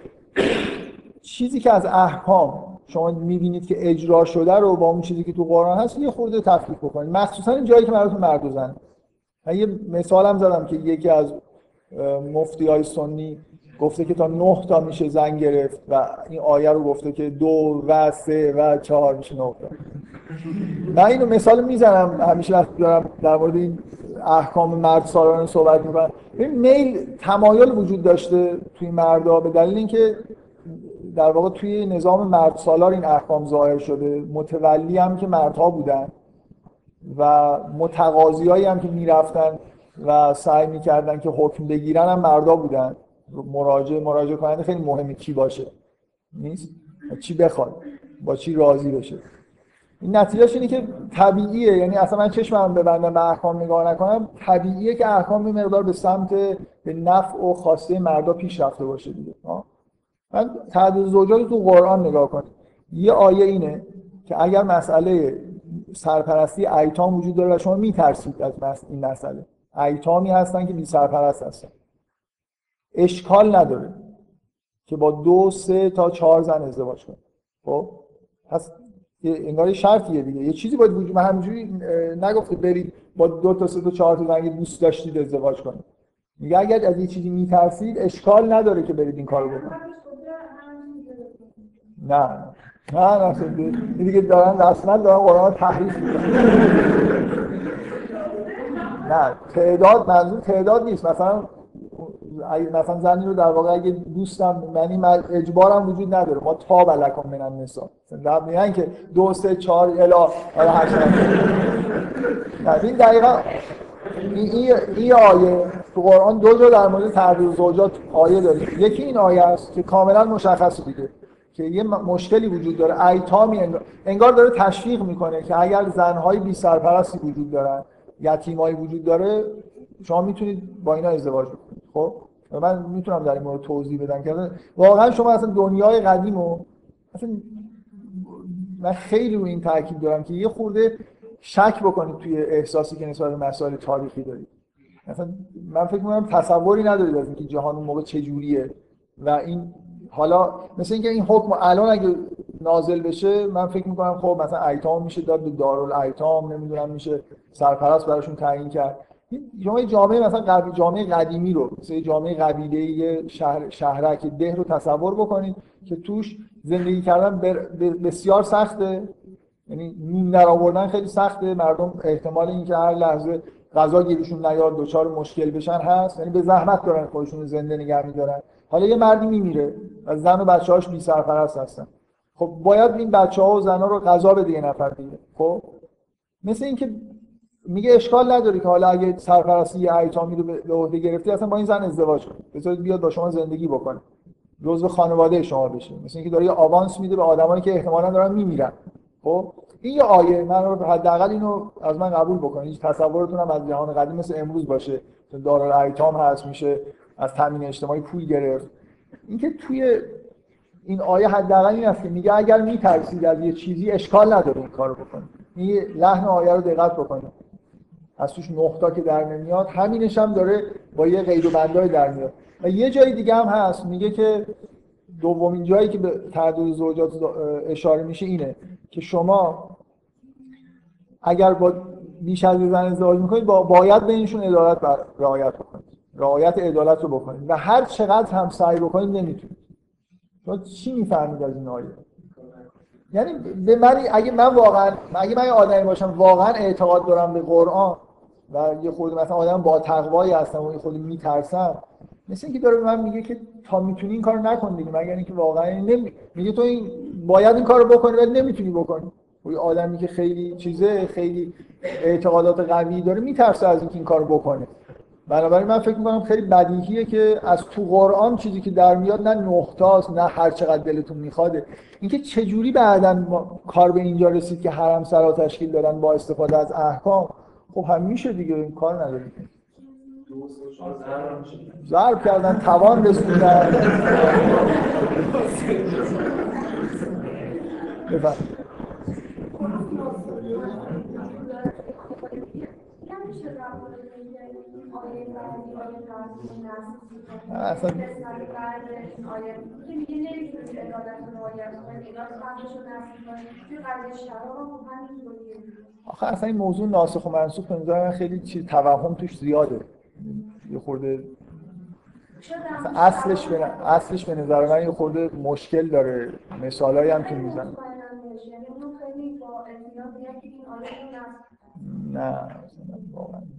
[SPEAKER 1] چیزی که از احکام شما می‌بینید که اجرا شده رو با اون چیزی که تو قرآن هست یه خورده تفکیک بکنید. مخصوصا این جایی که مربوط به مرد و زن من یه مثالم زدم که یکی از مفتی های سنی گفته که تا نه تا میشه زن گرفت و این آیه رو گفته که دو و سه و چهار میشه نه من اینو مثال می‌زنم همیشه وقتی دارم در مورد این احکام مرد سالانه صحبت می‌کنم. ببین میل تمایل وجود داشته توی مردا به دلیل اینکه در واقع توی نظام مرد سالار این احکام ظاهر شده. متولی هم که مردها بودن و متقاضی هم که می‌رفتن و سعی می‌کردن که حکم بگیرن هم مردا بودن. مراجعه مراجعه کننده خیلی مهمه کی باشه. نیست؟ چی بخواد؟ با چی راضی بشه؟ این نتیجهش اینه که طبیعیه. یعنی اصلا من چشمم ببندم به احکام نگاه نکنم طبیعیه که احکام به مقدار به سمت به نفع و خواسته مردا پیش رفته باشه دیگه. من تعدد زوجات تو قرآن نگاه کنید یه آیه اینه که اگر مسئله سرپرستی ایتام وجود داره و شما میترسید از این مسئله. ایتامی هستن که بی سرپرست هستن. اشکال نداره که با دو سه تا چهار زن ازدواج کنید خب؟ پس انگار یه شرطیه دیگه. یه چیزی باید وجود من همینجوری نگفته برید با دو تا سه تا چهار تا زن دوست داشتید ازدواج کنید. میگه اگر از یه چیزی میترسید اشکال نداره که برید این کارو بکنید. نه نه نه این دیگه دارن اصلا دارن قرآن تحریف نه تعداد منظور تعداد نیست. مثلا مثلا زنی رو در واقع اگه دوستم یعنی اجبارم وجود نداره. ما تا بلکم من در میگن که دو سه چهار الا نه این دقیقا این این آیه تو قرآن دو جا در مورد تعدد زوجات آیه داریم یکی این آیه است که کاملا مشخص دیگه که یه مشکلی وجود داره. ایتامی انگار, داره تشویق می‌کنه که اگر زنهای بی سرپرستی وجود دارن یتیمایی وجود داره شما می‌تونید با اینا ازدواج کنید خب؟ من می‌تونم در این مورد توضیح بدم که واقعا شما اصلا دنیای قدیم و اصلا من خیلی رو این تاکید دارم که یه خورده شک بکنید توی احساسی که نسبت به مسائل تاریخی دارید. مثلا من فکر می‌کنم تصوری ندارید از اینکه جهان اون موقع چجوریه و این حالا مثل اینکه این حکم الان اگه نازل بشه من فکر می‌کنم خب مثلا ایتام میشه داد به دارالایتام نمی‌دونم میشه سرپرست براشون تعیین کرد. شما جامعه مثلا قبیل جامعه قدیمی رو مثل جامعه قبیله شهر شهرک ده رو تصور بکنید که توش زندگی کردن بسیار سخته. یعنی نون در آوردن خیلی سخته. مردم احتمال اینکه هر لحظه غذا گیرشون نیاد دچار مشکل بشن هست. یعنی به زحمت دارن خودشون زنده نگه میدارن. حالا یه مردی میمیره و زن و بچه‌هاش بی سرپرست هستن. خب باید این بچه ها و زنها رو غذا بده یه نفر دیگه. خب؟ مثل اینکه میگه اشکال نداره که حالا اگه سرپرستی یه ایتامی رو به عهده گرفتی اصلا با این زن ازدواج کن. بذارید بیاد با شما زندگی بکنه. جزء خانواده شما بشه. مثل اینکه داره یه آوانس میده به آدمایی که احتمالاً دارن میمیرن. خب؟ این یه آیه. من حداقل اینو از من قبول بکنید. تصورتون هم از جهان قدیم مثل امروز باشه. دارالایتام هست میشه از تامین اجتماعی پول گرفت. اینکه توی این آیه حداقل این است که میگه اگر میترسید از یه چیزی اشکال نداره این کارو بکنید. این لحن آیه رو دقت بکنید. از توش نقطه که در نمیاد همینش هم داره با یه قید و بندای در میاد. و یه جای دیگه هم هست میگه که دومین جایی که به تعدد زوجات اشاره میشه اینه که شما اگر با بیش از زن ازدواج می‌کنید با باید بینشون عدالت رعایت بکنید. رعایت عدالت رو بکنید. و هر چقدر هم سعی بکنید نمی‌تونید. شما چی می‌فهمید از این آیه؟ یعنی به من اگه من واقعا اگه من آدمی باشم واقعا اعتقاد دارم به قرآن و یه خود مثلا آدم با تقوایی هستم و یه خود میترسم مثل اینکه داره به من میگه که تا می‌تونی این کارو نکن دیگه مگر اینکه واقعا نمی... میگه تو این باید این کارو بکنی ولی نمی‌تونی بکنی. یه آدمی که خیلی چیزه خیلی اعتقادات قوی داره میترسه از اینکه این کارو بکنه. بنابراین من فکر می‌کنم خیلی بدیهیه که از تو قرآن چیزی که در میاد نه نقطاست نه هر چقدر دلتون میخواده اینکه چجوری بعدا کار به اینجا رسید که حرم سرا تشکیل دادن با استفاده از احکام؟ خب هم میشه دیگه این کار نداریم. ضرب کردن توان رسوندن. بفرمایید. اصلا آخه اصلا این موضوع ناسخ و منسوخ به نظر خیلی چیز توهم توش زیاده. یه خورده اصلش به اصلش به نظر من یه خورده مشکل داره. مثالایی هم که می‌زنه. نه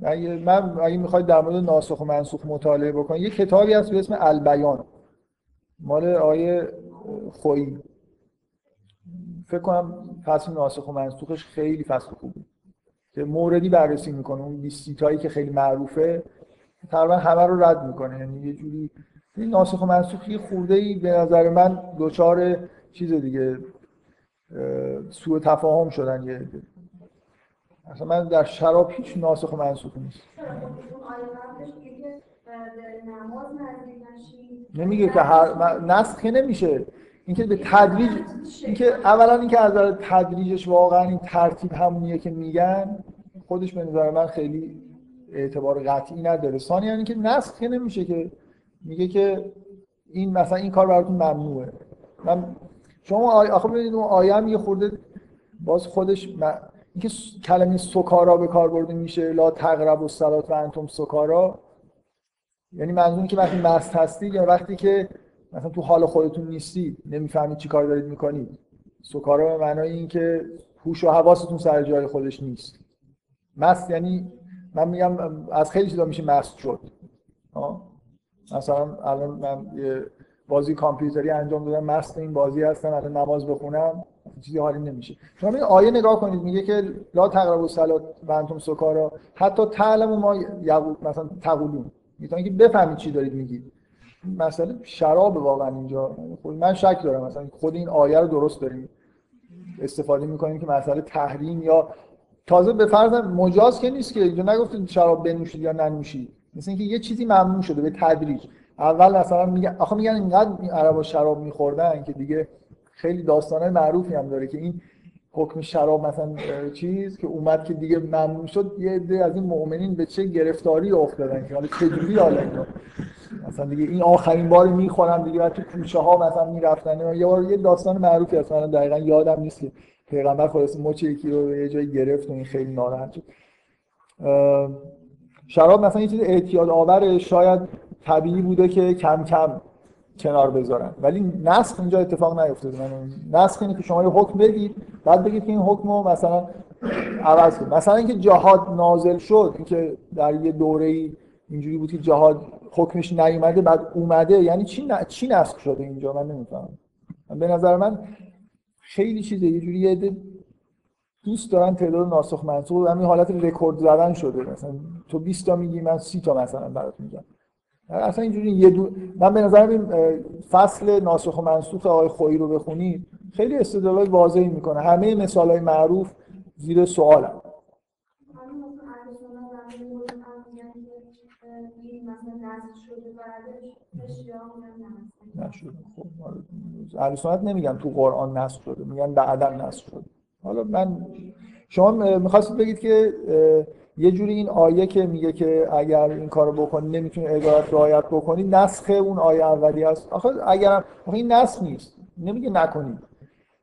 [SPEAKER 1] اگه من اگه می‌خواید در مورد ناسخ و منسوخ مطالعه بکنید یه کتابی هست به اسم البیان. مال آیه خویی فکر کنم فصل ناسخ و منسوخش خیلی فصل خوبی که موردی بررسی می‌کنه اون 20 تایی که خیلی معروفه. تقریبا همه رو رد می‌کنه. یعنی یه جوری این ناسخ و منسوخ یه خورده ای به نظر من دوچار چیز دیگه سوء تفاهم شدن یه اصلا من در شراب هیچ ناسخ و منسوخ نیست. نمیگه که هر نسخ نمیشه. اینکه به تدریج اینکه اولا اینکه از تدریجش واقعا این ترتیب همونیه که میگن خودش به نظر من خیلی اعتبار قطعی نداره. ثانیا اینکه نسخ نمیشه که میگه که این مثلا این کار براتون ممنوعه. من شما آخه ببینید اون آیه یه خورده باز خودش اینکه کلمه سکارا به کار برده میشه لا تقرب و سلات و انتم سکارا. یعنی منظور که وقتی مست هستید یا وقتی که مثلا تو حال خودتون نیستید نمی‌فهمید چی کار دارید می‌کنید. سکارا به معنای اینکه هوش و حواستون سر جای خودش نیست. مست یعنی من میگم از خیلی چیزا میشه مست شد. مثلا الان من یه بازی کامپیوتری انجام دادم مست این بازی هستم الان نماز بخونم. چیزی حالی نمیشه. شما این آیه نگاه کنید میگه که لا تقربوا الصلاه و انتم سکارا. حتی تعلم ما یقول مثلا تقولون. می‌تونید که بفهمید چی دارید میگید مثلا شراب واقعا اینجا. خود من شک دارم. مثلا خود این آیه رو درست داریم. استفاده می‌کنیم که مسئله تحریم یا تازه به فرض مجاز که نیست که اینجا نگفتید شراب بنوشید یا ننوشید مثل اینکه یه چیزی ممنوع شده به تدریج. اول مثلا میگن آخه میگن اینقدر این عربا شراب میخوردن که دیگه خیلی داستانه معروفی هم داره که این حکم شراب مثلا چیز که اومد که دیگه ممنوع شد یه عده از این مؤمنین به چه گرفتاری افتادن که حالا چجوری حالا مثلا دیگه این آخرین بار می‌خورن دیگه بعد تو کوچه ها مثلا می‌رفتن. یه بار یه داستان معروفی هست. من دقیقا یادم نیست که پیغمبر خلاص مچ یکی رو یه جایی گرفت و این خیلی ناراحت شد. شراب مثلا یه چیز اعتیاد آور شاید طبیعی بوده که کم کم کنار بذارن. ولی نسخ اینجا اتفاق نیفتاده من نسخ اینه که شما یه حکم بگید بعد بگید که این حکم رو مثلا عوض کنید. مثلا اینکه جهاد نازل شد اینکه در یه دوره ای اینجوری بود که جهاد حکمش نیومده بعد اومده یعنی چی ن... چی نسخ شده اینجا؟ من نمی‌فهمم. به نظر من خیلی چیزه. یه جوری یه دوست دارن تعداد ناسخ منسوخ همین حالت رکورد زدن شده. مثلا تو 20 تا میگی من 30 تا مثلا برات میگم. اصلا اینجوری یه دو... من به نظرم این فصل ناسخ و منسوخ آقای خویی رو بخونید خیلی استدلال واضحی می‌کنه. همه مثال های معروف زیر سوال هم. نشده خب اهل سنت نمیگن تو قرآن نسخ شده میگن بعدا نسخ شده. حالا من شما می‌خواستید بگید که یه جوری این آیه که میگه که اگر این کارو بکنی نمی‌تونی عبارت رعایت بکنی نسخ اون آیه اولی است آخه اگر آخه این نسخ نیست. نمیگه نکنید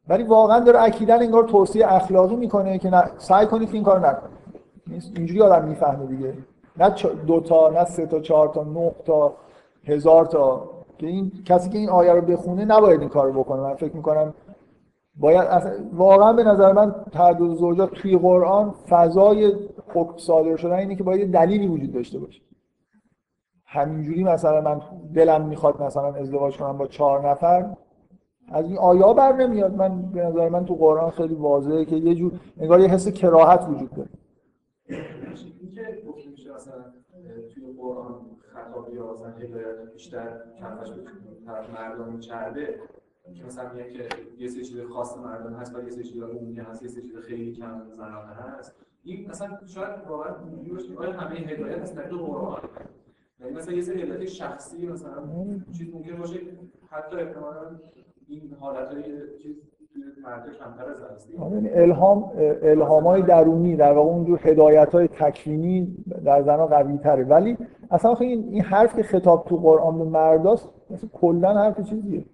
[SPEAKER 1] ولی واقعا داره اکیدا انگار توصیه اخلاقی می‌کنه که سعی کنید که این کارو نکنید اینجوری آدم می‌فهمه دیگه. نه دو تا نه سه تا چهار تا نه تا هزار تا. که این کسی که این آیه رو بخونه نباید این کارو بکنه. من فکر می‌کنم باید اصلا واقعا به نظر من تعدد زوجات توی قرآن فضای حکم صادر شدن اینه که باید دلیلی وجود داشته باشه. همینجوری مثلا من دلم می‌خواد مثلا ازدواج کنم با چهار نفر از این آیا بر نمیاد. من به نظر من تو قرآن خیلی واضحه که یه جور انگار یه حس کراهت وجود داره.
[SPEAKER 2] توی قرآن خطاب یا مثلا بیشتر چرده که مثلا میگه که یه سری چیز خاص مردم هست و یه سری چیز عمومی هست یه سری چیز خیلی کم زنانه هست. این مثلا شاید واقعا اینجوری باشه همه هدایت از طریق قرآن یعنی مثلا یه سری هدایت شخصی مثلا چیز ممکن باشه حتی احتمالاً این حالتهای چیز هستی
[SPEAKER 1] یعنی الهام الهام های درونی در واقع اونجور هدایت های تکوینی در زنها قوی تره ولی اصلا این, این حرف که خطاب تو قرآن به مرداست مثل کلا حرف چیزیه.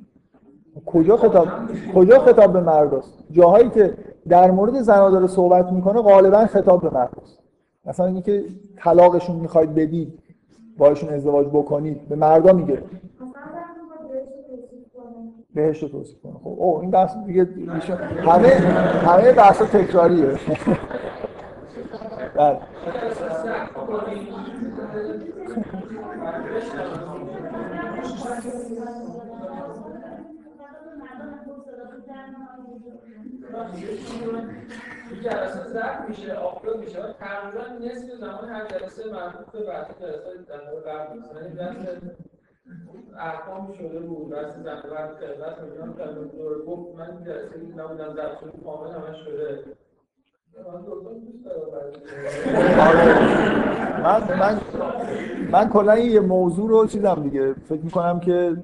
[SPEAKER 1] کجا خطاب کجا خطاب به مرداست؟ جاهایی که در مورد زنها داره صحبت می‌کنه غالبا خطاب به مرداست مثلا اینکه طلاقشون می‌خواید بدید باشون ازدواج بکنید به مردا میگه. بهش رو توصیف کنه. خب او این بحث دیگه همه همه بحث تکراریه. بله.
[SPEAKER 5] جلسه ضبط میشه آپلود میشه تقریبا نصف زمان هر جلسه مربوط به بحث جلسه در مورد قبل مثلا بحث احکام شده بود بحث خلقت و اینا کلمه دور گفت من جلسه نبودم ضبط شده کامل همش شده.
[SPEAKER 1] من من من کلا یه موضوع رو چیزم دیگه. فکر می‌کنم که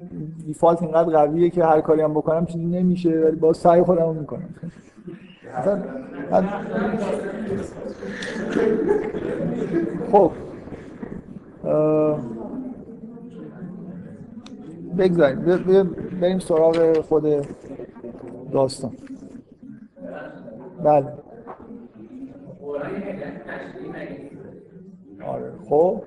[SPEAKER 1] دیفالت اینقدر قویه که هر کاری هم بکنم چیزی نمیشه ولی با سعی خودم رو می‌کنم خب. بگذاریم. بریم سراغ خود داستان. بله. آره. خب.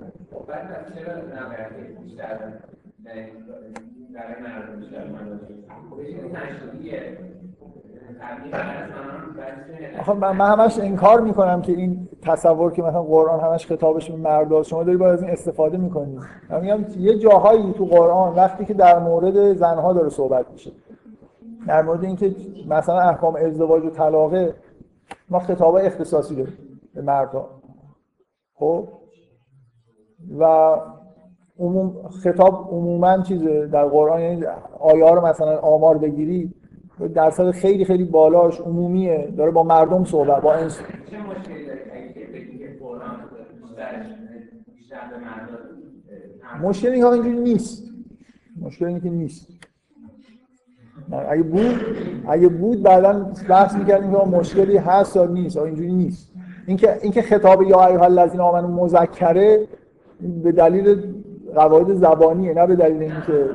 [SPEAKER 1] آخه من, من همش انکار می‌کنم که این تصور که مثلا قرآن همش خطابش به مرد شما داری باید از این استفاده می‌کنید من میگم یه جاهایی تو قرآن وقتی که در مورد زنها داره صحبت میشه در مورد اینکه مثلا احکام ازدواج و طلاقه ما خطاب اختصاصی داریم به مردها خب؟ و عموم خطاب عموما چیزه در قرآن یعنی آیه رو مثلا آمار بگیری درصد خیلی خیلی بالاش عمومیه. داره با مردم صحبت با انس... مشکلی ها اینجوری نیست. مشکل اینه که نیست. اگه بود اگه بود بعدا بحث می‌کردیم که مشکلی هست یا نیست اینجوری نیست اینکه اینکه خطاب یا ایها الذین آمنوا مذکره به دلیل قواعد زبانیه نه به دلیل اینکه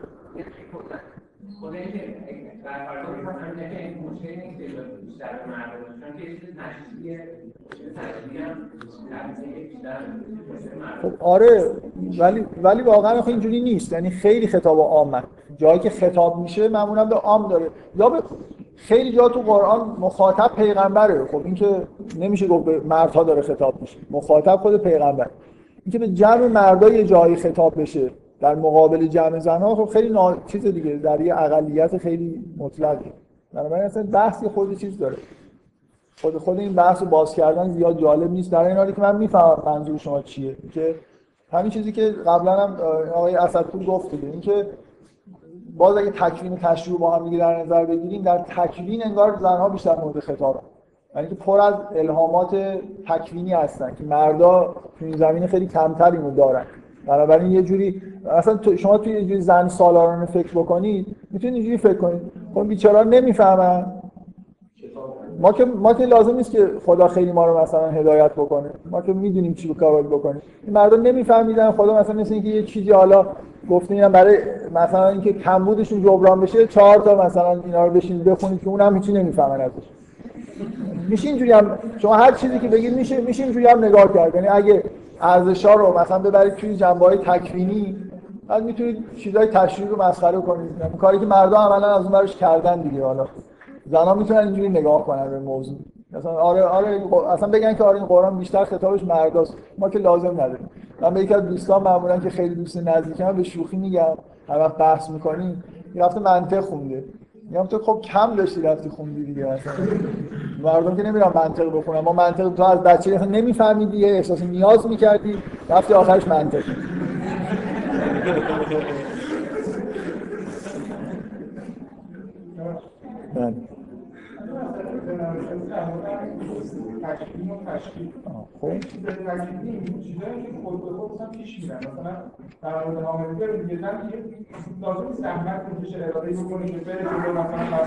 [SPEAKER 1] خب آره ولی ولی واقعا اینجوری نیست. یعنی خیلی خطاب عامه جایی که خطاب میشه معمولا به عام داره. یا به خیلی جا تو قرآن مخاطب پیغمبره. خب این که نمیشه گفت به مردها داره خطاب میشه. مخاطب خود پیغمبر. اینکه به جمع مردا یه جایی خطاب بشه در مقابل جمع زنها خب خیلی نا... چیز دیگه. در یه اقلیت خیلی مطلقه. بنابراین اصلا بحثی خود چیز داره. خود خود این بحث رو باز کردن زیاد جالب نیست. در این حالی که من می‌فهمم منظور شما چیه. که همین چیزی که قبلا هم آقای اسدپور گفت دیگه. اینکه باز اگه تکوین تشریع با هم در نظر بگیریم در تکوین انگار زنها بیشتر مورد خطابن یعنی که پر از الهامات تکوینی هستن که مردا تو این زمینه خیلی کمتر اینو دارن. بنابراین یه جوری اصلا شما توی یه جوری زن سالارانه فکر بکنید می‌تونید اینجوری فکر کنید. خب بیچارا نمی‌فهمن. ما که ما که لازم نیست که خدا خیلی ما رو مثلا هدایت بکنه. ما که می‌دونیم چی کار بکنیم. این مردم نمیفهمیدن خدا مثلا مثل اینکه یه چیزی حالا گفته اینا برای مثلا اینکه کمبودشون جبران بشه چهار تا مثلا اینا رو بشین بخونید که اونم هیچی نمی‌فهمن ازش. میشه اینجوری هم شما هر چیزی که بگید میشه میشه اینجوری هم نگاه کرد. یعنی اگه ارزشا رو مثلا ببرید توی جنبه های تکوینی بعد می‌تونید چیزای تشریح رو مسخره کنید. کاری که مردم عملا از اون برش کردن دیگه حالا. زنا می‌تونن اینجوری نگاه کنن به موضوع. مثلا آره آره اصلا بگن که آره این قرآن بیشتر خطابش مرداست. ما که لازم نداریم. من به یکی از دوستان معمولا که خیلی دوست نزدیکم به شوخی میگم. هر وقت بحث می‌کنیم رفته منطق خونده. میگم تو خب کم داشتی رفتی خوندی دیگه مثلا مردم که نمیرن منطق بخونن. ما منطق تو از بچگی نمیفهمیدی احساس نیاز می‌کردی رفتی آخرش منطق. بله.
[SPEAKER 6] تشکیل و تشکیل
[SPEAKER 1] خب.
[SPEAKER 6] چیز تشکیلی این چیزایی که خود به خود میرن مثلا در مورد حامله رو میگه زن که لازم زحمت بکشه اراده‌ای بکنه که بره جلو مثلا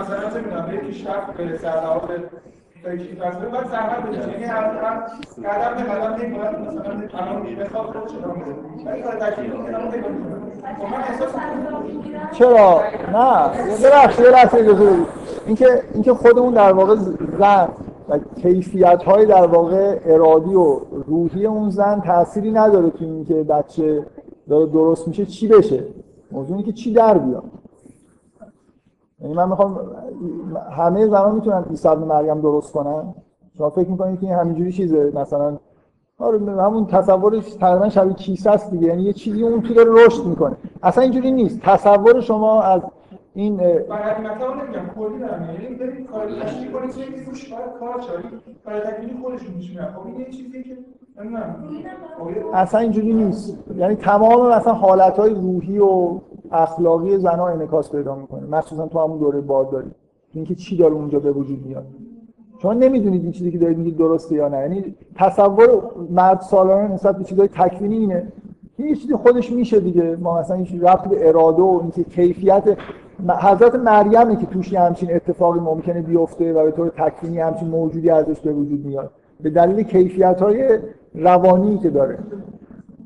[SPEAKER 6] مثلا چه می‌دونم به پیشرفت برسه از فکری فلسفی باید زحمت بکشه یعنی هر قدم به
[SPEAKER 1] چرا نه یه لحظه اجازه اینکه اینکه خودمون در واقع زن و کیفیت های در واقع ارادی و روحی اون زن تأثیری نداره تو اینکه بچه داره درست میشه چی بشه؟ موضوع اینه که چی در بیاد. یعنی من می‌خوام همه زنان می‌تونن عیسی ابن مریم درست کنن؟ شما فکر می‌کنید که این همینجوری چیزه؟ مثلا آره همون تصورش تقریبا شبیه کیسه است دیگه. یعنی یه چیزی اون تو داره رشد می‌کنه. اصلا اینجوری نیست. تصور شما از این
[SPEAKER 6] برای نمیگم. کلی دارم. یعنی کار کنید روش باید کار برای خب این یه چیزیه که نمی‌دونم. خب
[SPEAKER 1] اصلا اینجوری نیست. یعنی تمام مثلا حالتهای روحی و اخلاقی زنها انعکاس پیدا می‌کنه. مخصوصا تو همون دوره بارداری اینکه چی داره اونجا به وجود میاد. شما نمی‌دونید این چیزی که دارید میگید درسته یا نه. یعنی تصور مرد سالانه نسبت به چیزای تکوینی اینه. که یه چیزی خودش میشه دیگه. ما مثلا این رفت به اراده و اینکه کیفیت حضرت مریمه که توش همچین اتفاقی ممکنه بیفته و به طور تکوینی همچین موجودی ازش به وجود میاد. به دلیل کیفیت های روانی که داره.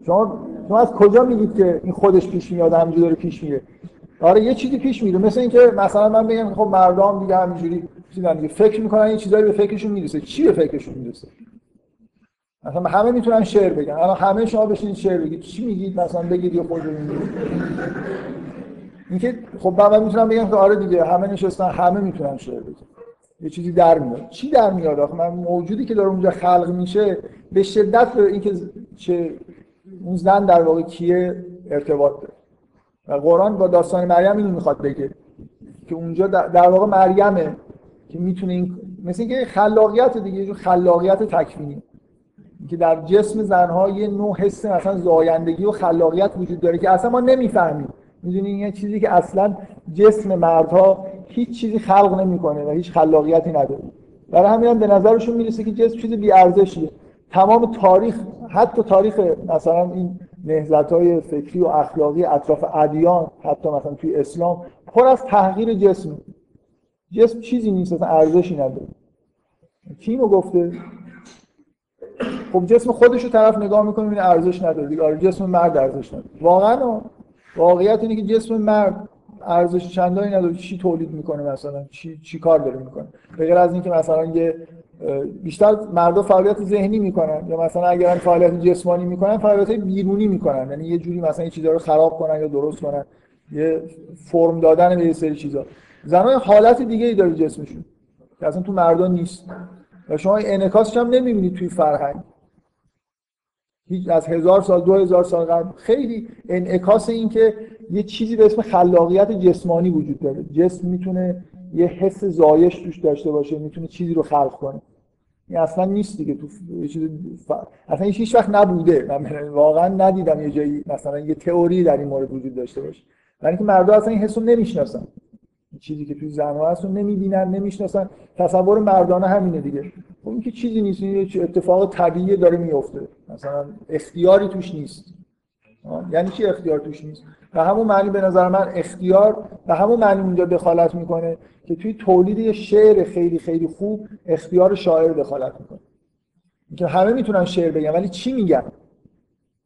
[SPEAKER 1] شما شما از کجا میگید که این خودش پیش میاد همینجوری داره پیش میره؟ آره یه چیزی پیش میره. مثل اینکه مثلا من بگم خب مردم دیگه همینجوری چیزا دیگه فکر می‌کنن این چیزایی به فکرشون می‌رسه. چی به فکرشون می‌رسه؟ مثلا همه می‌تونن شعر بگن. الان همه شما بشینید شعر بگید. چی میگید؟ مثلا بگید خودتون میگید اینکه خب من می‌تونم بگم که آره دیگه همه نشستن همه می‌تونن شعر بگن. یه چیزی در میاد. چی در میاد آخه؟ من موجودی که داره اونجا خلق میشه به شدت اینکه چه اون زن در واقع کیه ارتباط داره. و قرآن با داستان مریم اینو می‌خواد بگه که اونجا در واقع مریمه که می‌تونه این مثل اینکه خلاقیت دیگه یه خلاقیت تکوینی. که در جسم زنها یه نوع حس مثلا زایندگی و خلاقیت وجود داره که اصلا ما نمی‌فهمیم. می‌دونی این یه چیزی که اصلا جسم مردها هیچ چیزی خلق نمی‌کنه و هیچ خلاقیتی نداره. برای همین هم به نظرشون می‌رسه که جسم چیز بی ارزشیه تمام تاریخ حتی تاریخ مثلا این نهضت های فکری و اخلاقی اطراف ادیان حتی مثلا توی اسلام پر از تحقیر جسم. جسم چیزی نیست اصلا ارزشی نداره. کیمو گفته. خب جسم خودش رو طرف نگاه می‌کنه این ارزش نداره دیگه. آره جسم مرد ارزش نداره. واقعا. واقعیت اینه که جسم مرد ارزش چندانی نداره. چی تولید می‌کنه مثلا؟ چی چی کار داره می‌کنه؟ به غیر از اینکه مثلا یه بیشتر مردا فعالیت ذهنی می‌کنن. یا مثلا اگر هم فعالیت جسمانی می‌کنن فعالیت بیرونی می‌کنن. یعنی یه جوری مثلا یه چیزا رو خراب کنن یا درست کنن. یه فرم دادن به یه سری چیزا. زنان حالت دیگه ای داره جسمشون که اصلا تو مردا نیست. و شما انعکاسش هم نمی‌بینید توی فرهنگ. از هزار سال دو هزار سال قبل. خیلی انعکاس این که یه چیزی به اسم خلاقیت جسمانی وجود داره. جسم می‌تونه یه حس زایش توش داشته باشه می‌تونه چیزی رو خلق کنه. این اصلا نیست دیگه. تو چیز ف... اصلا هیچ وقت نبوده. من واقعا ندیدم یه جایی مثلا یه تئوری در این مورد وجود داشته باشه. برای اینکه مردم اصلا این حس رو نمی‌شناسن. چیزی که توی زنها هست رو نمی‌بینن نمی‌شناسن. تصور مردانه همینه دیگه. خب این که چیزی نیست یه اتفاق طبیعی داره میفته مثلا اختیاری توش نیست. یعنی چی اختیار توش نیست؟ به همون معنی به نظر من اختیار به همون معنی اونجا دخالت می‌کنه که توی تولید یه شعر خیلی خیلی خوب اختیار شاعر دخالت می‌کنه. که همه می‌تونن شعر بگن ولی چی میگن؟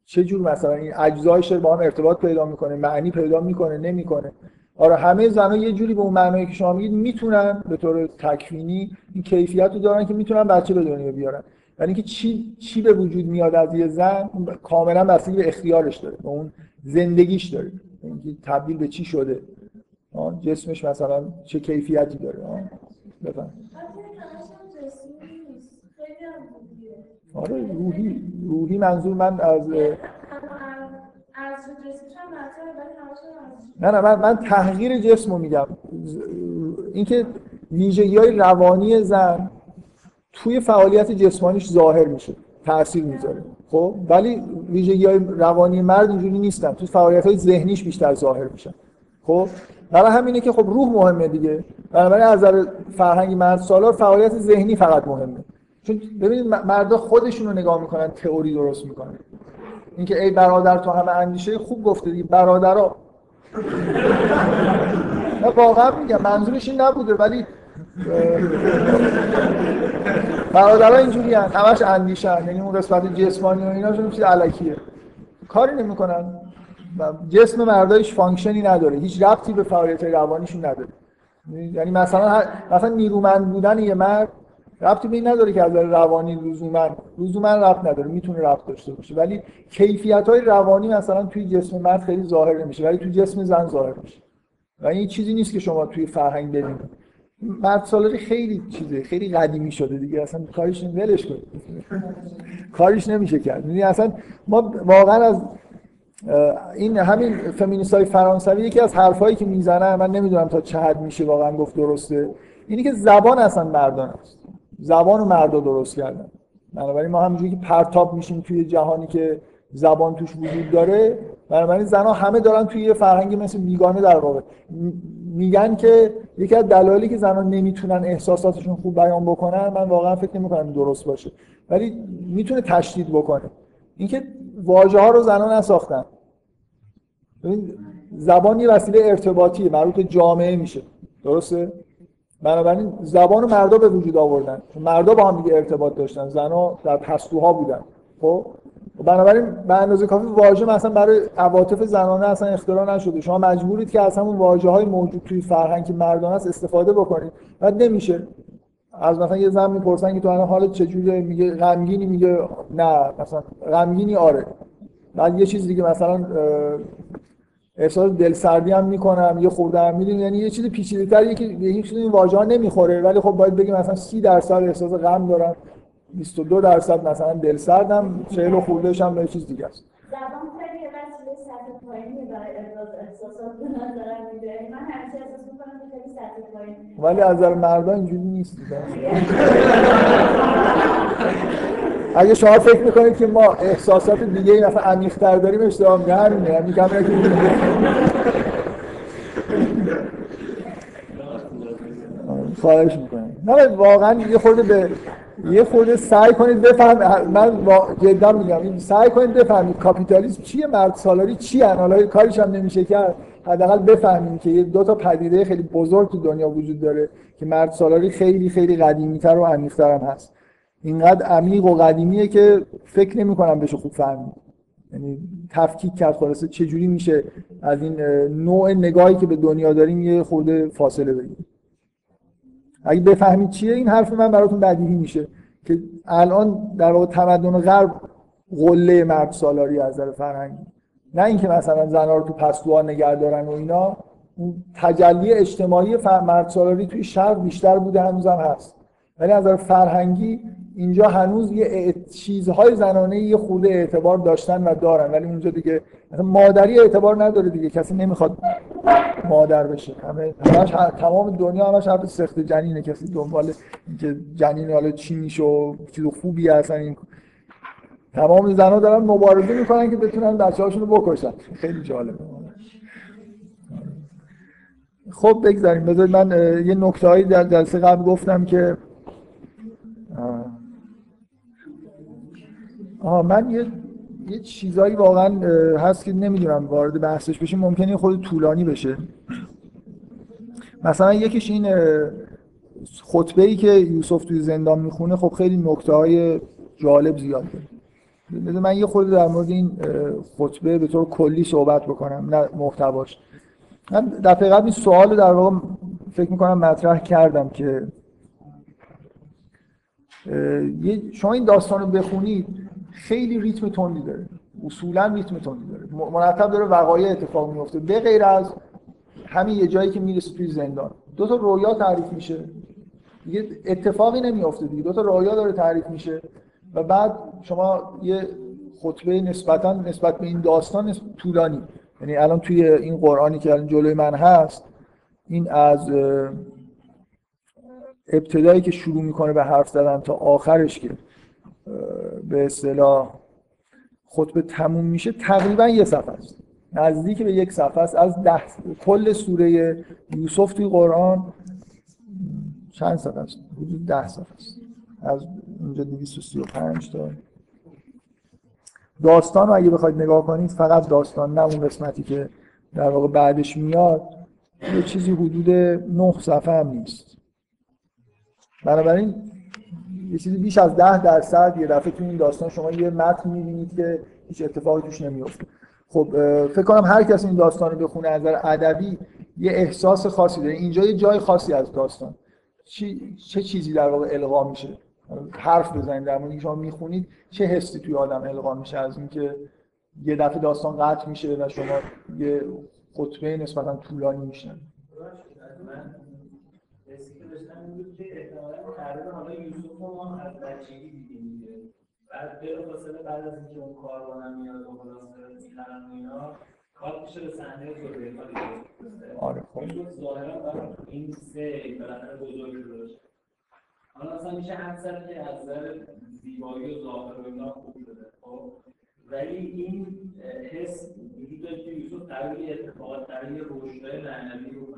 [SPEAKER 1] چه جور مثلا این اجزای شعر با هم ارتباط پیدا می‌کنه معنی پیدا می‌کنه نمی‌کنه. آره همه زنها یه جوری به اون معنایی که شما میگید می‌تونن به طور تکوینی این کیفیت رو دارن که می‌تونن بچه به دنیا بیارن. ولی اینکه چی چی به وجود میاد از یه زن؟ کاملا بستگی به اختیارش داره به اون زندگیش داره. اینکه تبدیل به چی شده؟ جسمش مثلا چه کیفیتی داره؟ بفهم آره روحی. روحی منظور من از نه نه من, من تحقیر جسم رو میگم. اینکه ویژگی های روانی زن توی فعالیت جسمانیش ظاهر میشه تاثیر می‌ذاره. خب؟ ولی ویژگی های روانی مرد اینجوری نیستن. تو فعالیت های ذهنیش بیشتر ظاهر میشن. خب؟ برای همینه که خب روح مهمه دیگه. بنابراین از نظر فرهنگی مرد سالار فعالیت ذهنی فقط مهمه. چون ببینید مردا خودشون رو نگاه می‌کنن تئوری درست می‌کنن. اینکه ای برادر تو همه اندیشه خوب گفته دیگه برادرها نه واقعا میگم منظورش این نبوده ولی برادرها اینجوری هن. همش اندیشن یعنی اون قسمت جسمانی و ایناشون چیز الکیه. کاری نمی‌کنن. جسم مردایش function ی نداره. هیچ ربطی به فعالیت روانیشون نداره. یعنی مثلا مثلا نیرومند بودن یه مرد ربطی به نداره که از روانی لزوما لزوما ربط نداره می‌تونه ربط داشته باشه. ولی کیفیت های روانی مثلا توی جسم مرد خیلی ظاهر نمیشه ولی توی جسم زن ظاهر میشه. و این چیزی نیست که شما توی فرهنگ ببینید. مرد سالاری خیلی چیزه خیلی قدیمی شده دیگه. اصلا کارش ولش کنید کارش نمیشه کرد. یعنی اصلا ما واقعا از این همین فمینیست های فرانسوی یکی از حرفایی که می‌زنن من نمی‌دونم تا چه حد میشه واقعا گفت درسته. اینی که زبان اصلا مردان است. زبان مردا درست کردن. بنابراین ما همونجوری که پرتاب میشیم توی جهانی که زبان توش وجود داره بنابراین زنها همه دارن توی یه فرهنگی مثل میگانه در واقع. میگن که یکی از دلایلی که زنان نمی‌تونن احساساتشون خوب بیان بکنن من واقعا فکر نمی‌کنم درست باشه. ولی می‌تونه تشدید بکنه. اینکه واژه ها رو زنان نساختن. زبان یه وسیله ارتباطیه مربوط جامعه میشه. درسته؟ بنابراین زبان مردا به وجود آوردن. مردا با هم دیگه ارتباط داشتن. زنها در پستوها بودن. خب؟ بنابراین به اندازه کافی واژه مثلا برای عواطف زنانه اصلا اختراع نشده. شما مجبورید که از همون واژه های موجود توی فرهنگ مردانه است استفاده بکنید. و نمیشه. از مثلا یه زن می‌پرسن که تو الان حالت چجوریه میگه غمگینی. میگه نه مثلا غمگینی آره. بعد یه چیز دیگه مثلا احساس دلسردی هم می‌کنم یه خورده هم می‌دونی یعنی یه چیز پیچیده تریه که به هیچ این واژه ها نمی‌خوره. ولی خب باید بگیم مثلا 30 درصد احساس غم دارم 22 درصد مثلا دلسردم 40 خوردهش هم به چیز دیگه است.
[SPEAKER 3] زبان خیلی وسیله سطح پایینی برای ابراز احساسات به نظر میده. من همیشه احساس می‌کنم که خیلی سطح پایینی.
[SPEAKER 1] ولی از نظر مردان اینجوری نیست اگه شما فکر می‌کنید که ما احساسات دیگه این مثلا عمیق‌تر داریم اشتباه میگه همینه. همین کاملا که خواهش می‌کنم. نه واقعا یه خورده به یه خورده سعی کنید بفهم من جدا میگم. سعی کنید بفهمید. کاپیتالیسم چیه؟ مرد سالاری چیه حالا کاریش هم نمیشه کرد حداقل بفهمیم که یه دو تا پدیده خیلی بزرگ تو دنیا وجود داره که مرد سالاری خیلی خیلی قدیمی‌تر و عمیق‌تر هم هست. اینقدر عمیق و قدیمیه که فکر نمی کنم بشه خوب فهمید. یعنی تفکیک کرد خلاصه چجوری میشه از این نوع نگاهی که به دنیا داریم یه خورده فاصله بگیریم. اگه بفهمید چیه این حرف من براتون بدیهی میشه که الان در واقع تمدن غرب قله مرد سالاری از نظر فرهنگی. نه اینکه مثلا زنها رو تو پستوها نگه دارن و اینا تجلی اجتماعی مرد سالاری توی شرق بیشتر بوده هنوزم هست. ولی از نظر فرهنگی اینجا هنوز یه چیزهای زنانه یه خورده اعتبار داشتن و دارن ولی اونجا دیگه مادری اعتبار نداره دیگه کسی نمی‌خواد مادر بشه. همه همش تمام دنیا همش حرف سخت جنینه کسی دنبال اینکه جنین حالا چی میشه و چیز خوبی هستن این تمام زنها دارن مبارزه می‌کنن که بتونن بچه‌هاشون رو بکشن. خیلی جالبه. خب بگذاریم. بذارید من یه نکته در جلسه قبل گفتم که آها من یه یه چیزایی واقعا هست که نمی‌دونم وارد بحثش بشیم. ممکنه خود طولانی بشه. مثلا یکیش این خطبه ای که یوسف توی زندان می‌خونه خب خیلی نکته های جالب زیاد. داره من یه خورده در مورد این خطبه به طور کلی صحبت بکنم نه محتواش. من دفعه قبل این سوال در واقع فکر می‌کنم مطرح کردم که شما این داستان رو بخونید. خیلی ریتم تندی داره. اصولا ریتم تندی داره. مرتب داره وقایع اتفاق میفته به غیر از همین یه جایی که می‌رسه توی زندان. دو تا رویا تعریف میشه. دیگه اتفاقی نمیافته دیگه. دو تا رویا داره تعریف میشه. و بعد شما یه خطبه نسبتا نسبت به این داستان طولانی. یعنی الان توی این قرآنی که الان جلوی من هست این از ابتدایی که شروع می‌کنه به حرف زدن تا آخرش که به اصطلاح خطبه تموم میشه تقریبا یه صفحه است. نزدیک به یک صفحه است. از ده کل سوره یوسف توی قرآن چند صفحه است؟ حدود ده صفحه است. از اونجا 235 تا. داستان رو اگه بخواید نگاه کنید فقط داستان نه اون قسمتی که در واقع بعدش میاد. یه چیزی حدود نه صفحه هم نیست. بنابراین یه چیزی بیش از ده درصد یه دفعه تو این داستان شما یه متن می‌بینید که هیچ اتفاقی توش نمیفته خب فکر کنم هر کسی این داستان رو بخونه از نظر ادبی یه احساس خاصی داره. اینجا یه جای خاصی از داستان. چی، چه چیزی در واقع القا میشه؟ حرف بزنید در مورد شما می‌خونید چه حسی توی آدم القا میشه از اینکه یه دفعه داستان قطع میشه و شما یه خطبه نسبتا طولانی میشنوید
[SPEAKER 4] من حسی که داشتم این بود که احتمالاً تقریبا حالا یوسف رو ما از بچگی دیدیم دیگه. بعد بلافاصله بعد از اینکه اون کاروانم میاد و خلاصه می‌خرن و اینا کات میشه به صحنه زلیخا دیگه
[SPEAKER 1] آره خب.
[SPEAKER 4] ظاهرا این سه بالاخره بزرگ شده حالا اصلا میشه حد زد که از نظر زیبایی و ظاهر و اینا خوب شده. خب ولی این حس وجود داره که یوسف قرار اتفاقات قرار رشدهای معنوی رو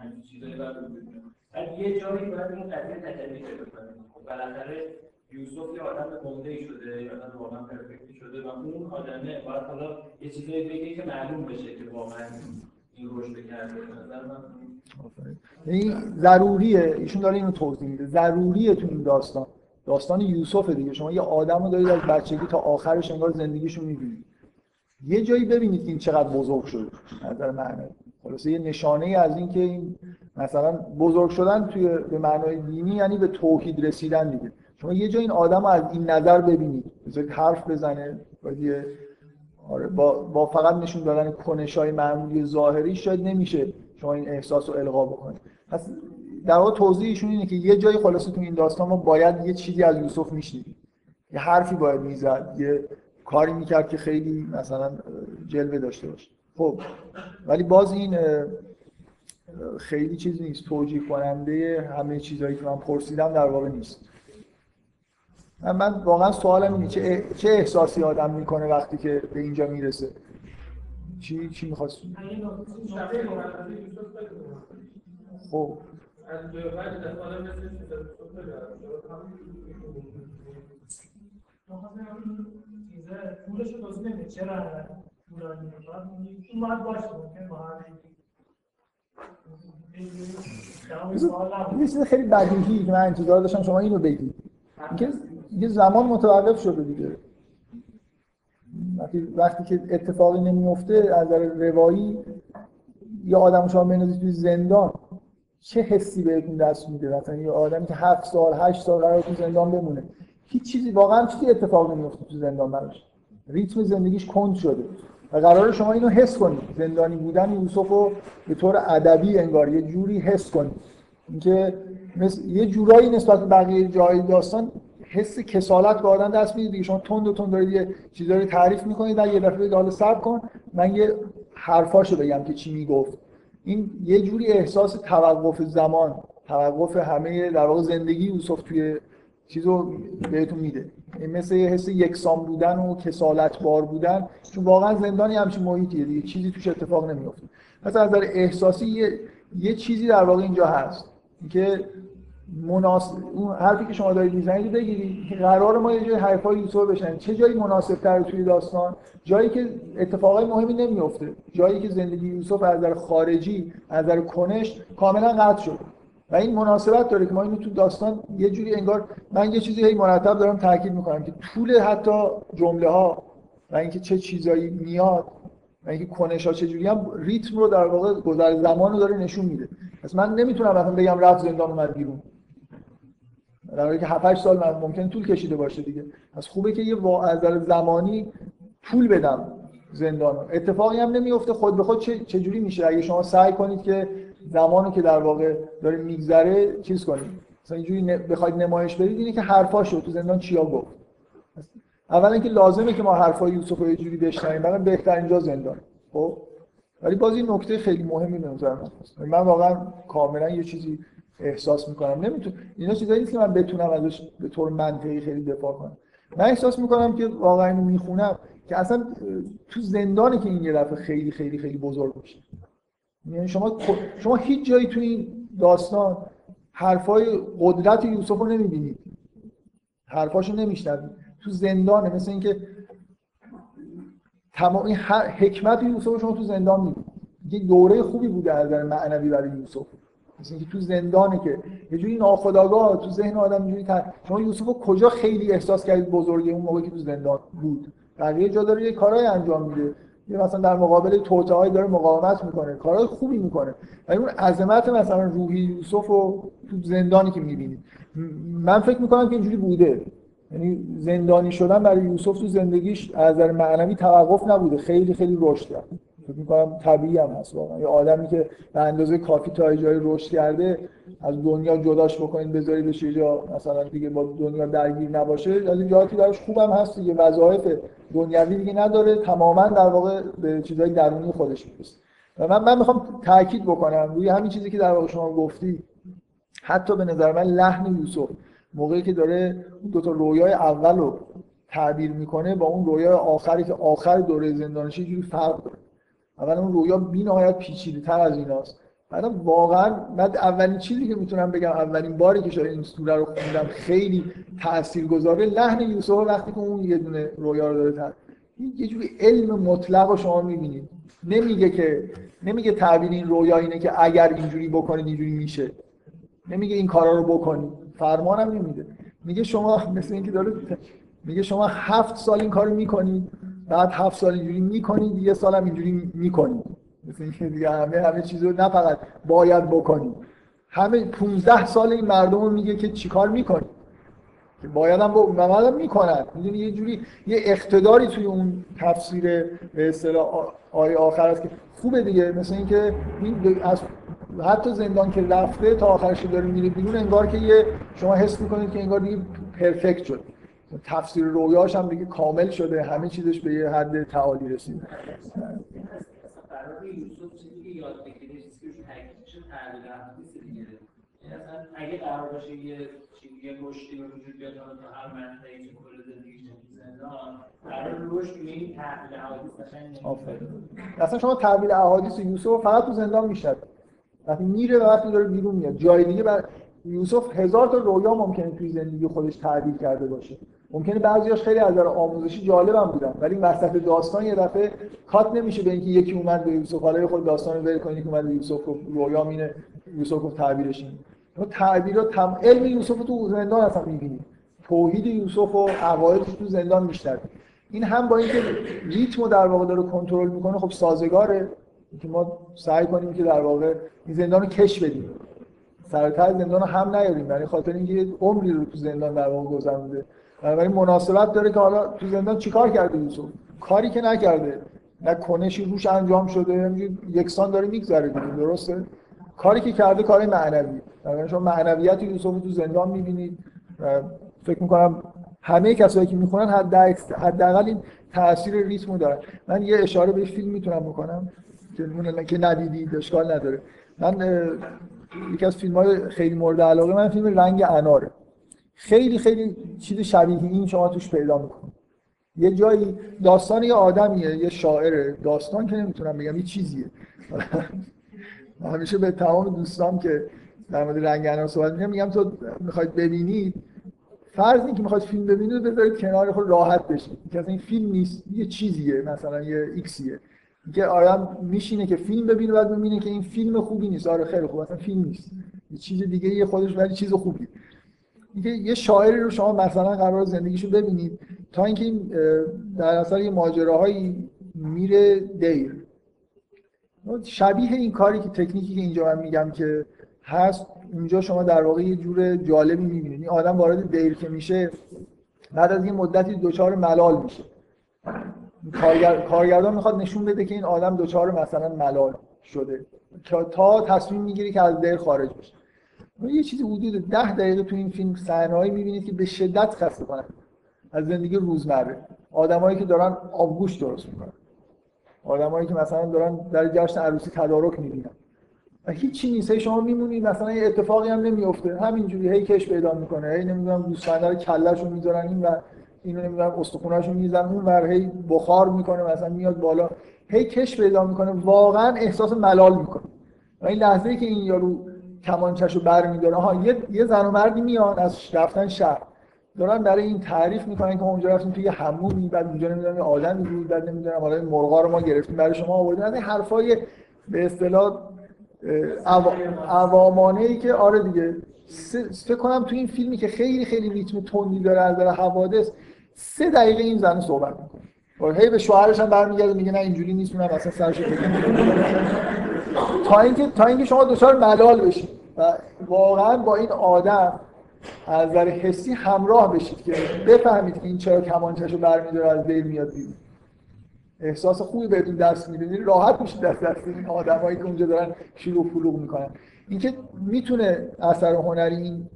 [SPEAKER 4] همین. بعد یه جایی باید این قضیه تجلی پیدا کنه خب بالاخره یوسف یه آدم گنده ای شده یه آدم واقعا پرفکتی شده و اون آدمه باید حالا یه چیزایی بگه که معلوم بشه که واقعا این رشد.
[SPEAKER 1] این ضروریه. ایشون داره اینو توضیح میده. ضروریه تو این داستان. داستان یوسف دیگه. شما یه آدم رو دارید از بچگی تا آخرش انگار زندگیشو می‌بینید. یه جایی ببینید که این چقدر بزرگ شده. نظر معنوی خلاصه یه نشانه ای از این که این مثلا بزرگ شدن توی به معنای دینی یعنی به توحید رسیدن دیگه. شما یه جا این آدم از این نظر ببینید. بذارید حرف بزنه یه آره با, با فقط نشون دادن کنش های معمولی ظاهری شاید نمیشه شما این احساس رو القا بکنید. پس در واقع توضیحشون اینه که یه جایی خلاصه تو این داستان ما باید یه چیزی از یوسف میشنیدیم. یه حرفی باید می‌زد یه کاری می‌کرد که خیلی مثلا جلوه داشته باشه. خب ولی باز این خیلی چیز نیست. توجیه کننده همه چیزهایی که من پرسیدم در واقع نیست. من, واقعا سوالم اینه چه, چه احساسی آدم می‌کنه وقتی که به اینجا می‌رسه؟ چی چی می‌خواست. خب.
[SPEAKER 7] چرا طولانی شد این باید باشه ممکن با هر.
[SPEAKER 1] یه چیز خیلی بدیهی که من انتظار داشتم شما اینو بگید. اینکه یه زمان متوقف شده دیگه. وقتی که اتفاقی نمیفته از نظر روایی یه آدم شما بندازید توی زندان چه حسی بهتون دست میده؟ مثلا یه آدمی که هفت سال هشت سال قرار تو زندان بمونه هیچ چیزی واقعا چیزی اتفاق نمیفته تو زندان براش. ریتم زندگیش کند شده. و قرار شما اینو حس کنید. زندانی بودن یوسف رو به طور ادبی انگار یه جوری حس کنید. اینکه مثل یه جورایی نسبت به بقیه جای داستان حس کسالت به آدم دست میده. دیگه شما تند و تند دارید یه چیزایی رو تعریف می‌کنید. و یه دفعه حالا صبر کن. من یه حرفاشو بگم که چی می‌گفت. این یه جوری احساس توقف زمان توقف همه در واقع زندگی یوسف توی چیزو بهتون میده. مثل یه حس یکسان بودن و کسالت بار بودن. چون واقعا زندانی همچین محیطیه دیگه. چیزی توش اتفاق نمیفته پس از نظر احساسی یه, یه چیزی در واقع اینجا هست. که مناسب اون حرفی که شما دارید می‌زنید بگیرید. که قرار ما یه جای حرفای یوسف بشن چه جایی مناسب تر توی داستان؟ جایی که اتفاقای مهمی نمیفته جایی که زندگی یوسف از نظر خارجی از نظر کنش کاملا قطع شد و این مناسبت داره که ما اینو تو داستان یه جوری انگار من یه چیزی هی مرتب دارم تاکید می‌کنم که طول حتی جمله ها و اینکه چه چیزایی میاد و اینکه کنش ها چجوری هم ریتم رو در واقع گذر زمان رو داره نشون میده. پس من نمی‌تونم مثلا بگم رفت زندان اومد بیرون. در حالی که 7 سال من ممکن طول کشیده باشه دیگه. پس خوبه که یه از زمانی طول بدم زندان. اتفاقی هم نمیفته خود به خود چه چجوری میشه؟ اگه شما سعی کنید که زمانی که در واقع داره میگذره چیز کنید مثلا اینجوری بخواید نمایش بدید اینه که حرفاشو تو زندان چیا گفت؟ اولا که لازمه که ما حرفای یوسف رو یه جوری بشنویم برای بهترین جا زندان خب؟ ولی باز این نکته خیلی مهمی به نظر من من واقعا کاملا یه چیزی احساس می‌کنم. نمیتون اینا چیزایی نیست که من بتونم ازش به طور منطقی خیلی دفاع کنم. من احساس می‌کنم که واقعا می‌خونم که اصلا تو زندانه که این یه دفعه خیلی خیلی خیلی بزرگ میشه یعنی شما شما هیچ جایی تو این داستان حرفای قدرت یوسف رو نمی‌بینید حرفاشو نمیشنوید تو زندانه مثل اینکه تمام این حکمت یوسف رو شما تو زندان می‌بینید یه دوره خوبی بوده از نظر معنوی برای یوسف. مثل اینکه تو زندانه که یه جوری ناخودآگاه تو ذهن آدم اینجوری تر. شما یوسف رو کجا خیلی احساس کردید بزرگه اون موقعی که تو زندان بود؟ بقیه جا داره یه کارهای انجام میده. مثلا در مقابل توطئه‌ای داره مقاومت می‌کنه کارهای خوبی می‌کنه. ولی اون عظمت مثلا روحی یوسف رو تو زندانی که می‌بینید من فکر می‌کنم که اینجوری بوده. یعنی زندانی شدن برای یوسف تو زندگیش از نظر معنوی توقف نبوده خیلی خیلی رشد کرد. فکر می‌کنم طبیعی هم هست واقعا. یه آدمی که به اندازه کافی تا یه جایی رشد کرده از دنیا جداش بکنید بذاریدش یه جا مثلا دیگه با دنیا درگیر نباشه. از این جهاتی براش خوبم هست دیگه وظایف دنیوی دیگه نداره تماما در واقع به چیزای درونی خودش می‌رسه. و من من می‌خوام تاکید بکنم روی همین چیزی که در واقع شما گفتی. حتی به نظر من لحن یوسف موقعی که داره اون دو تا رویای اول رو تعبیر می‌کنه با اون رویای آخری که آخر دوره زندانشی جوری فرق داره. اول اون رویا بی نهایت پیچیده تر از ایناست. بعدم واقعا من اولین چیزی که می‌تونم بگم اولین باری که شاید این سوره رو خوندم خیلی تاثیرگذاره لحن یوسف وقتی که اون یه دونه رویا رو داره تر یه جوری علم مطلق رو شما می‌بینید. نمیگه که نمیگه تعبیر این رویا اینه که اگر اینجوری بکنید اینجوری میشه. نمیگه این کارا رو بکنید. فرمان هم نمیده. میگه شما مثل اینکه داره میگه شما هفت سال این کارو می‌کنید. بعد هفت سال اینجوری می‌کنید یه سال هم اینجوری می‌کنید. مثل اینکه دیگه همه همه چیز رو نه فقط باید بکنید. همه 15 سال این مردم رو میگه که چیکار می‌کنید؟ که باید هم با می‌کنن. می‌دونی یه جوری یه اقتداری توی اون تفسیر به اصطلاح آیه آخر است که خوبه دیگه. مثل اینکه این از حتی زندان که رفته تا آخرش داره میره بیرون انگار که یه شما حس می‌کنید که انگار دیگه پرفکت شد. تفسیر رویاش هم دیگه کامل شده. همه چیزش به یه حد تعالی رسیده.
[SPEAKER 4] چیزی چیزی دیگه. یعنی اگه قرار باشه یه چی یه رشدی به وجود بیاد تو هر منطقه‌ای که کل زندگیش تو زندان قرار رشد به این تحویل احادیث قشنگ نمیشه.
[SPEAKER 1] آفرین. اصلا شما تعبیر احادیث یوسف فقط تو زندان می‌شد وقتی میره و وقتی داره بیرون میاد. جای دیگه بر... یوسف هزار تا رویا ممکنه توی زندگی خودش تعبیر کرده باشه. ممکنه بعضیاش خیلی از نظر آموزشی جالب هم بودن ولی این وسط داستان یه دفعه کات نمیشه به اینکه یکی اومد به یوسف حالا خود داستان رو ول کنید که اومد به یوسف گفت رویا مینه یوسف گفت تعبیرش اینه اون تعبیر تم... علم یوسف رو تو زندان اصلا می‌بینید توحید یوسف و عقایدش تو زندان میشتر این هم با اینکه ریتم رو در واقع داره کنترل می‌کنه خب سازگاره. که ما سعی کنیم که در واقع این زندان رو کش بدیم. سرتر زندان رو هم نیاریم یعنی خاطر اینکه عمری رو تو زندان در واقع گذرونده بنابراین مناسبت داره که حالا تو زندان چیکار کرده یوسف؟ کاری که نکرده. نه کنشی روش انجام شده همینجوری یکسان داره میگذره دیگه درسته؟ کاری که کرده کار معنوی. بنابراین شما معنویت یوسف تو زندان می‌بینید فکر می‌کنم همه کسایی که می‌خونن حداقل این تاثیر ریتم رو دارن. من یه اشاره به فیلم می‌تونم بکنم که ندیدید اشکال نداره. من یکی از فیلم های خیلی مورد علاقه من فیلم رنگ اناره. خیلی خیلی چیز شبیه این شما توش پیدا می‌کنید یه جایی داستان یه آدمیه یه شاعره. داستان که نمی‌تونم بگم یه چیزیه. همیشه به تمام دوستان که در مورد رنگ انار صحبت می‌کنم میگم تو می‌خواید ببینید فرض این که می‌خواید فیلم ببینید بذارید کنار خود راحت بشید که این فیلم نیست یه چیزیه مثلا یه ایکسیه. که آدم میشینه که فیلم ببینه بعد ببینه که این فیلم خوبی نیست. آره خیلی خوب اصلا فیلم نیست. یه چیز دیگه یه خودش ولی چیز خوبی یه شاعری رو شما مثلا قرار زندگیشو ببینید تا اینکه این در اثر یه ماجراهایی میره دیر. شبیه این کاری که تکنیکی که اینجا من میگم که هست اینجا شما در واقع یه جور جالبی می‌بینید. این آدم وارد دیر که میشه بعد از یه مدتی دچار ملال میشه. کارگر... کارگردان می‌خواد نشون بده که این آدم دچار مثلا ملال شده. تا تصمیم می‌گیری که از دیر خارج بشه. یه چیزی حدود ده دقیقه تو این فیلم صحنه‌ای می‌بینید که به شدت خسته کنن. از زندگی روزمره. آدمایی که دارن آبگوش درست می‌کنن. آدمایی که مثلا دارن در جشن عروسی تدارک می‌بینن. و هیچی نیست. هی شما میمونید مثلا یه اتفاقی هم نمیفته همینجوری هی کش پیدا می‌کنه. هی نمی‌دونم گوسفنده رو کلهشو می‌ذارن این و اینو نمی‌دونم استخوناشو می‌زنن اون ور. هی بخار می‌کنه مثلا میاد بالا. هی کش پیدا می‌کنه. واقعا احساس ملال می‌کنه. و این لحظه ای که این یارو کمانچه‌شو برمیداره. ها یه یه زن و مردی میان از رفتن شهر. دارن برای این تعریف می‌کنن که اونجا رفتیم توی همومی بعد اونجا نمی‌دونم آدمی بود بعد نمی‌دونم حالا مرغا رو ما گرفتیم برای شما آوردیم از این حرفای به اصطلاح عوامانه ای که آره دیگه. فکر کنم تو این فیلمی که خیلی خیلی ریتم تندی داره از داره حوادث سه دقیقه این زن صحبت می‌کنه. هی به شوهرش هم برمیگرده میگه نه اینجوری نیست من اصلا سرش تا اینکه تا اینکه شما دچار ملال بشید. و واقعا با این آدم از نظر حسی همراه بشید که بفهمید که این چرا کمانچه‌شو برمیداره از بین میاد بیرون. احساس خوبی بهتون دست میده. راحت میشید دست دست این آدمایی که اونجا دارن شلوغ پلوغ می‌کنن. اینکه می‌تونه اثر هنری این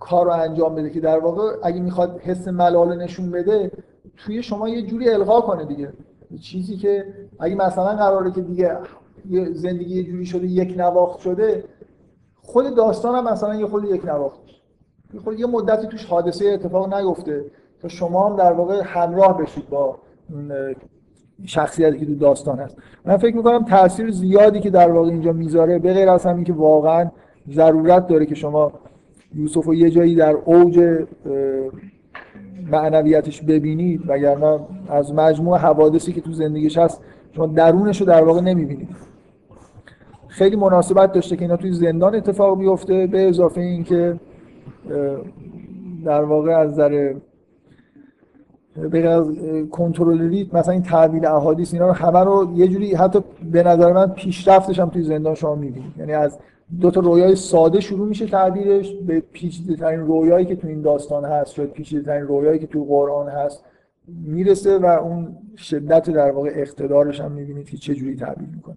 [SPEAKER 1] کار رو انجام بده که در واقع اگه می‌خواد حس ملال نشون بده توی شما یه جوری القا کنه دیگه. چیزی که اگه مثلا قراره که دیگه زندگی یه جوری شده یک نواخت شده خود داستان هم مثلا یه خود یک نواخت خود یه مدتی توش حادثه اتفاق نیفته تا شما هم در واقع همراه بشید با شخصیتی که تو داستان هست. من فکر می‌کنم تاثیر زیادی که در واقع اینجا می‌ذاره به غیر از همین که واقعا ضرورت داره که شما یوسف رو یه جایی در اوج معنویتش ببینید وگرنه از مجموع حوادثی که تو زندگیش هست شما درونش رو در واقع نمی‌بینید. خیلی مناسبت داشته که اینا توی زندان اتفاق بیفته به اضافه اینکه در واقع از نظر به از کنترل ریت مثلا این تعبیل احادیث اینا رو همه رو یه جوری حتی به نظر من پیشرفتش هم توی زندان شما می‌بینید. یعنی از دو تا رویای ساده شروع میشه تعبیرش به پیچیده ترین رویایی که تو این داستان هست شاید پیچیده ترین رویایی که تو قرآن هست می‌رسه و اون شدت در واقع اقتدارش هم می‌بینید که چه جوری تعبیر می‌کنه.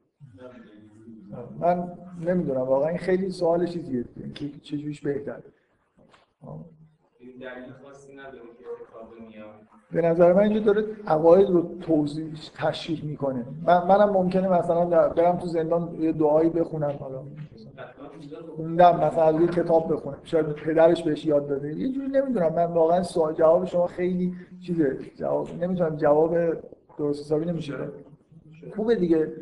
[SPEAKER 1] من نمی‌دونم واقعا این خیلی سوال چیزیه. که چجوریش بهتره به نظر من اینجا داره عقاید رو توضیح تشریح می‌کنه. من منم ممکنه مثلا برم تو زندان یه دعایی بخونم حالا. خوندم مثلا از کتاب بخونم. شاید پدرش بهش یاد داده. یه جوری نمی‌دونم. من واقعا سوال جواب شما خیلی چیزه. جواب نمی‌تونم جواب درست حسابی نمیشه. خوبه دیگه.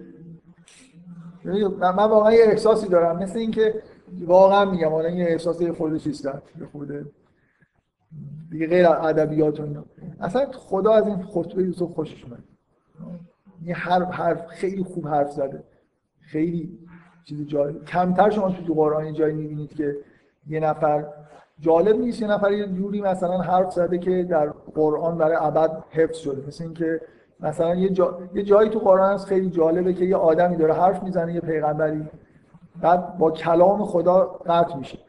[SPEAKER 1] من واقعا یه احساسی دارم. مثل اینکه واقعا میگم حالا این احساس خود چیز دارم خود دیگه غیر ادبیات و اینا. اصلا خدا از این خطبه یوسف خوشش اومد. این حرف حرف خیلی خوب حرف زده. خیلی چیز جای کمتر شما تو قرآن جایی می‌بینید که یه نفر جالب نیست یه نفر یه جوری مثلا حرف زده که در قرآن برای ابد حفظ شده. مثل اینکه مثلا یه, جا... یه جایی تو قرآن هست خیلی جالبه که یه آدمی داره حرف می‌زنه یه پیغمبری. بعد با کلام خدا قطع میشه.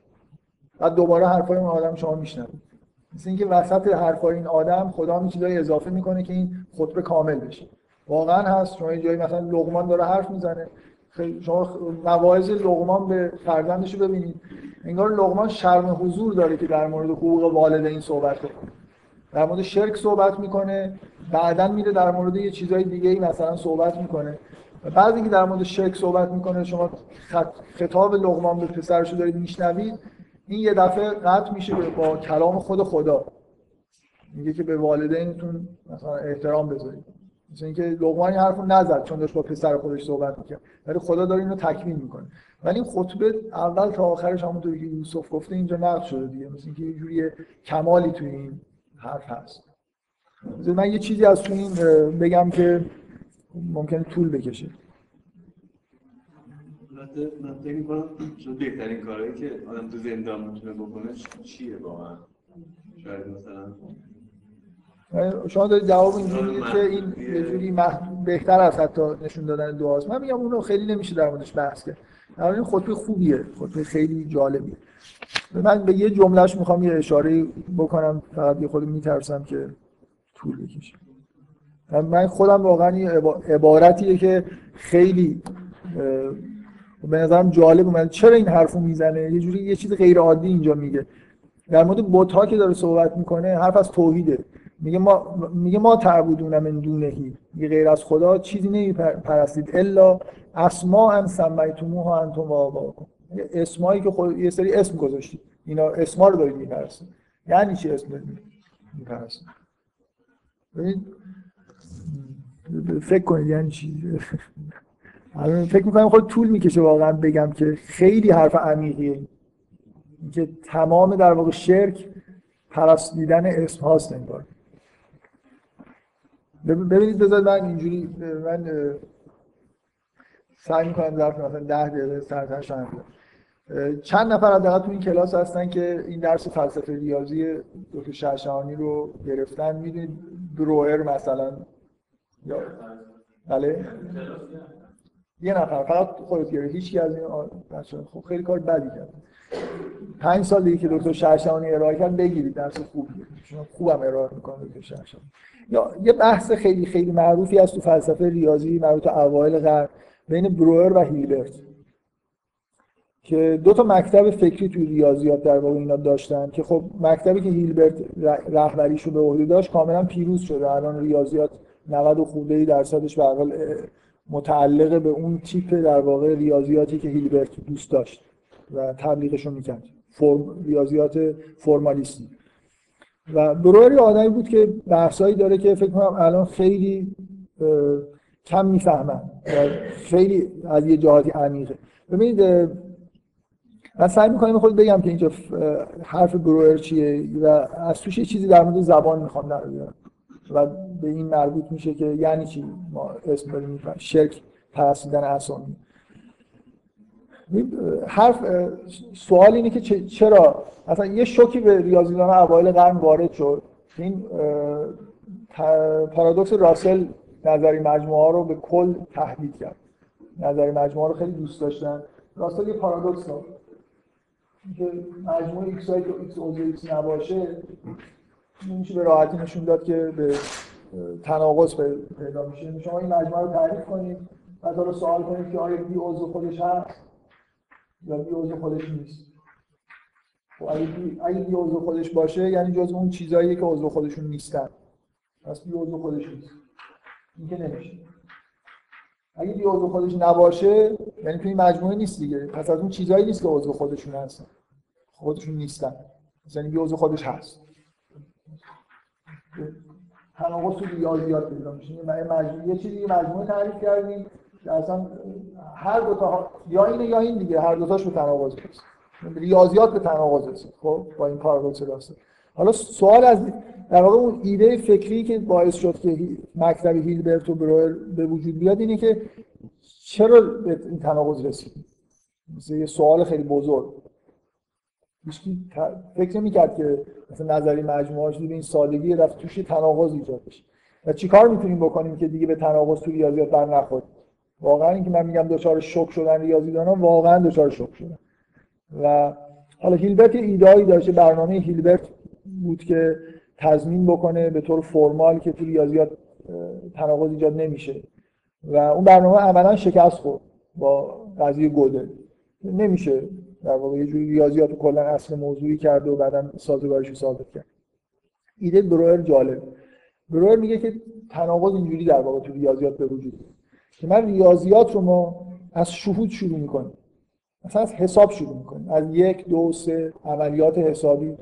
[SPEAKER 1] بعد دوباره حرفای اون آدم شما میشنوید. مثل اینکه وسط حرفای این آدم خدا هم چیزایی اضافه می‌کنه که این خطبه کامل بشه. واقعا هست. شما یه جایی مثلا لقمان داره حرف می‌زنه. شما مواعظ لقمان به فرزندش رو ببینید. انگار لقمان شرم حضور داره که در مورد حقوق والدین صحبت کنه. در مورد شرک صحبت می‌کنه. بعدا میره در مورد یه چیزای دیگه ای مثلا صحبت می‌کنه. و بعضی که در مورد شرک صحبت می‌کنه شما خطاب لقمان به پسرش رو دارید میشنوید این یه دفعه قطع میشه با کلام خود خدا. میگه که به والدینتون مثلا احترام بذارید. مثل اینکه لقمان این حرفو نزد چون داشت با پسر خودش صحبت می‌کرد. ولی خدا داره اینو تکمیل می‌کنه. ولی این خطبه اول تا آخرش همونطوری که یوسف گفته اینجا نقد شده دیگه. مثل اینکه یه جوری کمالی توی این حرف هست. من یه چیزی از تو این بگم که ممکنه طول بکشه.
[SPEAKER 8] من فکر می‌کنم شاید بهترین کارهایی که آدم تو زندان می‌تونه بکنه چیه واقعا؟ شاید مثلا
[SPEAKER 1] شما دارید جواب اینجوری می‌دید که این یه جوری بهتر از حتی نشون دادن دعاست. من میگم اونو خیلی نمیشه در موردش بحث کرد. در این خطبه خوبیه. خطبه خیلی جالبیه. من به یه جملهش می‌خوام یه اشاره بکنم فقط یه خود میترسم که طول بکشه. من- خودم واقعا عبا- عبارتیه که خیلی به نظرم جالب اومد. چرا این حرفو می‌زنه؟ یه جوری یه چیز غیر عادی اینجا میگه. در مورد بت‌ها که داره صحبت می‌کنه حرف از توحیده. میگه ما میگه ما تعبدون من دونهی میگه غیر از خدا چیزی نمیپرستید الا اسماء ان سمیتموها انتم میگه اسمایی که خود یه سری اسم گذاشتید اینا اسما رو دارید میپرستید یعنی چی اسم ببین فکر کنید یعنی چی؟ فکر می‌کنم خود طول می‌کشه واقعا بگم که خیلی حرف عمیقیه. که تمام در واقع شرک پرستیدن اسم هاست انگار. بب- ببینید بذارید من اینجوری من سعی می‌کنم ظرف مثلا ده دقیقه سرتر چند نفر حداقل تو این کلاس هستن که این درس فلسفه ریاضی دکتر شهشوانی رو گرفتن. می‌دونید بروئر مثلا؟ یا بله. یه نفر فقط خودت گرفت هیچ از این بچه‌ها. خب خیلی کار بدی کرد. پنج سال دیگه که دکتر شهرشانی ارائه کرد بگیرید درس خوبیه. چون خوبم ارائه می‌کنه دکتر شهرشانی یا یه بحث خیلی خیلی معروفی هست تو فلسفه ریاضی مربوط به اوایل قرن بین بروئر و هیلبرت. که دو تا مکتب فکری توی ریاضیات در واقع اینا داشتن که خب مکتبی که هیلبرت رهبریش رو به عهده داشت کاملا پیروز شده. الان ریاضیات 90 و خورده ای درصدش به حال متعلق به اون تیپ در واقع ریاضیاتی که هیلبرت دوست داشت و تبلیغش رو می‌کرد. فرم، ریاضیات فرمالیستی. و بروئر یه آدمی بود که بحثایی داره که فکر کنم الان خیلی کم می‌فهمن خیلی از یه جهاتی عمیقه. ببینید من سعی می‌کنم خود بگم که اینجا حرف بروئر چیه و از توش یه چیزی در مورد زبان می‌خوام در بیارم. و به این مربوط میشه که یعنی چی ما اسم داریم. شرک پرستیدن اسامی. حرف سوال اینه که چرا؟ مثلا یه شوکی به ریاضیدان اوایل قرن وارد شد. این پارادوکس راسل نظری مجموعه ها رو به کل تهدید کرد. نظری مجموعه رو خیلی دوست داشتن. راسل یه پارادوکس داد که ایکس هایی که ایکس عضو ایکس نباشه میشه به راحتی نشون داد که به تناقض پی- پیدا میشه. شما این مجموعه رو تعریف کنید بعد حالا سوال کنید که آیا B عضو خودش هست یا B عضو خودش نیست. خب اگه B, اگه خودش باشه یعنی جز اون چیزاییه که عضو خودشون نیستن. پس B عضو خودش نیست. این که نمیشه. اگه B عضو خودش نباشه یعنی تو این مجموعه نیست دیگه. پس از اون چیزایی نیست که عضو خودشون هستن. خودشون نیستن. مثلا بی عضو خودش هست. تناقض تو ریاضیات پیدا میشه. یه مجموعه یه چیزی یه مجموعه تعریف کردیم که اصلا هر دو تا یا اینه یا این دیگه. هر دو تاش به تناقض هست ریاضیات به تناقض رسید. خب؟ با این پارادوکس راسته حالا سوال از در واقع اون ایده فکری که باعث شد که مکتب هیلبرت و بروئر به وجود بیاد اینه که چرا به این تناقض رسید؟ یه سوال خیلی بزرگ. هیچکی فکر نمی‌کرد که مثلا نظری مجموعه‌اش به این سادگی دفعه توش تناقض ایجاد بشه. و چیکار می‌تونیم بکنیم که دیگه به تناقض تو ریاضیات بر نخوریم؟ واقعا اینکه من میگم دچار شوک شدن ریاضیدانا واقعا دچار شوک شدن. و حالا هیلبرت یه ایدهایی داشته برنامه هیلبرت بود که تضمین بکنه به طور فرمال که تو ریاضیات تناقض ایجاد نمیشه. و اون برنامه عملا شکست خورد با قضیه گودل. نمیشه در واقع یه جوری ریاضیات کلا اصل موضوعی کرد و بعدا سازگاریش رو ثابت کرد. ایده بروئر جالب. بروئر میگه که تناقض اینجوری در واقع تو ریاضیات به وجود که من ریاضیات رو ما از شهود شروع می‌کنیم. مثلا از حساب شروع می‌کنیم. از یک دو سه عملیات حسابی.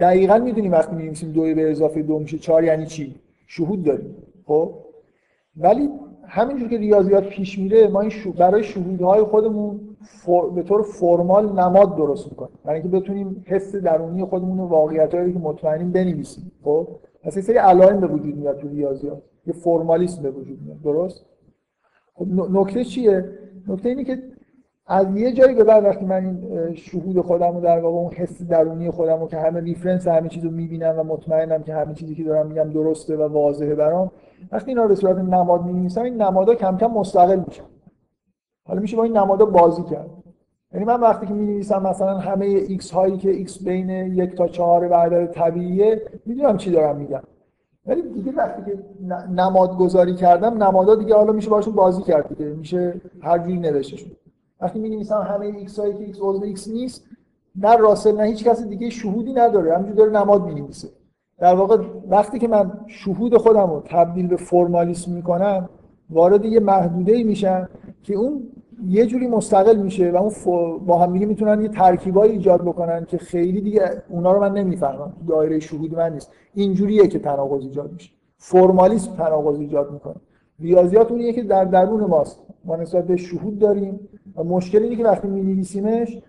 [SPEAKER 1] دقیقا می‌دونیم وقتی می‌نویسیم دو به اضافه دو میشه چهار یعنی چی؟ شهود داریم خب؟ ولی همینجور که ریاضیات پیش میره ما این شو... برای شهودهای خودمون فور... به طور فرمال نماد درست می‌کنیم. برای اینکه بتونیم حس درونی خودمون و واقعیتایی که مطمئنیم بنویسیم خب؟ پس سری علائم به وجود میاد تو ریاضیات. یه فرمالیسم به وجود میاد درست؟ خب نکته چیه؟ نکته اینه که از یه جایی به بعد وقتی من این شهود خودم رو در واقع اون حس درونی خودم رو که همه reference همه چیز رو می‌بینم و مطمئنم که همه چیزی که دارم میگم درسته و واضحه برام وقتی اینا رو به صورت نماد می‌نویسم این نمادها کم کم مستقل میشن. حالا میشه با این نمادها بازی کرد. یعنی من وقتی که می‌نویسم مثلا همه ایکس هایی که ایکس بین یک تا چهار عدد طبیعیه می‌دونم چی دارم میگم. ولی دیگه وقتی که نماد گذاری کردم نمادها دیگه حالا میشه باشون بازی کرد دیگه. میشه هر جوری نوشتشون وقتی می نویسم همه ایکس هایی که ایکس عضو ایکس نیست نه راسل نه هیچ کسی دیگه شهودی نداره. همینجوری داره نماد می نویسه در واقع وقتی که من شهود خودم رو تبدیل به فرمالیسم می‌کنم وارد یه محدوده ای میشن که اون یه جوری مستقل میشه و اون با هم دیگه می‌تونن یه ترکیبایی ایجاد بکنن که خیلی دیگه اونا رو من نمی‌فهمم. دایره شهود من نیست. اینجوریه که تناقض ایجاد میشه. فرمالیسم تناقض ایجاد می‌کنه. ریاضیات اونیه که در درون ماست. ما نسبت به شهود داریم. مشکل اینه که وقتی می‌نویسیمش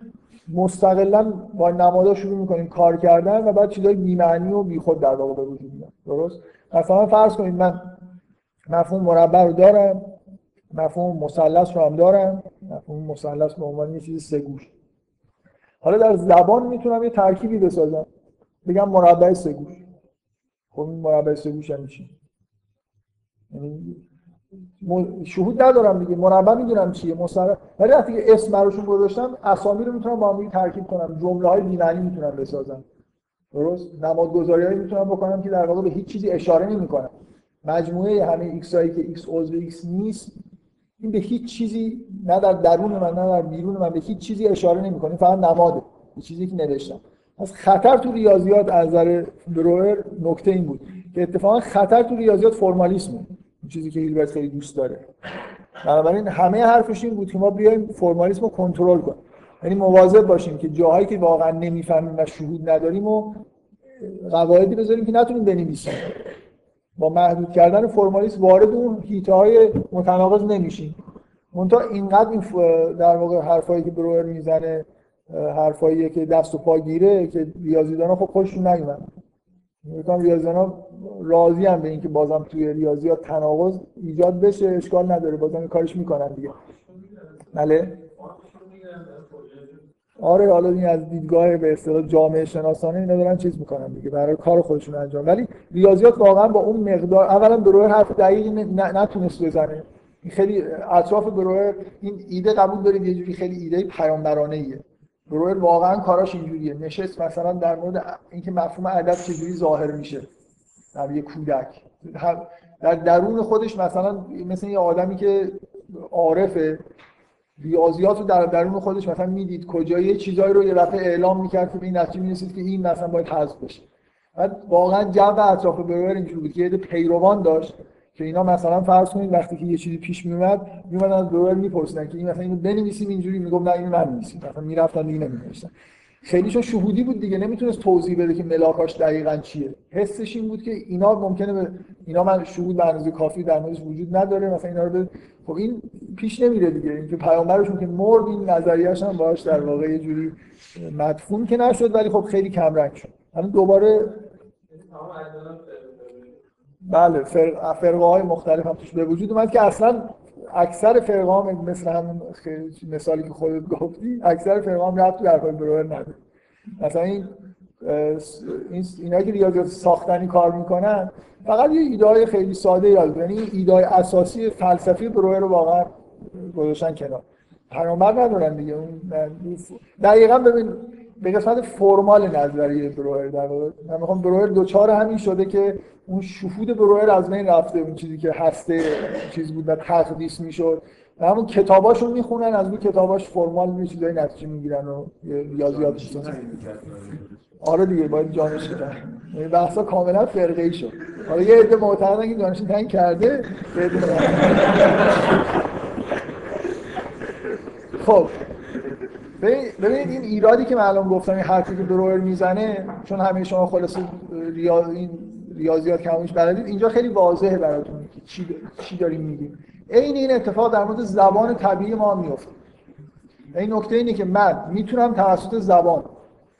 [SPEAKER 1] مستقلا با نمادها شروع می‌کنیم کار کردن و بعد چیزای بی‌معنی و بیخود در واقع به وجود میاد. درست؟ مثلا فرض کنید من مفهوم مربع رو دارم مفهوم مثلث رو هم دارم مفهوم مثلث به عنوان یه چیز سگوش حالا در زبان می‌تونم یه ترکیبی بسازم. بگم مربع سه‌گوش خب این مربع سه‌گوش هم چی؟ یعنی شهود ندارم دیگه. مربع می‌دونم چیه. مصرف ولی وقتی که اسم براشون گذاشتم اسامی رو می‌تونم با هم ترکیب کنم. جمله های بی‌معنی می‌تونم بسازم. درست؟ نمادگذاریایی می‌تونم بکنم که در واقع به هیچ چیزی اشاره نمی‌کنم. مجموعه همه ایکس هایی که ایکس عضو ایکس نیست این به هیچ چیزی نه در درون من نه در بیرون من به هیچ چیزی اشاره نمی‌کنه. فقط نماده. یه چیزی که نوشتم. پس خطر تو ریاضیات از نظر بروئر نکته این بود که اتفاقا خطر تو ریاضیات فرمالیسمه. چیزی که هیلبرت خیلی دوست داره. بنابراین همه حرفش این بود که ما بیایم فرمالیسم رو کنترل کنیم. یعنی مواظب باشیم که جاهایی که واقعا نمی‌فهمیم و شهود نداریم و قواعدی بذاریم که نتونیم بنویسیم. با محدود کردن فرمالیسم وارد اون هیته های متناقض نمیشیم. منتها اینقدر این در واقع حرفایی که بروئر می‌زنه حرفایی که دست و پا گیره که ریاضیدانا خب خوششون نمیاد میگم ریاضیدانا راضی هم به اینکه بازم توی ریاضیات تناقض ایجاد بشه اشکال نداره بازم کارش می‌کنن دیگه. بله؟ آره حالا این از دیدگاه به اصطلاح جامعه شناسانه اینا دارن چیز می‌کنن دیگه برای کار خودشون انجام. ولی ریاضیات واقعا با اون مقدار اولا بروئر حرف دقیقی نتونست بزنه. خیلی اطراف بروئر این ایده قبول دارید یه جوری خیلی ایده پیامبرانه ایه بروئر واقعا کاراش اینجوریه. نشست مثلا در مورد اینکه مفهوم ادب چجوری ظاهر میشه. در یه کودک. در درون خودش مثلا مثل یه آدمی که عارفه ریاضیات رو در درون خودش مثلا می‌دید کجا یه چیزایی رو یه دفعه اعلام می‌کرد که به این نتیجه می‌رسید که این مثلا باید حذف بشه. بعد واقعا جو اطراف بروئر اینجوری بود که یه پیروان داشت. که اینا مثلا فرض کنید وقتی که یه چیزی پیش میومد میومدن از بروئر میپرسیدن که این مثلا اینو بنویسیم اینجوری میگم نه اینو ننویسیم. مثلا می‌رفتن دیگه نمینوشتن. خیلیشون شهودی بود دیگه نمی‌تونست توضیح بده که ملاکاش دقیقا چیه. حسش این بود که اینا ممکنه به اینا من شهود به اندازه کافی در موردش وجود نداره مثلا اینا رو به خب این پیش نمیره دیگه. اینکه پیامبرشون که مرد این نظریه‌اش هم باش در واقع یه جوری مدفون که نشد ولی خب خیلی کم رنگ شد. الان دوباره بله فرقه های مختلف هم توش به وجود اومد که اصلا اکثر فرقه ها مثل همون مثالی که خودت گفتی اکثر فرقه ها رفت تو حرفای بروئر نداره. مثلا این اینا که ریاضیات ساختنی کار می‌کنن فقط یه ایده خیلی ساده یاد یعنی ایده اساسی فلسفی بروئر رو واقعا گذاشتن کنار. پیامبر ندارن دیگه. اون دقیقا ببین به قسمت فرمال نظریه بروئر در واقع. من می‌خوام بروئر دوچار همین شده که اون شهود بروئر از بین رفته اون چیزی که هسته چیز بود و تقدیس می‌شد. و همون کتاباشو می‌خونن از اون کتاباش فرمال یه چیزای نتیجه می‌گیرن و یادیات آره دیگه باید جانش کرد یعنی بحثا کاملا فرقه ای شد. حالا یه عده معتقدن که جانش تنگ کرده خب. ببینید این ایرادی که من الان گفتم این حرفی که بروئر می‌زنه چون همه شما خلاص ریاض این ریاضیات کمونش بلدید اینجا خیلی واضحه براتون که چی چی داریم میگیم. عین این اتفاق در مورد زبان طبیعی ما میفته. این نکته اینه که من می‌تونم توسط زبان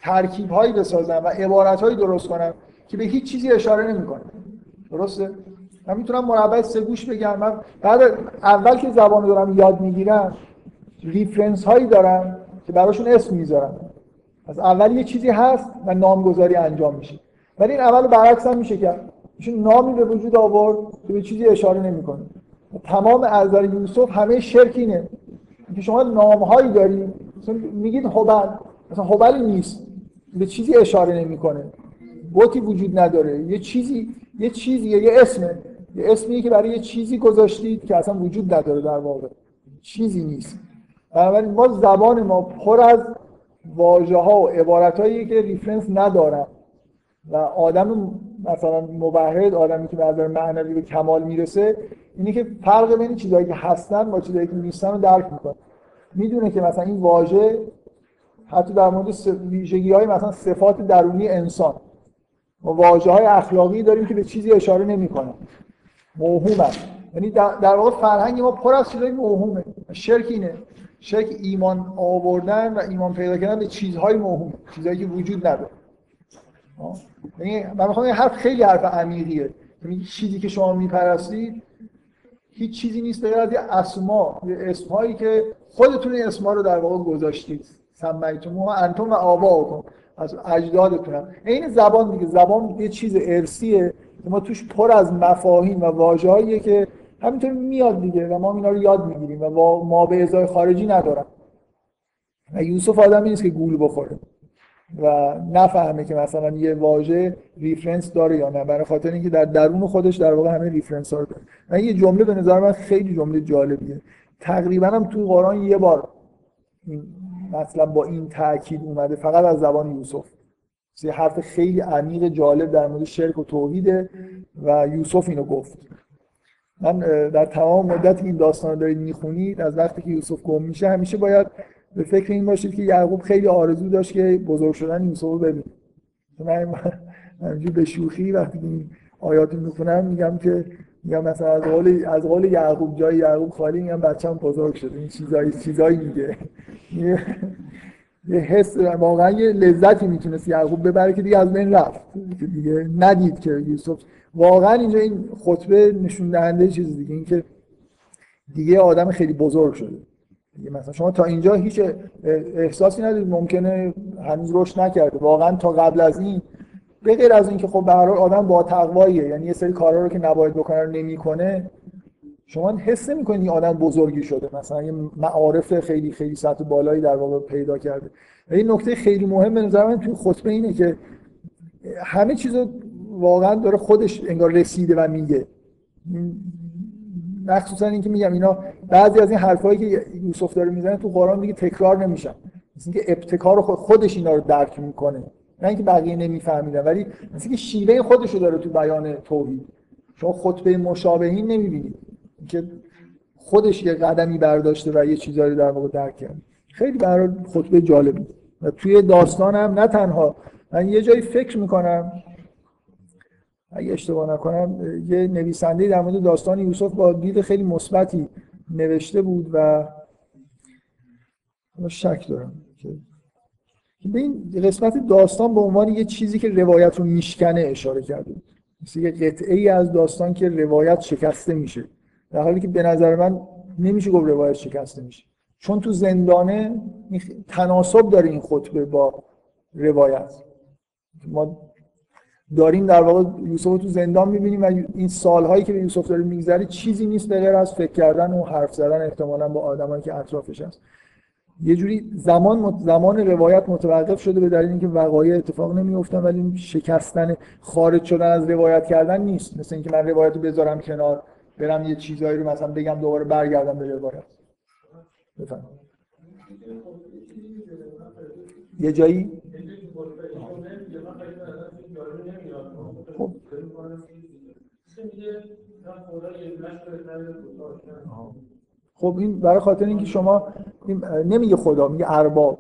[SPEAKER 1] ترکیب هایی بسازم و عبارت هایی درست کنم که به هیچ چیزی اشاره نمی‌کنه. درسته؟ من می‌تونم مربع سه گوش بگم. من بعد اول که زبان دارم یاد می‌گیرم ریفرنس هایی دارم. که براشون اسم می‌ذارم از اول یه چیزی هست و نامگذاری انجام میشه. ولی این اول برعکس هم میشه کرد چون نامی به وجود آورد که به چیزی اشاره نمی‌کنه. تمام ازار یوسف همه شرک اینه. که شما نامهایی دارید مثلا میگید هبل مثلا هبل نیست. به چیزی اشاره نمی‌کنه. بوتی وجود نداره. یه چیزی یه چیزی یه اسمه. یه اسمیه که برای یه چیزی گذاشتید که اصلا وجود نداره در واقع. چیزی نیست. بنابراین ما زبان ما پر از واژه ها و عبارت هایی که ریفرنس ندارن. و آدم مثلا مبهد آدمی که به نظر معنوی به کمال می‌رسه اینی که فرق بین چیزایی که هستن با چیزایی که نیستن رو درک می‌کنه. می‌دونه که مثلا این واژه حتی در مورد ویژگی های مثلا صفات درونی انسان. ما واژه های اخلاقی داریم که به چیزی اشاره نمی‌کنه موهوم است یعنی در واقع فرهنگ ما پر از چیزای موهومه. شرک اینه. شرک ایمان آوردن و ایمان پیدا کردن به چیزهای موهوم چیزهایی که وجود نداره. یعنی من می‌خوام حرف خیلی حرف عمیقیه. یعنی چیزی که شما میپرستید هیچ چیزی نیست به از اسما اسمهایی که خودتون این اسما رو در واقع گذاشتید. سمیتم انتم و آبا و اجدادتون این زبان دیگه زبان یه چیز ارثیه ما توش پر از مفاهیم و واژه‌ایه که همینطور میاد دیگه و ما اینا رو یاد می‌گیریم و ما به ازای خارجی ندارم و یوسف آدمی نیست که گول بخوره. و نفهمه که مثلا یه واژه reference داره یا نه. برای خاطر اینکه در درون خودش در واقع همه reference ها رو داره. و یه جمله به نظر من خیلی جمله جالبیه. تقریبا هم تو قرآن یه بار مثلا با این تاکید اومده. فقط از زبان یوسف. یه حرف خیلی عمیق جالب در مورد شرک و توحیده و یوسف اینو گفت. من در تمام مدت این داستان رو دارید می‌خونید از وقتی که یوسف گم میشه همیشه باید به فکر این باشید که یعقوب خیلی آرزو داشت که بزرگ شدن یوسف رو ببینید من همینجور به شوخی وقتی این آیات می‌خونم میگم که میگم مثلا از قول از قول یعقوب جای یعقوب خالی میگم بچه‌م بزرگ شده. این چیزایی چیزایی میگه. یه حس واقعا یه لذتی می‌تونست یعقوب ببره که دیگه از بین رفت. دیگه ندید که یوسف واقعا اینجا این خطبه نشون دهنده چیز دیگه این که دیگه آدم خیلی بزرگ شده. دیگه مثلا شما تا اینجا هیچ احساسی ندارید ممکنه هنوز رشد نکرده واقعا تا قبل از این به غیر از اینکه خب به آدم با تقواییه یعنی یه سری کارا رو که نباید بکنه رو نمی‌کنه شما حس نمی‌کنید این آدم بزرگی شده. مثلا یه معارف خیلی خیلی سطح بالایی در واقع پیدا کرده. این نکته خیلی مهم به نظر من توی خطبه اینه که همه چیز واقعا داره خودش انگار رسیده و میگه. مخصوصا اینکه میگم اینا بعضی از این حرفایی که یوسف داره می‌زنه تو قرآن دیگه تکرار نمیشن. مثل اینکه ابتکار خود خودش اینا رو درک می‌کنه. نه اینکه بقیه نمیفهمیدن ولی مثل اینکه شیوه خودش رو داره تو بیان توحید. شما خطبه مشابهین نمی‌بینید. که خودش یه قدمی برداشته و یه چیزایی در واقع درک کرد خیلی برای خطبه جالبی و توی داستانم نه تنها. من یه جایی فکر می‌کنم اگه اشتباه نکنم یه نویسنده در مورد داستان یوسف با دید خیلی مثبتی نوشته بود و شک دارم که به این قسمت داستان به عنوان یه چیزی که روایت رو میشکنه اشاره کرده بود. مثل یه قطعه ای از داستان که روایت شکسته میشه. در حالی که به نظر من نمیشه گفت روایت شکسته میشه. چون تو زندانه تناسب داره این خطبه با روایت. ما داریم در واقع یوسف رو تو زندان می‌بینیم و این سالهایی که به یوسف داره میگذره چیزی نیست به غیر از فکر کردن و حرف زدن احتمالا با آدمایی که اطرافش هست. یه جوری زمان زمان روایت متوقف شده به دلیل اینکه وقایع اتفاق نمیافتن ولی شکستن خارج شدن از روایت کردن نیست. مثل اینکه من روایت رو بذارم کنار برم یه چیزایی رو مثلا بگم دوباره برگردم به روایت. بفهم یه جایی؟ خب. خب این برای خاطر اینکه شما نمیگه خدا میگه ارباب.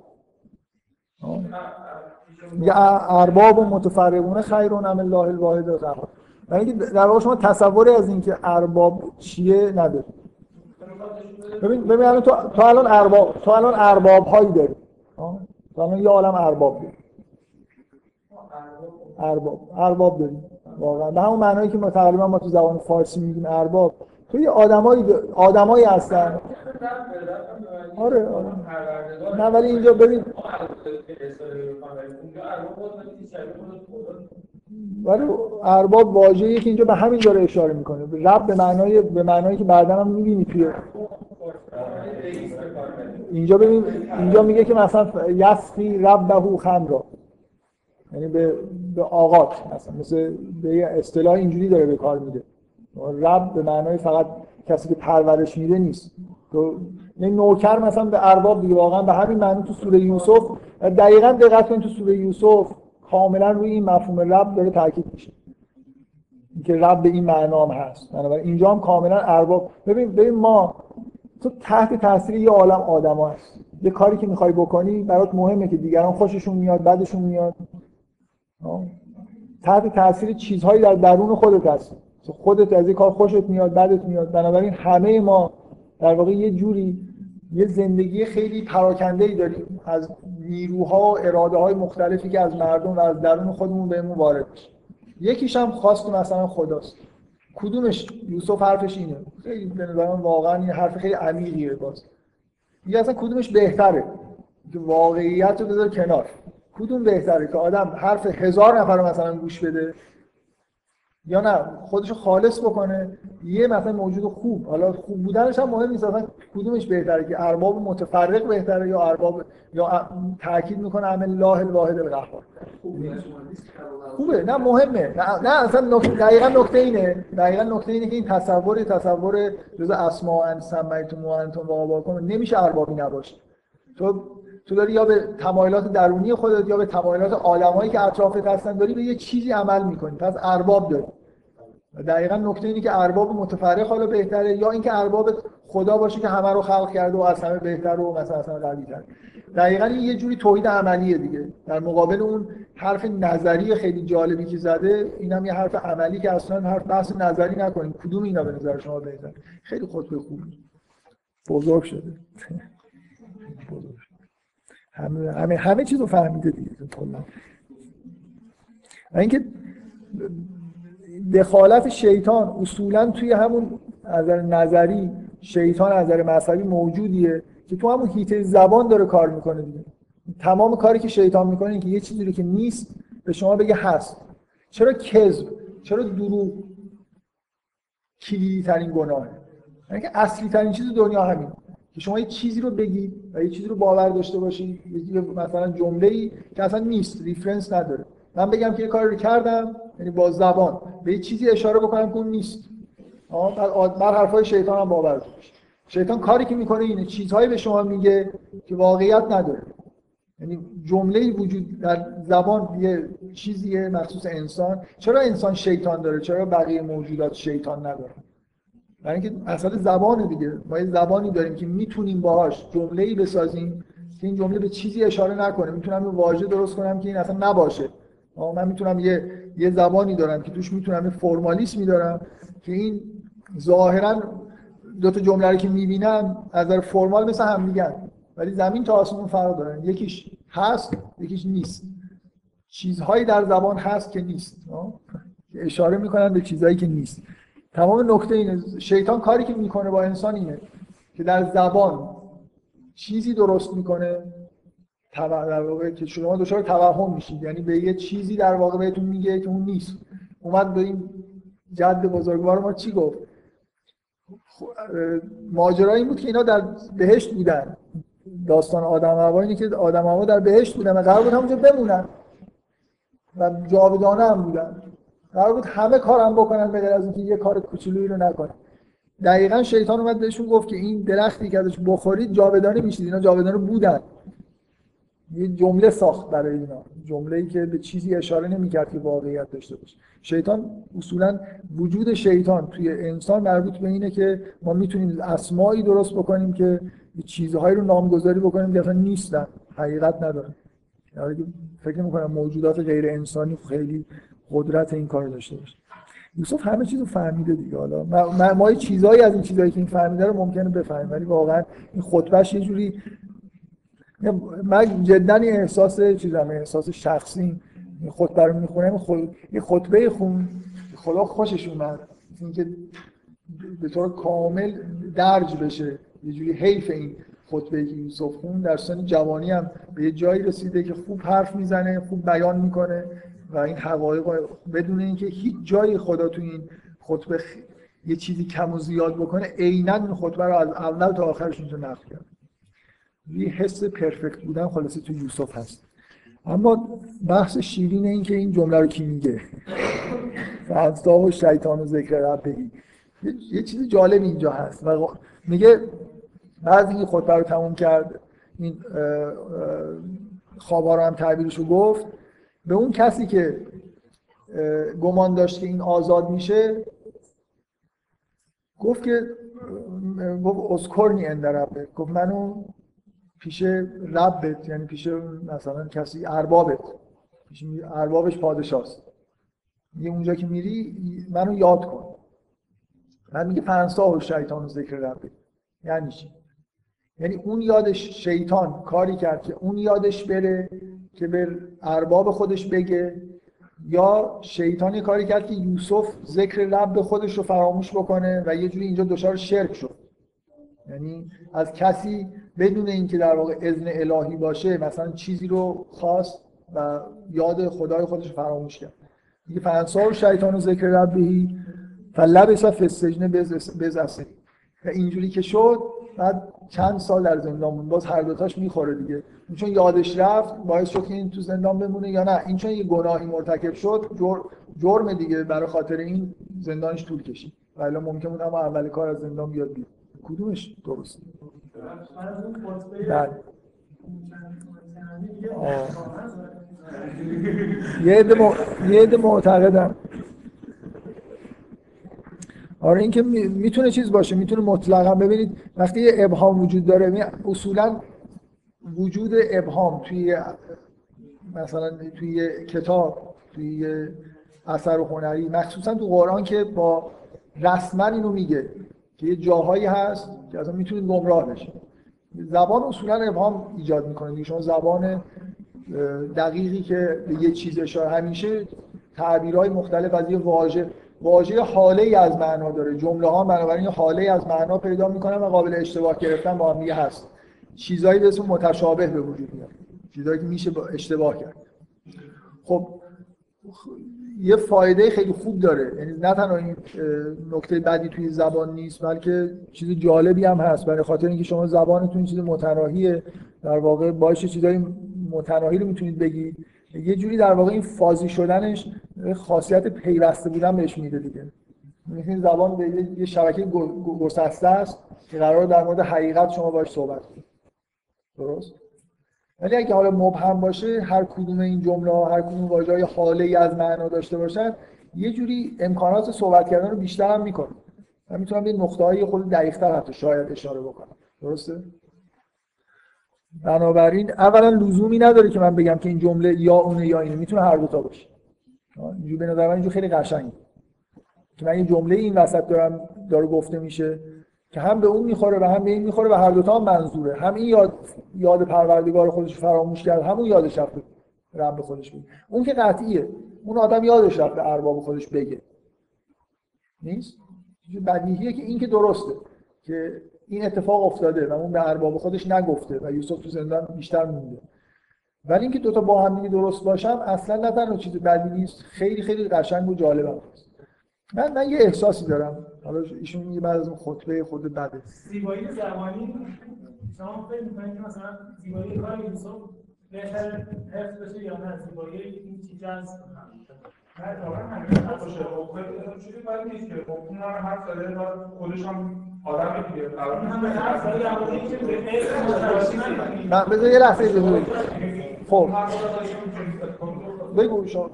[SPEAKER 1] میگه ارباب و متفرقون خیرون ام الله الواحد القهار یعنی در واقع شما تصوری از اینکه ارباب چیه ندارید. ببین ببین الان تو تو الان ارباب تو الان ارباب هایی داری؟ تو الان یه عالم ارباب داری. ارباب. ارباب داری واقعا. به همون معنایی که ما تقریبا ما تو زبان فارسی میگیم ارباب. تو یه آدمایی آدمایی هستن. آره آره. نه ولی اینجا ببین ولی ارباب واژه‌ای که اینجا به همین داره اشاره می‌کنه. رب به معنای به معنایی که بعدا هم می‌بینی توی اینجا ببین اینجا میگه که مثلا یسقی ربه خمرا. یعنی به به آقات مثلا مثل به اصطلاح اینجوری داره به کار میده رب به معنای فقط کسی که پرورش میده نیست. تو یعنی نوکر مثلا به ارباب دیگه واقعا به همین معنی تو سوره یوسف دقیقا دقت کنید تو سوره یوسف کاملا روی این مفهوم رب داره تاکید میشه. که رب به این معنا هم هست. بنابراین اینجا هم کاملا ارباب. ببین ببین ما تو تحت تاثیر یه عالم آدما هست. یه کاری که می‌خوای بکنی برات مهمه که دیگران خوششون میاد بعدشون میاد. تحت تاثیر چیزهایی در درون خودت هست. خودت از این کار خوشت میاد بعدت میاد. بنابراین همه ما در واقع یه جوری یه زندگی خیلی پراکنده ای داریم. از نیروها و اراده های مختلفی که از مردم و از درون خودمون بهمون وارد میشه. یکیش هم خواست مثلا خداست. کدومش؟ یوسف حرفش اینه. خیلی به نظرم واقعا این حرف خیلی عمیقیه باز. یه اصلا کدومش بهتره؟ واقعیت رو بذار کنار. کدوم بهتره که آدم حرف هزار نفر رو مثلا گوش بده؟ یا نه خودشو خالص بکنه؟ یه مثلا موجود خوب حالا خوب بودنش هم مهم نیست اصلا کدومش بهتره که ارباب متفرق بهتره یا ارباب یا تاکید می‌کنه عمل الله الواحد القهار خوبه. نه مهمه. نه, نه اصلا نکته دقیقا نکته اینه. دقیقا نکته اینه که این تصور تصور جز اسماء ان سمیتم و انتم و آباکم نمیشه اربابی نباشه. تو تو داری یا به تمایلات درونی خودت یا به تمایلات آدمایی که اطرافت هستن داری به یه چیزی عمل می‌کنی. پس ارباب داری. دقیقا نکته اینه که ارباب متفرق حالا بهتره یا اینکه ارباب خدا باشه که همه رو خلق کرده و از همه بهتر و مثلا اصلا قوی تر دقیقا این یه جوری توحید عملیه دیگه. در مقابل اون حرف نظری خیلی جالبی که زده اینم یه حرف عملی که اصلا حرف بحث نظری نکنیم کدوم اینا به نظر شما بهتر خیلی خود به خوب. بزرگ شده. بزرگ. همه همه, همه چیزو فهمیده دیگه کلا. اینکه دخالت شیطان اصولا توی همون نظر نظری شیطان نظر مذهبی موجودیه که تو همون هیته زبان داره کار می‌کنه دیگه. تمام کاری که شیطان می‌کنه این که یه چیزی رو که نیست به شما بگه هست. چرا کذب؟ چرا دروغ؟ کلیدی ترین گناهه یعنی که اصلی ترین چیز دنیا همین که شما یه چیزی رو بگید و یه چیزی رو باور داشته باشید مثلا جمله ای که اصلا نیست ریفرنس نداره. من بگم که یه کاری رو کردم یعنی با زبان. به یه چیزی اشاره بکنم که اون نیست. بر حرفای شیطان هم باور داشت. شیطان کاری که می‌کنه اینه چیزهایی به شما میگه که واقعیت نداره. یعنی جمله وجود در زبان یه چیزیه مخصوص انسان. چرا انسان شیطان داره؟ چرا بقیه موجودات شیطان نداره برای اینکه اصلا زبان دیگه. ما یه زبانی داریم که می‌تونیم باهاش جمله ای بسازیم که این جمله به چیزی اشاره نکنه. می‌تونم یه واژه درست کنم که این اصلا نباشه. من می‌تونم یه یه زبانی دارم که توش می‌تونم یه فرمالیسمی دارم که این ظاهرا دو تا جمله رو که می‌بینم از نظر فرمال مثل هم میگن ولی زمین تا آسمون فرق دارن یکیش هست یکیش نیست. چیزهایی در زبان هست که نیست. اشاره می‌کنن به چیزهایی که نیست. تمام نکته اینه. شیطان کاری که می‌کنه با انسان اینه که در زبان چیزی درست می‌کنه در واقع که شما دچار توهم میشید. یعنی به یه چیزی در واقع بهتون میگه که اون نیست. اومد به این جد بزرگوار ما چی گفت؟ ماجرا این بود که اینا در بهشت بودن. داستان آدم هوا اینه که آدم هوا در بهشت بودن و قرار بود همونجا بمونن. و جاودانه هم بودن. قرار بود همه کارم بکنن به از اینکه یه کار کوچولویی رو نکنن. دقیقا شیطان اومد بهشون گفت که این درختی که ازش بخورید جاودانه میشید اینا جاودانه بودن. یه جمله ساخت برای اینا. جمله ای که به چیزی اشاره نمی‌کرد که واقعیت داشته باشه. شیطان اصولا وجود شیطان توی انسان مربوط به اینه که ما می‌تونیم اسمایی درست بکنیم که چیزهایی رو نامگذاری بکنیم که اصلا نیستن. حقیقت ندارن یعنی فکر می‌کنم موجودات غیر انسانی خیلی قدرت این کار داشته باشه. یوسف همه چیزو فهمیده دیگه. حالا ما, ما, چیزایی از این چیزایی که این فهمیده رو ممکنه بفهمیم ولی واقعا این خطبهش یه جوری من جدا این احساس چیزم احساس شخصی این خطبه رو می‌خونم. خود... یه خطبه خون خدا خوشش اومد. اینکه به طور کامل درج بشه. یه جوری حیف این خطبه که یوسف خون. در سن جوانی هم به یه جایی رسیده که خوب حرف می‌زنه خوب بیان می‌کنه. و این حقایق بدون اینکه هیچ جایی خدا تو این خطبه خ... یه چیزی کم و زیاد بکنه عینا این خطبه رو از اول تا آخرش اینجا نقل کرد. یه حس پرفکت بودن خلاصه تو یوسف هست. اما بحث شیرین این که این جمله رو کی میگه؟ فانسا و شیطان و ذکر ربهی یه چیز جالب اینجا هست. و میگه بعد این خطبه رو تموم کرد. این خوابا رو هم تعبیرش رو گفت. به اون کسی که گمان داشت که این آزاد میشه گفت که گفت اسکرنی اندربه گفت منو پیش ربت یعنی پیش مثلا کسی اربابت پیش اربابش پادشاست. میگه اونجا که میری منو یاد کن. من میگه فنسا و شیطان و ذکر ربه یعنی یعنی اون یادش شیطان کاری کرد که اون یادش بره. که به ارباب خودش بگه یا شیطانی کاری کرد که یوسف ذکر رب خودش رو فراموش بکنه و یه جوری اینجا دچار شرک شد. یعنی از کسی بدون اینکه در واقع اذن الهی باشه مثلا چیزی رو خواست و یاد خدای خودش فراموش کرد. میگه فنسا و شیطان و ذکر ربهی فلبس فی السجن بزسه و اینجوری که شد بعد چند سال در زندان بود. باز هر دوتاش می‌خوره دیگه. چون یادش رفت باعث شد که این تو زندان بمونه یا نه. این چون یه گناهی مرتکب شد جرم دیگه برای خاطر این زندانش طول کشید. ولی ممکن بود اما اول کار از زندان بیاد بیاد کدومش درست بله. یه عده معتقدم آره اینکه می‌تونه چیز باشه می‌تونه مطلقا. ببینید وقتی یه ابهام وجود داره اصولا وجود ابهام توی مثلا توی کتاب توی اثر هنری مخصوصا تو قرآن که با رسما اینو میگه که یه جاهایی هست که اصلا می‌تونید گمراه بشید. زبان اصولا ابهام ایجاد می‌کنه شما زبان دقیقی که به یه چیز اشاره همیشه تعبیرهای مختلف از یه واژه واژه حاله ای از معنا داره. جمله ها بنابراین حاله از معنا پیدا می‌کنن و قابل اشتباه گرفتن با هم هست. چیزایی به اسم متشابه به وجود میاد چیزایی که میشه اشتباه کرد. خب یه فایده خیلی خوب داره. یعنی نه تنها این نکته بدی توی زبان نیست بلکه چیز جالبی هم هست. برای خاطر اینکه شما زبانتون چیز متناهیه. در واقع باعث چیزای متناهی رو می‌تونید بگید. یه جوری در واقع این فازی شدنش خاصیت پیوسته بودن بهش میده دیگه. این زبان به یه شبکه گسسته است که قرار در مورد حقیقت شما باش صحبت کنید. درست؟ ولی اگه حالا مبهم باشه هر کدوم این جمله هر کدوم واژه های حاله ای از معنا داشته باشن یه جوری امکانات صحبت کردن رو بیشتر هم می‌کنه من می‌تونم به نقطه های خود دقیق‌تر حتی شاید اشاره بکنم. درسته؟ بنابراین اولا لزومی نداره که من بگم که این جمله یا اونه یا اینه. می‌تونه هر دو تا باشه. اینجوری به نظر من اینجور خیلی قشنگه. که من این جمله این وسط دارم داره گفته میشه. که هم به اون می‌خوره و هم به این می‌خوره و هر دوتا هم منظوره. هم این یاد یاد پروردگار خودش فراموش کرد همون یادش رفت رب خودش بگه. اون که قطعیه. اون آدم یادش رفت ارباب خودش بگه. نیست؟ بدیهیه که این که درسته که این اتفاق افتاده و اون به ارباب خودش نگفته و یوسف تو زندان بیشتر مونده. ولی اینکه دوتا با هم دیگه درست باشم اصلا نه تنها چیز بدی نیست خیلی خیلی قشنگ و جالب هم من من یه احساسی دارم. حالا ایشون میگه بعد از اون خطبه خود بده
[SPEAKER 7] زیبایی زبانی شما فکر می‌کنید که مثلا زیبایی کار یوسف بهتر حفظ بشه یا نه؟ زیبایی این چیز از
[SPEAKER 6] نه واقعا همین باشه. خب چیزی باید نیست که. خب اون هم هر ساله خودش هم آدم دیگه.
[SPEAKER 1] من بذار یه لحظه اجازه خب. بگو شما.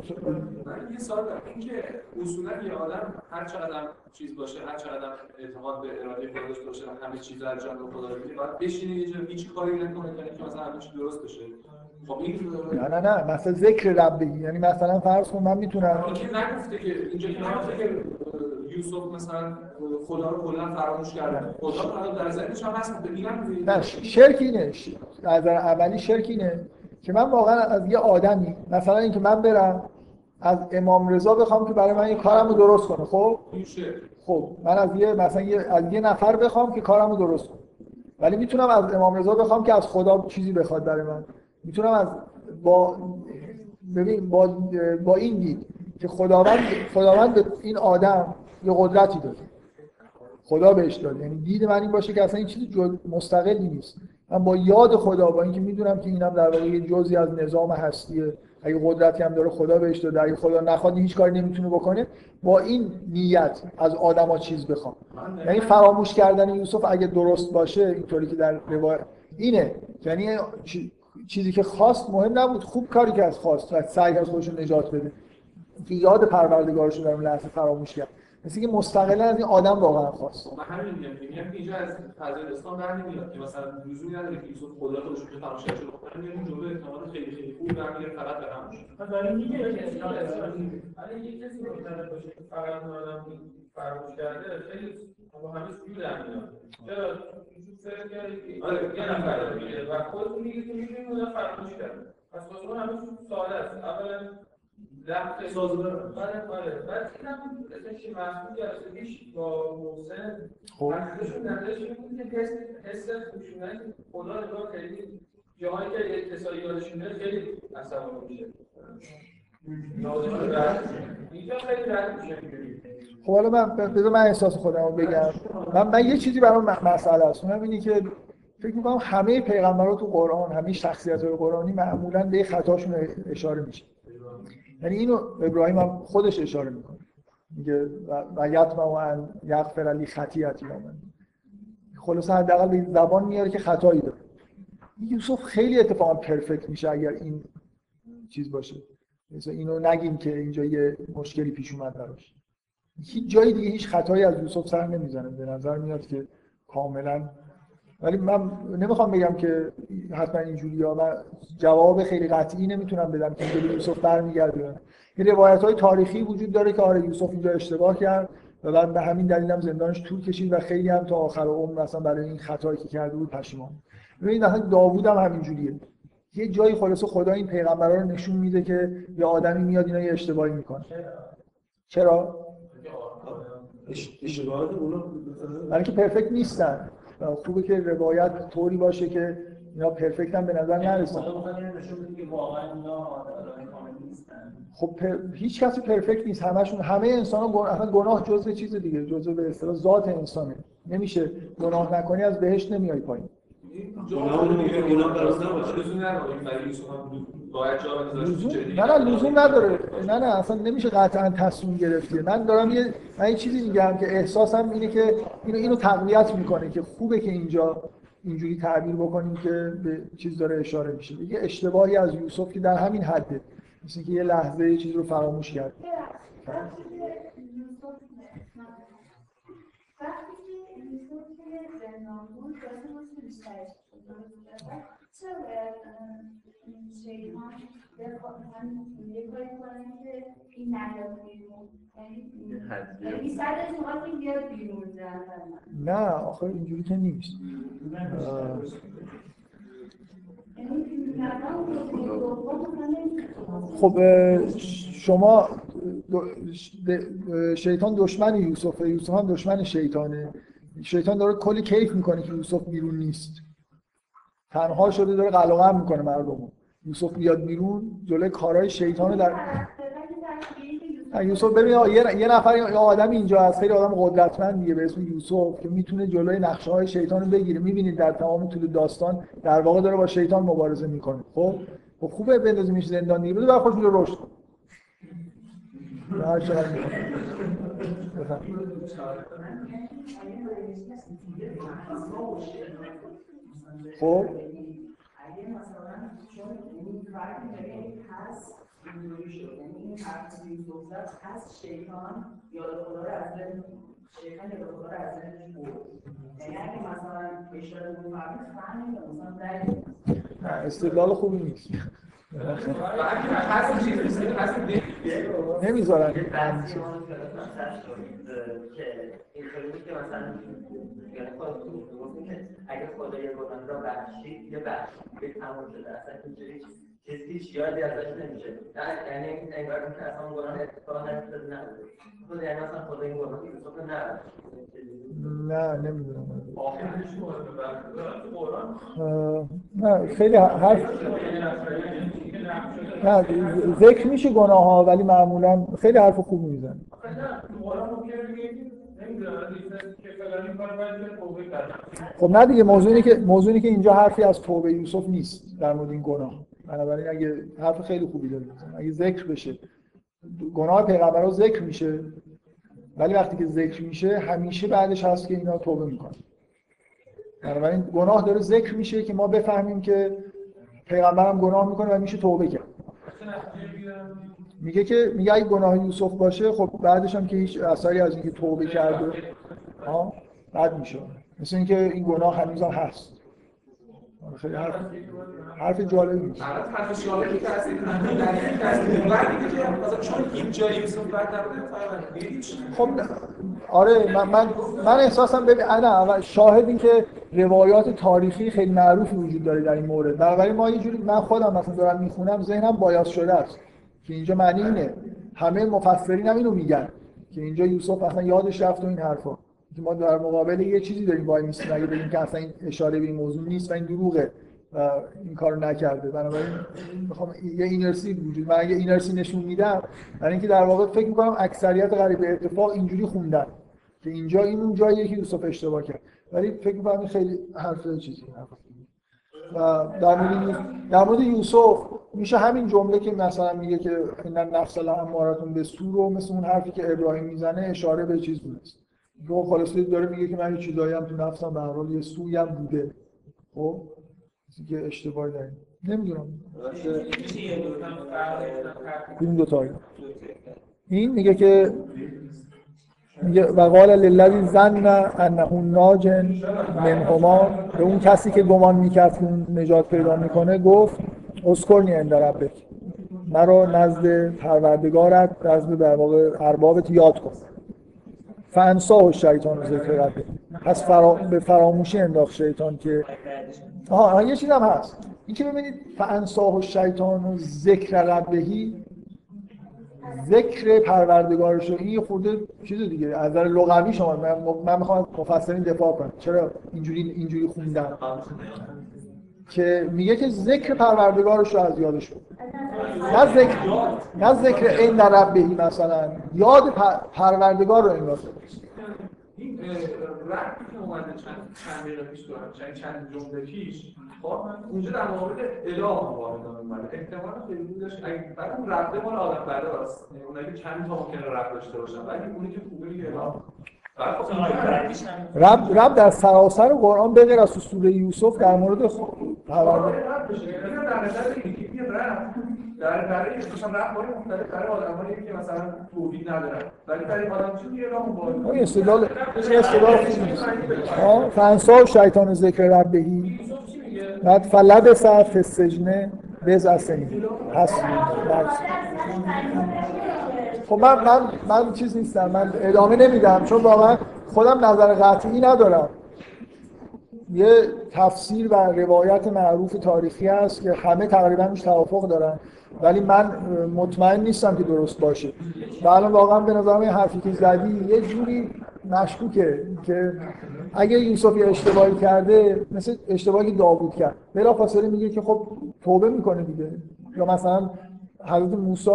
[SPEAKER 2] یه سوال دارم. اینکه اصولا یه آدم هر چقدر چیز باشه هر چقدر اعتقاد به اراده خودش باشه همه چیز از جان خدا رو باید بشینه یه جا هیچ کاری نکنه تا اینکه مثلا همه چی درست بشه. خب این
[SPEAKER 1] نه نه نه مثلا ذکر ربی یعنی مثلا فرض کن من می‌تونم
[SPEAKER 2] این که نگفته که اینجا که نگفته که یوسف مثلا خدا رو کلا فراموش کرده. خدا حالا در ذهنش هم هست. ببینم
[SPEAKER 1] نه شرک اینه. ش- نظر اولی شرک اینه. که من واقعا از یه آدمی مثلا اینکه من برم از امام رضا بخوام که برای من این کارم رو درست کنه خب؟ خب من از یه مثلا یه از یه نفر بخوام که کارم رو درست کنه. ولی می‌تونم از امام رضا بخوام که از خدا چیزی بخواد برای من. می‌تونم از با ببین با با این دید که خداوند خداوند به این آدم یه قدرتی داده خدا بهش داده یعنی دید من این باشه که اصلا این چیزی جز مستقلی نیست. من با یاد خدا با اینکه می‌دونم که اینم در واقع یه جزئی از نظام هستیه. اگه قدرتی هم داره خدا بهش داده اگه خدا نخواد هیچ کاری نمی‌تونه بکنه با این نیت از آدما چیز بخوام. یعنی فراموش کردن یوسف اگه درست باشه اینطوری که در روایت اینه. یعنی چی- چیزی که خواست مهم نبود خوب کاری که از خواست. و سعی از خودش نجات بده. یاد پروردگارش رو در اون لحظه فراموش کرد. مثل که مستقلا از این آدم واقعا خواست
[SPEAKER 2] خب من همین میگم که میگم که اینجا از فضای اسلام برنمیاد که مثلا لزومی نداره که یوسف خدا خودش رو کرده خب من میگم جلو احتمال خیلی خیلی خوب برمیگرده فقط به
[SPEAKER 7] من دارم میگه که اسلام
[SPEAKER 5] ولی یه کسی مطلب باشه که فقط اون آدم فراموش کرده خیلی با همه سوی در میاد چرا
[SPEAKER 2] آره.
[SPEAKER 5] یه نفر میگه و خودتون میگید که می‌دونید اون فراموش کرده پس واسه اون همه ساده است اولا لحظه
[SPEAKER 2] سازگاره.
[SPEAKER 5] بله بله بعد اینم اسمش مسئول جلسه پیش با محسن
[SPEAKER 1] خب.
[SPEAKER 5] منظورشون نظرش این بود که حس حس خشونت خدا نگاه خیلی جاهایی که کسایی یادشون خیلی عصبانی میشه. اینجا خیلی رد میشه.
[SPEAKER 1] خب حالا من بذار من احساس خودم رو بگم. من, من یه چیزی برام مسئله است. اونم اینه که فکر می‌کنم همه پیغمبرات تو قرآن همه شخصیت های قرآنی معمولا به خطاشون اشاره میشه. یعنی اینو ابراهیم هم خودش اشاره می‌کنه. میگه و- یطمع و ان یغفر لی خطیئتی من خلاصه حداقل به زبان میاره که خطایی داره. یوسف خیلی اتفاقا پرفکت میشه اگر این چیز باشه. مثلا اینو نگیم که اینجا یه مشکلی پیش اومد براش. هیچ جای دیگه هیچ خطایی از یوسف سر نمی‌زنه. به نظر میاد که کاملا ولی من نمی‌خوام بگم که حتما اینجوری ها من جواب خیلی قطعی نمی‌تونم بدم که اینجا به یوسف برمیگرده. یه روایت های تاریخی وجود داره که آره یوسف اینجا اشتباه کرد و بعد به همین دلیل هم زندانش طول کشید و خیلی هم تا آخر عمر مثلا برای این خطایی که کرده بود پشیمان. ببینید مثلا داوود هم همینجوریه. یه جایی خلاصه خدا این پیغمبرا رو نشون میده که یه آدمی میاد اینا یه اشتباهی می‌کنه. چرا؟
[SPEAKER 8] اش- اشتباهات اونا
[SPEAKER 1] برای که پرفکت نیستن. خوبه که روایت طوری باشه که اینا پرفکت هم به نظر نرسن.
[SPEAKER 4] خدا می‌خواد اینو نشون بده که واقعا اینا آدمای کامل نیستن.
[SPEAKER 1] خب پر... هیچ کسی پرفکت نیست. همشون همه انسان ها گناه, گناه جزء چیز دیگه جزء به اصطلاح ذات انسانه. نمیشه گناه نکنی از بهشت نمیای پایین.
[SPEAKER 8] گناه
[SPEAKER 2] باید جا.
[SPEAKER 1] نه نه لزوم نداره. نه نه اصلا نمیشه قطعا تصمیم گرفتی. من دارم یه من یه چیزی میگم که احساسم اینه که اینو اینو تقویت می‌کنه که خوبه که اینجا اینجوری تعبیر بکنیم که به چیز داره اشاره میشه. یه اشتباهی از یوسف که در همین حده. مثل که یه لحظه یه چیز رو فراموش کرد.
[SPEAKER 3] شیطان بخواد هم یه کاری کنه که این نیاد بیرون یعنی سرش می‌خواد که بیاد بیرون
[SPEAKER 1] نه آخه اینجوری که نیست. خب شما شیطان دشمن یوسفه یوسف هم دشمن شیطانه. شیطان داره کلی کیف می‌کنه که یوسف بیرون نیست. تنها شده داره قلقم می‌کنه مردم یوسف بیاد بیرون جلوی کارهای شیطان در یوسف ببین یه نفر یه آدم اینجا هست خیلی آدم قدرتمندیه به اسم یوسف که می‌تونه جلوی نقشه های شیطان رو بگیره. می‌بینید در تمام طول داستان در واقع داره با شیطان مبارزه می‌کنه. خب؟ خب خوبه بندازیمش زندان دیگه. بده خودش رو رشد کن. خب؟
[SPEAKER 9] یعنی یعنی در
[SPEAKER 1] نه استدلال خوبی نیست. نمی‌ذارن
[SPEAKER 10] یعنی اگه خدا یه گناه را بخشید یه بخشید تموم شده اصلا اینجوری چیز هیچ یادی ازش نمیشه. نه یعنی انگار که اصلا اون گناه اتفاق نیفتاده نبوده خود یعنی اصلا خدا این گناه یوسف رو نبخشید
[SPEAKER 1] نه نمی‌دونم.
[SPEAKER 5] قرآن
[SPEAKER 1] نه خیلی حرف نه ذکر میشه گناه ها ولی معمولا خیلی حرف خوب میزن
[SPEAKER 5] نه قرآن
[SPEAKER 1] خب نه دیگه موضوع اینه که موضوع اینه که اینجا حرفی از توبه یوسف نیست در مورد این گناه. بنابراین اگه حرف خیلی خوبی داره اگه ذکر بشه گناه پیغمبرها ذکر میشه ولی وقتی که ذکر میشه همیشه بعدش هست که اینا توبه می‌کنن. بنابراین گناه داره ذکر میشه که ما بفهمیم که پیغمبرم گناه می‌کنه و میشه توبه کرد. میگه که میگه اگه گناه یوسف باشه خب بعدش هم که هیچ اثری از اینکه توبه کرده ها بد میشه. مثل اینکه این گناه هنوز هم هست. خیلی حرف حرف نیست
[SPEAKER 2] الان حرف جالبی که هست چون اینجا هیچ
[SPEAKER 1] خب آره من من, من احساسم ببین انا شاهد این که روایات تاریخی خیلی معروفی وجود داره در این مورد. بنابراین ما یه جوری من خودم مثلا دارم می‌خونم ذهنم بایاس شده است. که اینجا معنی اینه. همه مفسرین هم اینو میگن. که اینجا یوسف اصلا یادش رفت و این حرفا. ما در مقابل یه چیزی داریم وای میسیم. اگه بگیم که اصلا این اشاره به این موضوع نیست و این دروغه و این کارو نکرده. بنابراین می‌خوام یه اینرسی وجود من اگه اینرسی نشون میدم برای اینکه در واقع فکر می‌کنم اکثریت غریب اتفاق اینجوری خوندن. که اینجا این اون جاییه که یوسف اشتباه کرد. ولی فکر می‌کنم خیلی حرف چیزی. و در مورد در مورد یوسف میشه همین جمله که مثلا میگه که این نفس الامارتون به سو رو مثل اون حرفی که ابراهیم می‌زنه اشاره به چیز بوده رو خلاصه داره میگه که من یه چیزایی هم تو نفسم به هر حال یه سوی هم بوده. خب؟ که اشتباهی داریم نمی‌دونم. این دو تا این میگه که میگه و قال للذی ظن انه ناج منهما. به اون کسی که گمان می‌کرد که نجات پیدا می‌کنه گفت اذکرنی عند ربک. مرا نزد پروردگارت نزد در واقع اربابت یاد کن. فانساه شیطان ذکر ربه پس فرا... به فراموشی انداخت شیطان که آها یه چیز هست. این که ببینید فانساه شیطان و ذکر ربهی ذکر پروردگارش رو این خورده چیز دیگه. از نظر لغوی شما من, من می‌خوام مفسرین دفاع کنم. چرا اینجوری اینجوری خوندن که میگه که ذکر پروردگارش رو از یادش بود نه ذکر نه ذکر این در ربهی مثلا. یاد پروردگار رو انگار
[SPEAKER 2] این ربطی که اومده چند چند چند جمله پیش اونجا در مورد اله واردان اومده احتمال خیلی داشت اگه بعد اون ربطه مال آدم برداست اونایی چند تا ممکنه ربط داشته باشن ولی اونی که خوبه اله
[SPEAKER 1] رب رب در سراسر قرآن به غیر از سوره یوسف در مورد
[SPEAKER 2] پرونده. در برای مثلا مختلف برای آدمایی که مثلا توحید ندارن ولی برای آدم چیزی یه راه مبارک
[SPEAKER 1] این استدلال استدلال ها فنسا شیطان ذکر ربهی. بعد فلبس فی السجن بز اسنی هست خب من من من چیز نیستم. من ادامه نمیدم. چون واقعا خودم نظر قطعی ندارم. یه تفسیر و روایت معروف تاریخی هست که همه تقریبا روش توافق دارن. ولی من مطمئن نیستم که درست باشه. و الان واقعا به نظرم این حرفی که زدی یه جوری مشکوکه که اگه یوسف یه اشتباهی کرده مثل اشتباهی داوود کرد. بلا فاصله میگه که خب توبه می‌کنه دیگه. یا مثلا حضرت موسی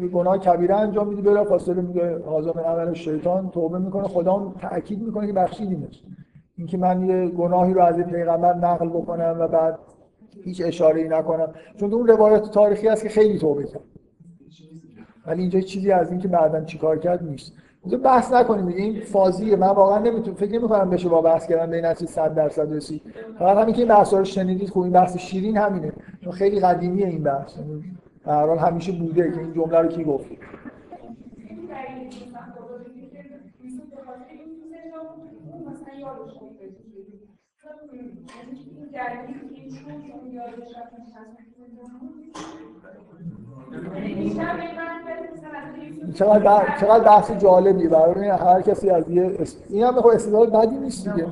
[SPEAKER 1] یه گناه کبیره انجام میده بلا فاصله میگه حاضر عمل شیطان توبه می‌کنه. خدا اون تاکید می‌کنه که بخشیدیمش. اینکه من یه گناهی رو از پیغمبر نقل بکنم و بعد هیچ اشاره ای نکنم. چون اون روایت تاریخی هست که خیلی توبه کرد. ولی اینجا چیزی از اینکه بعدا چیکار کرد نیست. تو بحث نکنیم این فازیه من واقعا نمی‌تونم فکر نمی‌کنم بشه با بحث کردن به نتیجه 100 درصد رسید. فقط همین که این بحثا رو شنیدید خوب این بحث شیرین همینه. چون خیلی قدیمیه این بحث. یعنی به هر حال همیشه بوده که این جمله رو کی گفت. چقدر چقدر بحث جالبی برای هر کسی از یه. این هم خب استدلال بدی نیست دیگه.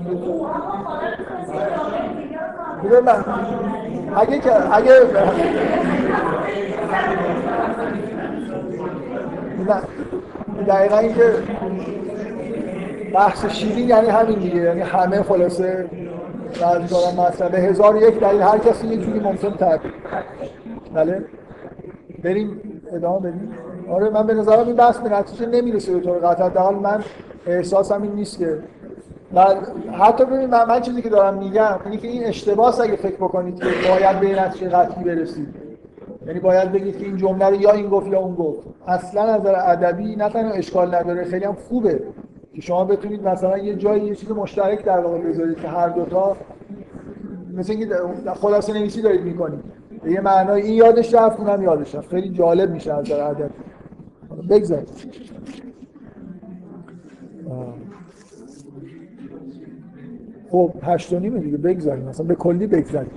[SPEAKER 1] اگه که اگه نه. دقیقا اینکه بحث شیرین یعنی همین دیگه. یعنی همه خلاصه از دارم به هزار یک دلیل. هر کسی یه جوری ممکن تر. بله؟ بریم ادامه بدیم. آره من به نظرم این بحث به نتیجه نمی‌رسه به طور قطع. حداقل من احساسم این نیست که. و حتی ببین من, من چیزی که دارم میگم اینه که این اشتباس اگه فکر بکنید که باید به نتیجه قطعی برسید. یعنی باید بگید که این جمله رو یا این گفت یا اون گفت. اصلا از نظر ادبی نه تنها اشکال نداره خیلی هم خوبه که شما بتونید مثلا یه جایی یه چیز مشترک در واقع بذارید که هر دوتا مثل اینکه خلاصه نویسی دارید می‌کنید. یه معنای این یادش رفت اونم یادش رفت. خیلی جالب میشه از نظر ادبی بگذارید خب هشت و نیمه دیگه. بگذاریم. مثلا به کلی بگذاریم.